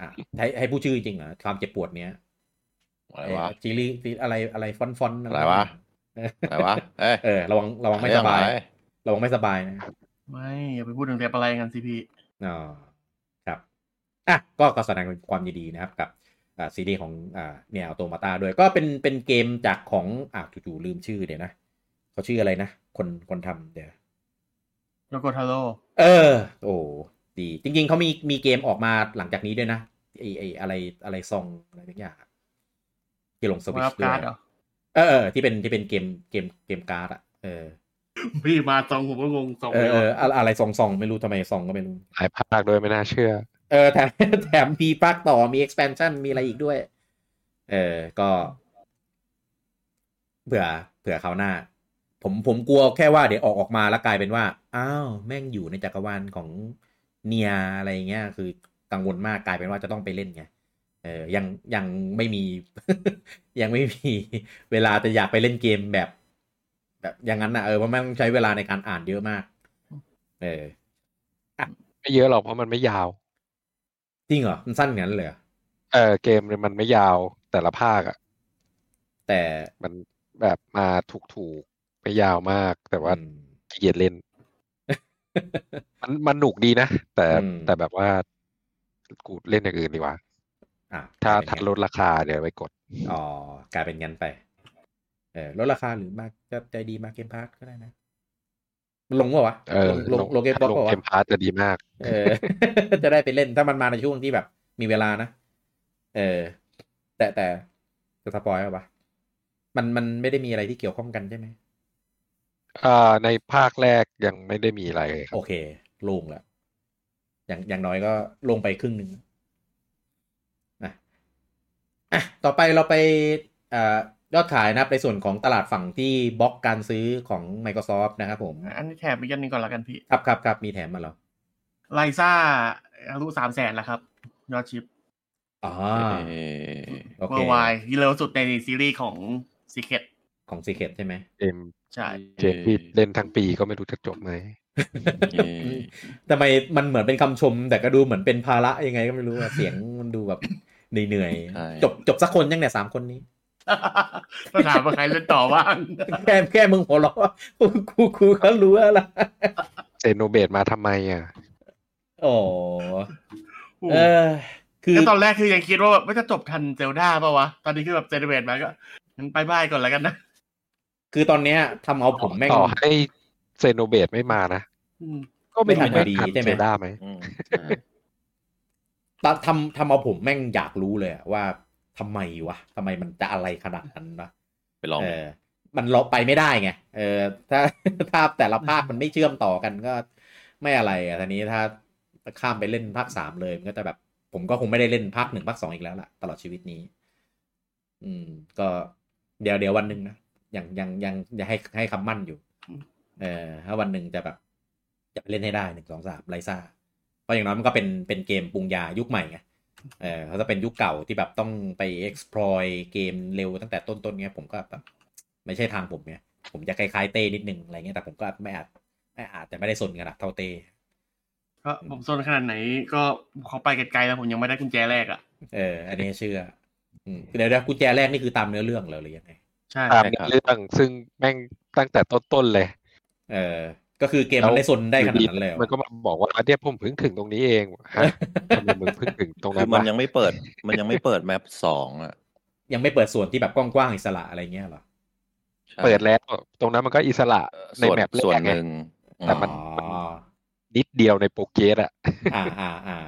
อะให้ให้ผู้ชื่อจริงเหรอความเจ็บปวดเนี้ยอะไรวะจีรีอะไรอะไรฟอนฟอนอะไรวะอะไรวะเอ้ยเออระวังระวังไม่สบายอะไรระวังไม่สบายนะไม่อย่าไปพูดถึงแต่อะไรกันสิพี่อ๋อครับอะก็ก็แสดงความยินดีนะครับกับอ่าซีรีส์ของอ่าเนี่ยออโตมาตาด้วยก็เป็นเป็นเกมจากของอ่าจู่ๆลืมชื่อเดี๋ยวนะเขาชื่ออะไรนะ คนคนทำเดี๋ยวโยโกทาโร่เออ โอ้ ดี จริง ๆเขามีมีเกมออกมาหลังจากนี้ด้วยนะไอไออะไรอะไรซองอะไรทุกอย่างอะที่ลงสวิมาตรับช์ด้วการ์ดยเหรอเออเออที่เป็นที่เป็นเกมเกมเกมการ์ดอะเออพี่มาซองผมก็งงซองเอเลอยเอออะไรอะไรซองซองไม่รู้ทำไมซองก็ไม่รู้หลายภาคโดยไม่น่าเชื่อ เออแถมแถมมีภาคต่อมี expansion มีอะไรอีกด้วย เออก็เผื่อเผื่อเขาวหน้า ผมผมกลัวแค่ว่าเดี๋ยวออกออกมาแล้วกลายเป็นว่า อ้าว แม่งอยู่ในจักรวาลของ เนียอะไรเงี้ยคือกังวลมากกลายเป็นว่าจะต้องไปเล่นไงเออยังยังไม่มี ยังไม่มีเวลาจะอยากไปเล่นเกมแบบ แบบอย่างนั้นนะเออเพราะมันต้องใช้เวลาในการอ่านเยอะมาก เออไม่เยอะหรอกเพราะมันไม่ยาว จริงเหรอ มันสั้นอย่างนั้นเลยเหรอเออเกมเนี่ยมันไม่ยาวแต่ละภาคอะแต่มันแบบมาถูกถูกๆไม่ยาวมาก แต่ว่าอืมขี้เกียจเล่น มันมันหนุกดีนะ แต่อืมแต่แบบว่ากูเล่นอย่างอื่นดีกว่าอะถ้าถ้าลดราคากลายเป็นงั้นเดี๋ยวไปกด อ๋อกลายเป็นงั้นไป เออลดราคาหรือมาจะใจดีมา Game Pass ก็ได้นะ มันลงวะวะเออลงลงลงเกมบ็อกลงวะเกมพาร์จะดีมาก เออ จะได้ไปเล่นถ้ามันมาในช่วงที่แบบ มีเวลานะ เออ แต่แต่จะสปอยล์ปะมันมันไม่ได้มีอะไรที่เกี่ยวข้องกันใช่ไหม อ่าในภาคแรกยังไม่ได้มีอะไรเลยครัโอบเคโล่งแล้วอย่างอย่างน้อยก็ลงไปครึ่งหนึ่งนะอะต่อไปเราไปเอ่อยอดขายนะครับในส่วนของตลาดฝั่งที่บล็อกการซื้อของ Microsoft นะครับผม อันนี้แถมอีกอันหนึงก่อนละกันพี่ ครับครับครับมีแถมมาเหรอRyza ทะลุสามแสนแล้วครับ ยอด shipอ๋อเอ่อโอเคเวอร์ไวที่เร็วสุดในซีรีส์ของซีเคทของ Secret ใช่ไหมเกม ใช่เกมที่เล่นทั้งปีก็ไม่รู้จะจบไหมเอ่อทำไมมันเหมือนเป็นคำชม แต่ก็ดูเหมือนเป็นภาระยังไงก็ไม่รู้อะเสียงมันดูแบบเหนื่อยใช่ๆจบจบสักคนยังเนี่ยสามคนนี้ก็ถามว่าใครเล่นต่อบ้างแค่แค่มึงหัวเราะกูกูกูเขารู้แล้วล่ะ Xenoblade มาทำไมอะโอ้เออ คือก็ตอนแรกคือยังคิดว่าแบบว่าจะจบทัน Zelda ป่าวะ ตอนนี้คือแบบ Xenoblade มาก็งั้นไปบ้ายก่อนแล้วกันนะ คือตอนเนี้ยทำเอาผมแม่งต่อให้ Xenoblade ไม่มานะอืมก็ไม่ไม่รู้ทันว่าดีทันใช่ไหมเซลดาไหมอืมใช่ตทำทำเอาผมแม่งอยากรู้เลยอะว่าทำไมวะทำไมมันจะอะไรขนาดนั้นวะไปลองเออมันเราไปไม่ได้ไง เออ ถ้าถ้าแต่ละภาคมันไม่เชื่อมต่อกันก็ไม่อะไรอะทีนี้ถ้าข้ามไปเล่นภาคสามเลยมันก็จะแบบ ผมก็คงไม่ได้เล่นภาคหนึ่งภาคสองอีกแล้วล่ะ ตลอดชีวิตนี้ อืม ก็เดี๋ยวเดี๋ยววันหนึ่งนะ ยังยังยังยังให้ให้คำมั่นอยู่ เออถ้าวันหนึ่งจะแบบจะไปเล่นให้ได้หนึ่งสองสามไลซ่าเพราะอย่างน้อยมันก็เป็นเป็นเกมปรุงยายุคใหม่ไงเออเขาจะเป็นยุคเก่าที่แบบต้องไป exploit เกมเร็วตั้งแต่ต้นๆเงี้ยผมก็แบบไม่ใช่ทางผมไงผมจะคล้ายๆเต้นิดนึงอะไรเงี้ยแต่ผมก็ไม่อาจไม่อาจจะไม่ได้สนขนาดเท่าเต้ก็ผมโซนขนาดไหนก็เขาไปไกลๆแล้วผมยังไม่ได้กุญแจแรกอะเอออันนี้เชื่ออืมเดี๋ยวเดี๋ยวกุญแจแรกนี่คือตามเนื้อเรื่องเหรอหรือยังไง ใช่ตามใช่ครับเรื่องซึ่งแม่งตั้งแต่ต้นๆเลย เออ ก็คือเกมมันได้สนได้ขนาดนั้นเลยเหรอมันก็มาบอกว่าเนี่ยผมเพิ่งถึงตรงนี้เองฮะทำไมมึงเพิ่งถึงตรงนั้นวะ คือมันยังไม่เปิด มันยังไม่เปิด map สองอะยังไม่เปิดส่วนที่แบบกว้างๆอิสระอะไรเงี้ยเหรอใช่เปิดแล้ว ตรงนั้นมันก็อิสระเอ่อในส่วน map แรกไง ส่วนหนึ่งแต่มันอ๋อนิดเดียวใน progress อะอ่าอ่าอ่า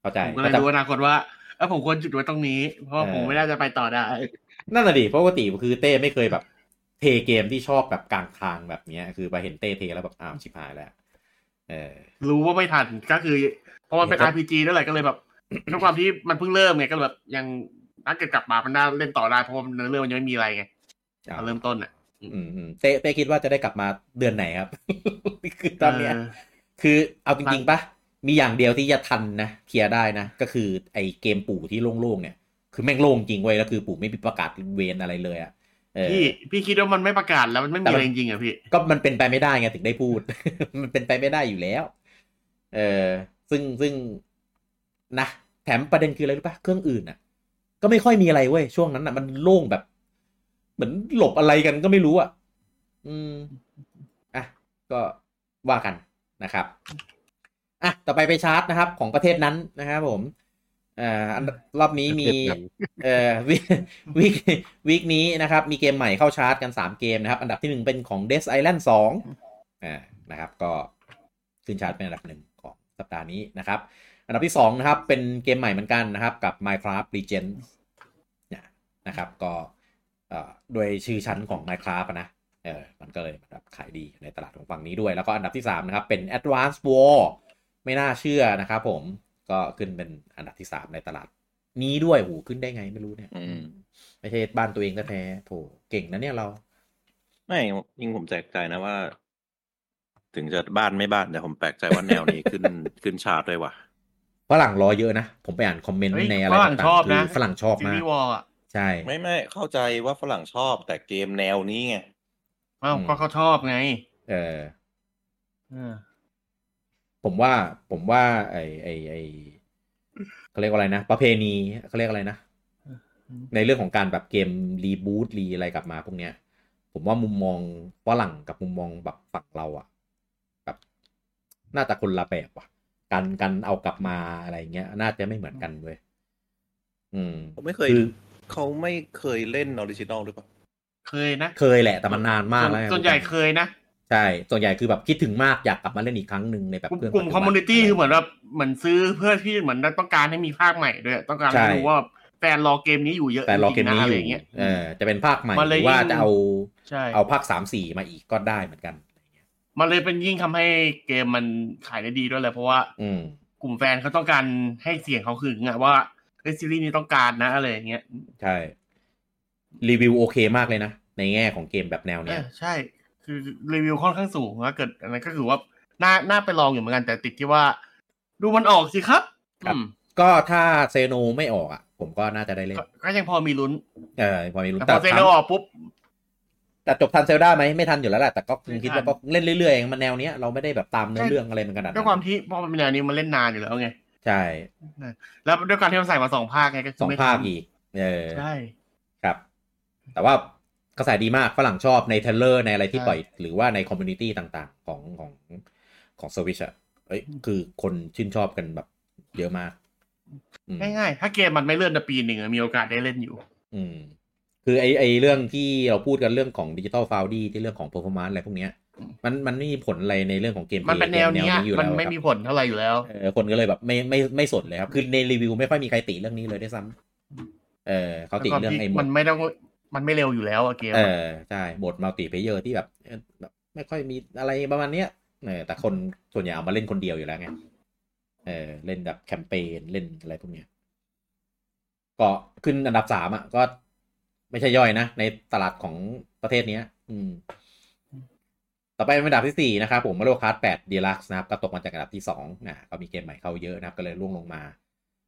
เข้าใจผมก็เลยเข้าใจรู้อนาคตว่าเออผมควรจุดไว้ตรงนี้ เพราะว่าเออผมไม่น่าจะไปต่อได้ นั่นแหละดิเพราะปกติคือเต้ไม่เคยแบบเพย์เกมที่ชอบแบบกลางทางแบบเนี้ย คือไปเห็นเต้เทแล้วแบบอ้าวชิบหายแล้วเออ รู้ว่าไม่ทันก็คือเพราะมันเป็นเห็นครับ RPG นั่นแหละก็เลยแบบด้วยความที่มันเพิ่งเริ่มไงก็เลยแบบยังถ้าเกิดกลับมามันน่าเล่นต่อได้เพราะว่าเนื้อเรื่องมันยังไม่มีอะไรไงตอนเริ่มต้นอะอืมอืมเต้เต้คิดว่าจะได้กลับมาเดือนไหนครับคือตอนเนี้ยเออคือเอาจริงๆปะมีอย่างเดียวที่จะทันนะเคลียร์ได้นะ ก็คือไอเกมปู่ที่โล่งๆเนี่ย คือแม่งโล่งจริงเว้ยแล้วคือปู่ไม่มีประกาศเวนอะไรเลยอะเออพี่พี่คิดว่ามันไม่ประกาศแล้วมันไม่แต่มีมันอะไรจริงๆอะพี่ ก็มันเป็นไปไม่ได้ไงถึงได้พูด มันเป็นไปไม่ได้อยู่แล้ว เออซึ่งซึ่งนะแถมประเด็นคืออะไรรู้ปะเครื่องอื่นอะ ก็ไม่ค่อยมีอะไรเว้ยช่วงนั้นอะ มันโล่งแบบ เหมือนหลบอะไรกันก็ไม่รู้อะ อืมอะก็ว่ากันนะครับอะต่อไปไปชาร์ตนะครับ ของประเทศนั้นนะครับผมเอ่ออันรอบนี้มีประเทศนั้นเอ่อวิวิกวิกนี้นะครับ มีเกมใหม่เข้าชาร์ตกัน3เกมนะครับ อันดับที่หนึ่งเป็นของ Death Island 2อ่านะครับ ก็ขึ้นชาร์ตเป็นอันดับหนึ่งของสัปดาห์นี้นะครับ อันดับที่2นะครับ เป็นเกมใหม่เหมือนกันนะครับกับ Minecraft Legends เนี่ยนะครับ ก็เอ่อโดยชื่อชั้นของ Minecraft อะนะเออมันก็เลยแบบขายดีในตลาดของฝั่งนี้ด้วย แล้วก็อันดับที่3นะครับ เป็น Advanced War ไม่น่าเชื่อนะครับผม ก็ขึ้นเป็นอันดับที่3ในตลาด นี้ด้วยโหขึ้นได้ไงไม่รู้เนี่ยอืมไม่ใช่บ้านตัวเองแท้ๆโถเก่งนะเนี่ยเรา ไม่ยิ่งผมแปลกใจนะว่า ถึงจะบ้านไม่บ้านแต่ผมแปลกใจว่าแนวนี้ขึ้นขึ้นชาร์ตด้วยว่ะฝรั่งรอเยอะนะ ผมไปอ่าน comment เฮ้ยในอะไรฝรั่งต่างชอบๆนะ คือฝรั่งชอบซีรีส์ Wars มากอะใช่ ไม่ไม่เข้าใจว่าฝรั่งชอบแต่เกมแนวนี้ไงอ้าวอืมก็เขาชอบไง เออเออ ผมว่าผมว่า ไอไอไอเขาเรียกว่าอะไรนะ ประเพณีเขาเรียกอะไรนะ ในเรื่องของการแบบเกม reboot re อะไรกลับมาพวกเนี้ย ผมว่ามุมมองฝรั่งกับมุมมองแบบฝั่งเราอะแบบน่าจะคนละแบบว่ะการการเอากลับมาอะไรเงี้ย น่าจะไม่เหมือนกันเว้ยอืมผมไม่เคยคือเขาไม่เคยเล่น original หรือเปล่าเคยนะ เคยแหละแต่มันนานมากแล้วส่วนส่วนใหญ่เคยนะ ใช่ ส่วนใหญ่คือแบบคิดถึงมากอยากกลับมาเล่นอีกครั้งหนึ่งในแบบกลุ่มเครื่องกลุ่มปัจคอมจุมูบันิตี้คือเหมือนแบบเหมือนซื้อเพื่อที่เหมือนต้องการให้มีภาคใหม่ด้วยต้องการใช่ให้รู้ว่าแฟนรอเกมนี้อยู่เยอะแต่รอเกมจงๆนี้นะออะไรยู่อย่างเงี้ยเออจะเป็นภาคใหม่มันหเลยรือว่ายิ่งจะเอาใช่เอาภาคสามสี่มาอีกก็ได้เหมือนกันมันเลยเป็นยิ่งทำให้เกมมันขายได้ดีด้วยเลยเพราะว่า อืมกลุ่มแฟนเขาต้องการให้เสียงเขาขึงอะว่าเฮ้ยซีรีส์นี้ต้องการนะอะไรอย่างเงี้ยใช่รีวิวโอเคมากเลยนะ ในแง่ของเกมแบบแนวเอเนี้ยอใช่ คือรีวิวค่อนข้างสูงถ้าเกิดอันนั้นก็คือว่าน่าน่าไปลองอยู่เหมือนกันแต่ติดที่ว่า ดูมันออกสิครับครับอืมก็ถ้าเซโนไม่ออกอะ ผมก็น่าจะได้เล่นก็ก็ยังพอมีลุ้นเออพอมีลุ้นแต่พแต่อเซถามโนออกปุ๊บแต่จบทันเซลดาไหมไม่ทันอยู่แล้วแหละแต่ก็คงคิดว่าไม่ทันก็เล่นเรื่อยๆเองมันแนวเนี้ยเราไม่ได้แบบตามเนื้อเรื่องอะไรมันขนาดด้วยนั้ความันที่พอมันเป็นแนวนี้มันเล่นนานอยู่แล้วไงใช่แล้วด้วยการที่มันใส่มาสองภาคไงก็สองภาค คือไม่ทันอีกเออใช่ครับ แต่ว่า กระแสดีมากฝรั่งชอบใน trailer ในอะไรที่ใช่ปล่อย หรือว่าใน community ต่างๆ ของของของสวิชอะเอ้ยคือคนชื่นชอบกันแบบเยอะมากอืมง่ายๆ ถ้าเกมมันไม่เลื่อนในปีหนึ่งอะมีโอกาสได้เล่นอยู่ อืม คือไอไอเรื่องที่เราพูดกันเรื่องของ Digital Foundry ที่เรื่องของ performance อะไรพวกเนี้ยมันมันไม่มีผลอะไรในเรื่องของเกมมันเป็นแนวเนี้ยอยู่แล้วครับ มันไม่มีผลเท่าไหร่อยู่แล้วเออคนก็เลยแบบไม่ไม่ไม่สนเลยครับ คือในรีวิวไม่ค่อยมีใครติเรื่องนี้เลยด้วยซ้ำเออเขาติแล้วก็เรื่องไอ้โหมด มันไม่ต้อง มันไม่เร็วอยู่แล้วอะเกมเออใช่โหมด multiplayer ที่แบบแบบ ไม่ค่อยมีอะไรประมาณเนี้ยเออแต่คนส่วนใหญ่เอามาเล่นคนเดียวอยู่แล้วไงเออเล่นแบบแคมเปญเล่นอะไรพวกเนี้ยก็ขึ้นอันดับสามอะก็ไม่ใช่ย่อยนะ ในตลาดของประเทศเนี้ย อืม ต่อไปเป็นอันดับที่สี่นะครับผม Mario Kart แปด Deluxe นะครับ ก็ตกมาจากอันดับที่สองนะก็มีเกมใหม่เข้าเยอะนะครับ ก็เลยร่วงลงมา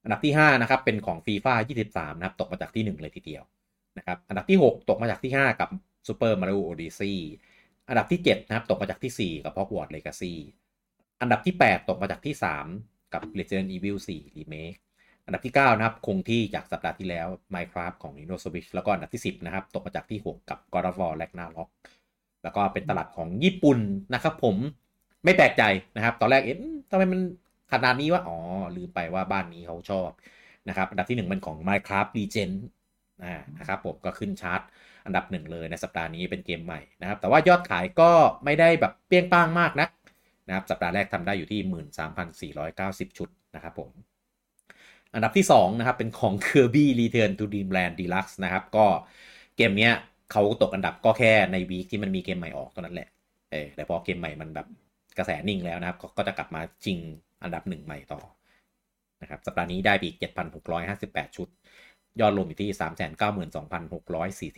อันดับที่ห้านะครับ เป็นของฟีฟ่ายี่สิบสามนะครับ ตกมาจากที่หนึ่งเลยทีเดียว นะครับอันดับที่หกตกมาจากที่ห้ากับ Super Mario Odyssey อันดับที่เจ็ดนะครับ ตกมาจากที่สี่กับ Hogwarts Legacy อันดับที่แปดตกมาจากที่สามกับ Resident Evil 4 Remake อันดับที่ 9 นะครับ คงที่จากสัปดาห์ที่แล้ว Minecraft ของ Nintendo Switch แล้วก็อันดับที่ 10 นะครับ ตกมาจากที่ 6 กับ God of War Ragnarok แล้วก็เป็นตลาดของญี่ปุ่นนะครับผมไม่แปลกใจนะครับ ตอนแรกเอ๊ะทำไมมันขนาดนี้วะอ๋อลืมไปว่าบ้านนี้เขาชอบนะครับอันดับที่ 1 เป็นของ Minecraft Legend นะครับผมก็ขึ้นชาร์ตอันดับหนึ่งเลยในสัปดาห์นี้เป็นเกมใหม่นะครับ แต่ว่ายอดขายก็ไม่ได้แบบเปรี้ยงป้างมากนะนะครับสัปดาห์แรกทำได้อยู่ที่ 13,490 ชุดนะครับผมอันดับที่ 2 นะครับ เป็นของ Kirby Return to Dreamland Deluxe นะครับ ก็เกมเนี้ยเขาตกอันดับก็แค่ในวีคที่มันมีเกมใหม่ออกเท่านั้นแหละเออแต่พอเกมใหม่มันแบบกระแสนิ่งแล้วนะครับ ก็ก็จะกลับมาชิงอันดับหนึ่งใหม่ต่อนะครับสัปดาห์นี้ได้ไปอีก 7,658 ชุด ยอดรวมอยู่ที่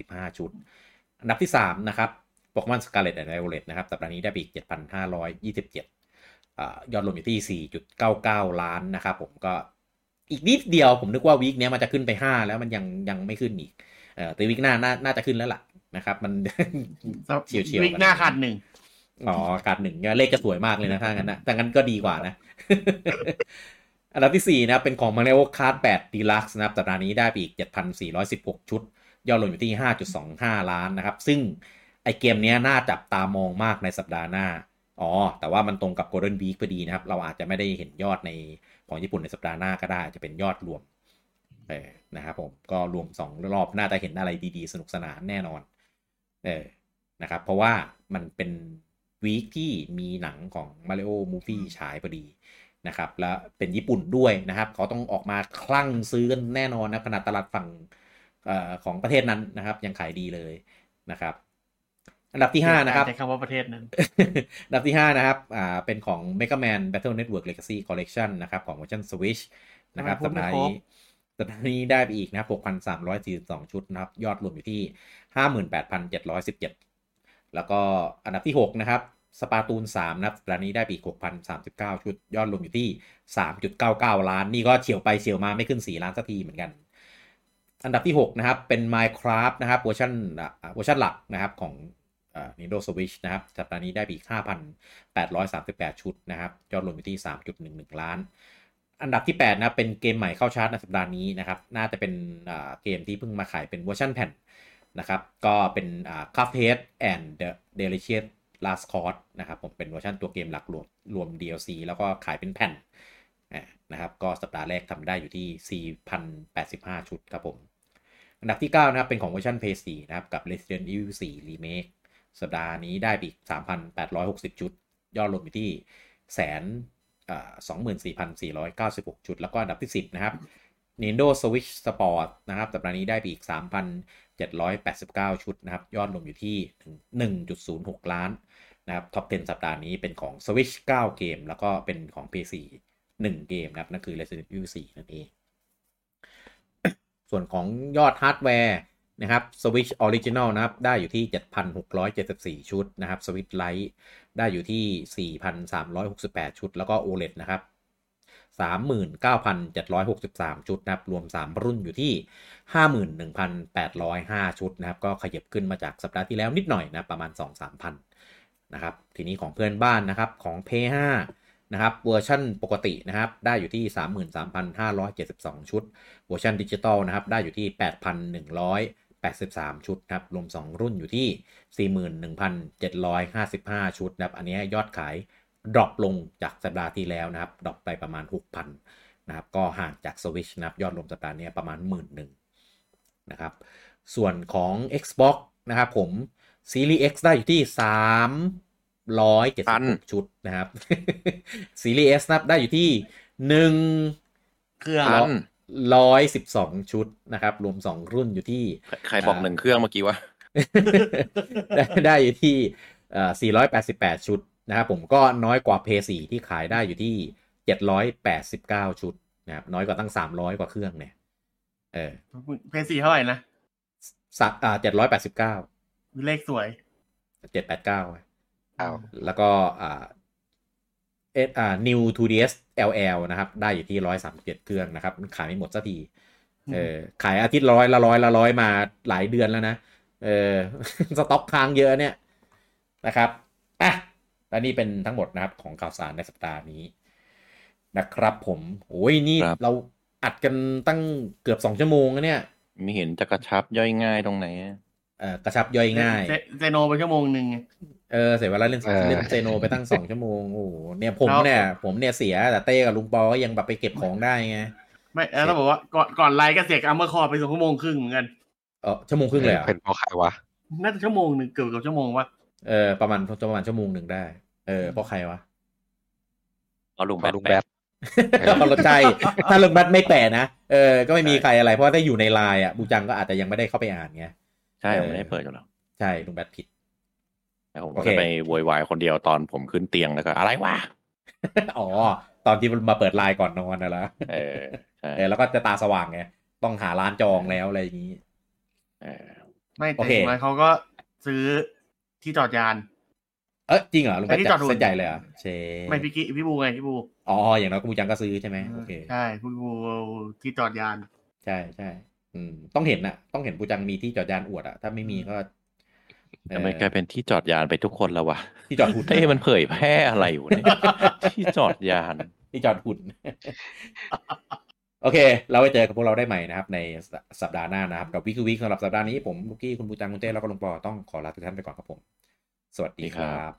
392,645 ชุด อันดับที่ 3 นะครับ Pokémon Scarlet and Violet นะครับสัปดาห์นี้ได้ไปอีก 7,527อ่ายอดรวมอยู่ที่ 4.99 ล้านนะครับผมก็อีกนิดเดียวผมนึกว่า week นี้มันจะขึ้นไป 5 แล้วมันยังยังไม่ขึ้นอีกเออแต่ week หน้าน่าน่าจะขึ้นแล้วล่ะนะครับ มันเฉียดเฉียด week หน้าขาดหนึ่งอ๋อการหนึ่งเนี่ยเลขจะสวยมากเลยนะถ้างั้นนะแต่งั้นก็ดีกว่านะ อันดับที่ 4 นะครับ เป็นของ Mario Kart 8 Deluxe นะครับสัปดาห์นี้ได้ไปอีก 7,416 ชุด ยอดรวมอยู่ที่ 5.25 ล้านนะครับ ซึ่งไอเกมนี้น่าจับตามองมากในสัปดาห์หน้า อ๋อ แต่ว่ามันตรงกับ Golden Week พอดีนะครับ เราอาจจะไม่ได้เห็นยอดในของญี่ปุ่นในสัปดาห์หน้าก็ได้จจะเป็นยอดรวมเออนะครับผม ก็รวม 2 รอบ น่าจะเห็นอะไรดีๆ สนุกสนานแน่นอน เออ นะครับ เพราะว่ามันเป็นวีคที่มีหนังของ Mario Movie ฉายพอดี นะครับแล้วเป็นญี่ปุ่นด้วยนะครับเขาต้องออกมาคลั่งซื้อกันแน่นอนนะขนาดตลาดฝั่งเออของประเทศนั้นนะครับ ยังขายดีเลยนะครับ อันดับที่ 5 นะครับใช้คำว่าประเทศนั้น อันดับที่ 5 นะครับอ่าเป็นของ Mega Man Battle Network Legacy Collection นะครับของเวอร์ชัน Switch นะครับทำไมพูสัดปไม่ดาห์ครบนี้สัปดาห์นี้ได้ไปอีกนะครับ6,342 ชุดนะครับ ยอดรวมอยู่ที่ 58,717 แล้วก็อันดับที่ 6 นะครับ สปาตูน3นะครับสัปดาห์นี้ได้ไปอีก6,039 ชุดยอดรวมอยู่ที่ 3.99 ล้าน นี่ก็เฉียดไปเฉียดมาไม่ขึ้น 4 ล้านสักทีเหมือนกัน อันดับที่ 6 นะครับ เป็น Minecraft นะครับเวอร์ชันอ่าเวอร์ชันหลักนะครับของอ่า Nintendo Switch นะครับสัปดาห์นี้ได้ไป 5,838 ชุดนะครับยอดรวมอยู่ที่ 3.11 ล้าน อันดับที่ 8 นะเป็นเกมใหม่เข้าชาร์ตในสัปดาห์นี้นะครับน่าจะเป็นเกมที่เพิ่งมาขายเป็นเวอร์ชันแผ่นนะครับก็เป็นอ่า Cuphead and the Delicious Last Course นะครับผมเป็นเวอร์ชันตัวเกมหลักรวมรวม DLC แล้วก็ขายเป็นแผ่นนะครับก็สัปดาห์แรกทำได้อยู่ที่ 4,085 ชุดครับผม อันดับที่ 9 นะครับเป็นของเวอร์ชัน PS4 นะครับกับ Resident Evil 4 Remake สัปดาห์นี้ได้ปอีก 3,860 ชุด ยอดรวมอยู่ที่แสนสองหมื่นสี่พันสี่ร้อยเก้าสิบหกชุด แล้วก็อันดับที่10นะครับ Nintendo Switch Sport นะครับ สัปดาห์นี้ได้ไปอีก 789 ชุดนะครับ ยอดรวมอยู่ที่ 1.06 ล้านนะครับ top 10 สัปดาห์นี้เป็นของ Switch 9 เกม แล้วก็เป็นของ PS4 1เกมนะครับ นั่นคือ Resident Evil 4 นั่นเอง ส่วนของยอดฮาร์ดแวร์นะครับ Switch Original นะครับ ได้อยู่ที่ 7,674 ชุดนะครับ Switch Lite ได้อยู่ที่ 4,368 ชุด แล้วก็ OLED นะครับ 39,763 ชุดนะครับ รวม 3 รุ่นอยู่ที่ 51,805 ชุดนะครับ ก็ขยับขึ้นมาจากสัปดาห์ที่แล้วนิดหน่อยนะประมาณ 2-3พันนะครับ ทีนี้ของเพื่อนบ้านนะครับของ p 5 นะครับเวอร์ชันปกตินะครับได้อยู่ที่ 33,572 ชุด เวอร์ชันดิจิตอลนะครับได้อยู่ที่ 8,183 ชุดนะครับรวม 2 รุ่นอยู่ที่ 41,755 ชุดนะครับอันนี้ยอดขาย drop ลงจากสัปดาห์ที่แล้วนะครับ drop ไปประมาณ 6,000นะครับก็ห่างจาก Switch นะครับยอดรวมสัปดาห์นี้ประมาณ 1 1 0 0 0นะครับส่วนของ Xbox นะครับผม Series X ได้อยู่ที่ 376 ชุดนะครับ Series S นะครับได้อยู่ที่ 1 เครื่องพันร้อยสิบสองชุดนะครับ รวมสองรุ่นอยู่ที่ ใครบอกหนึ่งเครื่องเมื่อกี้วะได้ได้อยู่ที่เอ่อ488 ชุด นะครับผมก็น้อยกว่าเพย์สี่ที่ขายได้อยู่ที่ 789 ชุดนะครับน้อยกว่าตั้ง 300 กว่าเครื่องเนี่ย เออเพนสี่เท่าไหร่นะสักอ่า789เลขสวย789อ้าวแล้วก็อ่าเออ่า New 2DS LL นะครับ ได้อยู่ที่137เครื่องนะครับขายไม่หมดสักทีเออขายอาทิตย์ร้อยละร้อยละร้อยมาหลายเดือนแล้วนะ เออสต็อกค้างเยอะเนี่ยนะครับอะ และนี่เป็นทั้งหมดนะครับของข่าวสารในสัปดาห์นี้นะครับผมโอ้ยนี่ครับเราอัดกันตั้งเกือบสองชั่วโมงแล้วเนี่ยไม่เห็นจะกระชับย่อยง่ายตรงไหนอะเออกระชับย่อยง่ายเซ Xeno ไปชั่วโมงหนึ่งไงเออเสียเวลาเล่นเออเล่น Xeno ไปตั้งสองชั่วโมงโอ้โหเนี่ยผมแล้วเนี่ยผมเนี่ยเสียแต่เต้กับลุงปอก็ยังแบบไปเก็บของได้ไงไม่แล้วเราบอกว่าก่อนก่อนไลฟ์ก็เสีย Armored Core ไปสองชั่วโมงครึ่งเหมือนกันเออชั่วโมงครึ่งเลยเหรอเป็นเพราะใครวะน่าจะชั่วโมงหนึ่งเกือบกับชั่วโมงวะ เออประมาณประมาณชั่วโมงหนึ่งได้ เออเพราะใครวะเอาลุงเพราะลุงแบแบททเพราะรถใจถ้าลุงบัตไม่แปะนะเออก็ไม่มีใครอะไร เพราะถ้าอยู่ในไลน์อะบูจังก็อาจจะยังไม่ได้เข้าไปอ่านไงใช่เออผมไม่ได้เปิดอยู่แล้วใช่ลุงแบทผิดแล้วผมโอก็เคจะไปโวยวายคนเดียวตอนผมขึ้นเตียงแล้วก็อะไรวะอ๋อ ตอนที่มันมาเปิดไลน์ก่อนนอนนะละเออใช่เออแล้วก็จะตาสว่างไงต้องหาร้านจองแล้วอะไรอย่างนี้เออไม่โอแต่เคอย่างไรเขาก็ซื้อ ที่จอดยาน เออจริงเหรอลุงแบทไอ้ที่จัดจอดหุ่นเส้นใหญ่เลยเหรอะเชไม่พี่กี้พี่บูไงพี่บูอ๋ออย่างน้อยก็มูจังก็ซื้อใช่ไหมโอเคใช่พี่บูที่จอดยาน ใช่ใช่อืมต้องเห็นน่ะ ต้องเห็นปูจังมีที่จอดยานอวดอะถ้าไม่มีก็เอ่อทำไมกลายเป็นที่จอดยานไปทุกคนแล้ววะที่จอดหุ่นเต้มันเผยแพร่อะไรอยู่เนี่ยที่จอดยานที่จอดหุ่น โอเค เราไปเจอกับพวกเราได้ใหม่นะครับ ในสัปดาห์หน้านะครับกับวิคือวิสำหรับสัปดาห์นี้ผมลูกกี้คุณปูจังคุณเต้แล้วก็ลุงปอต้องขอลาทุกท่านไปก่อนครับผม สวัสดีครับ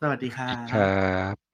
สวัสดีค่ะครับ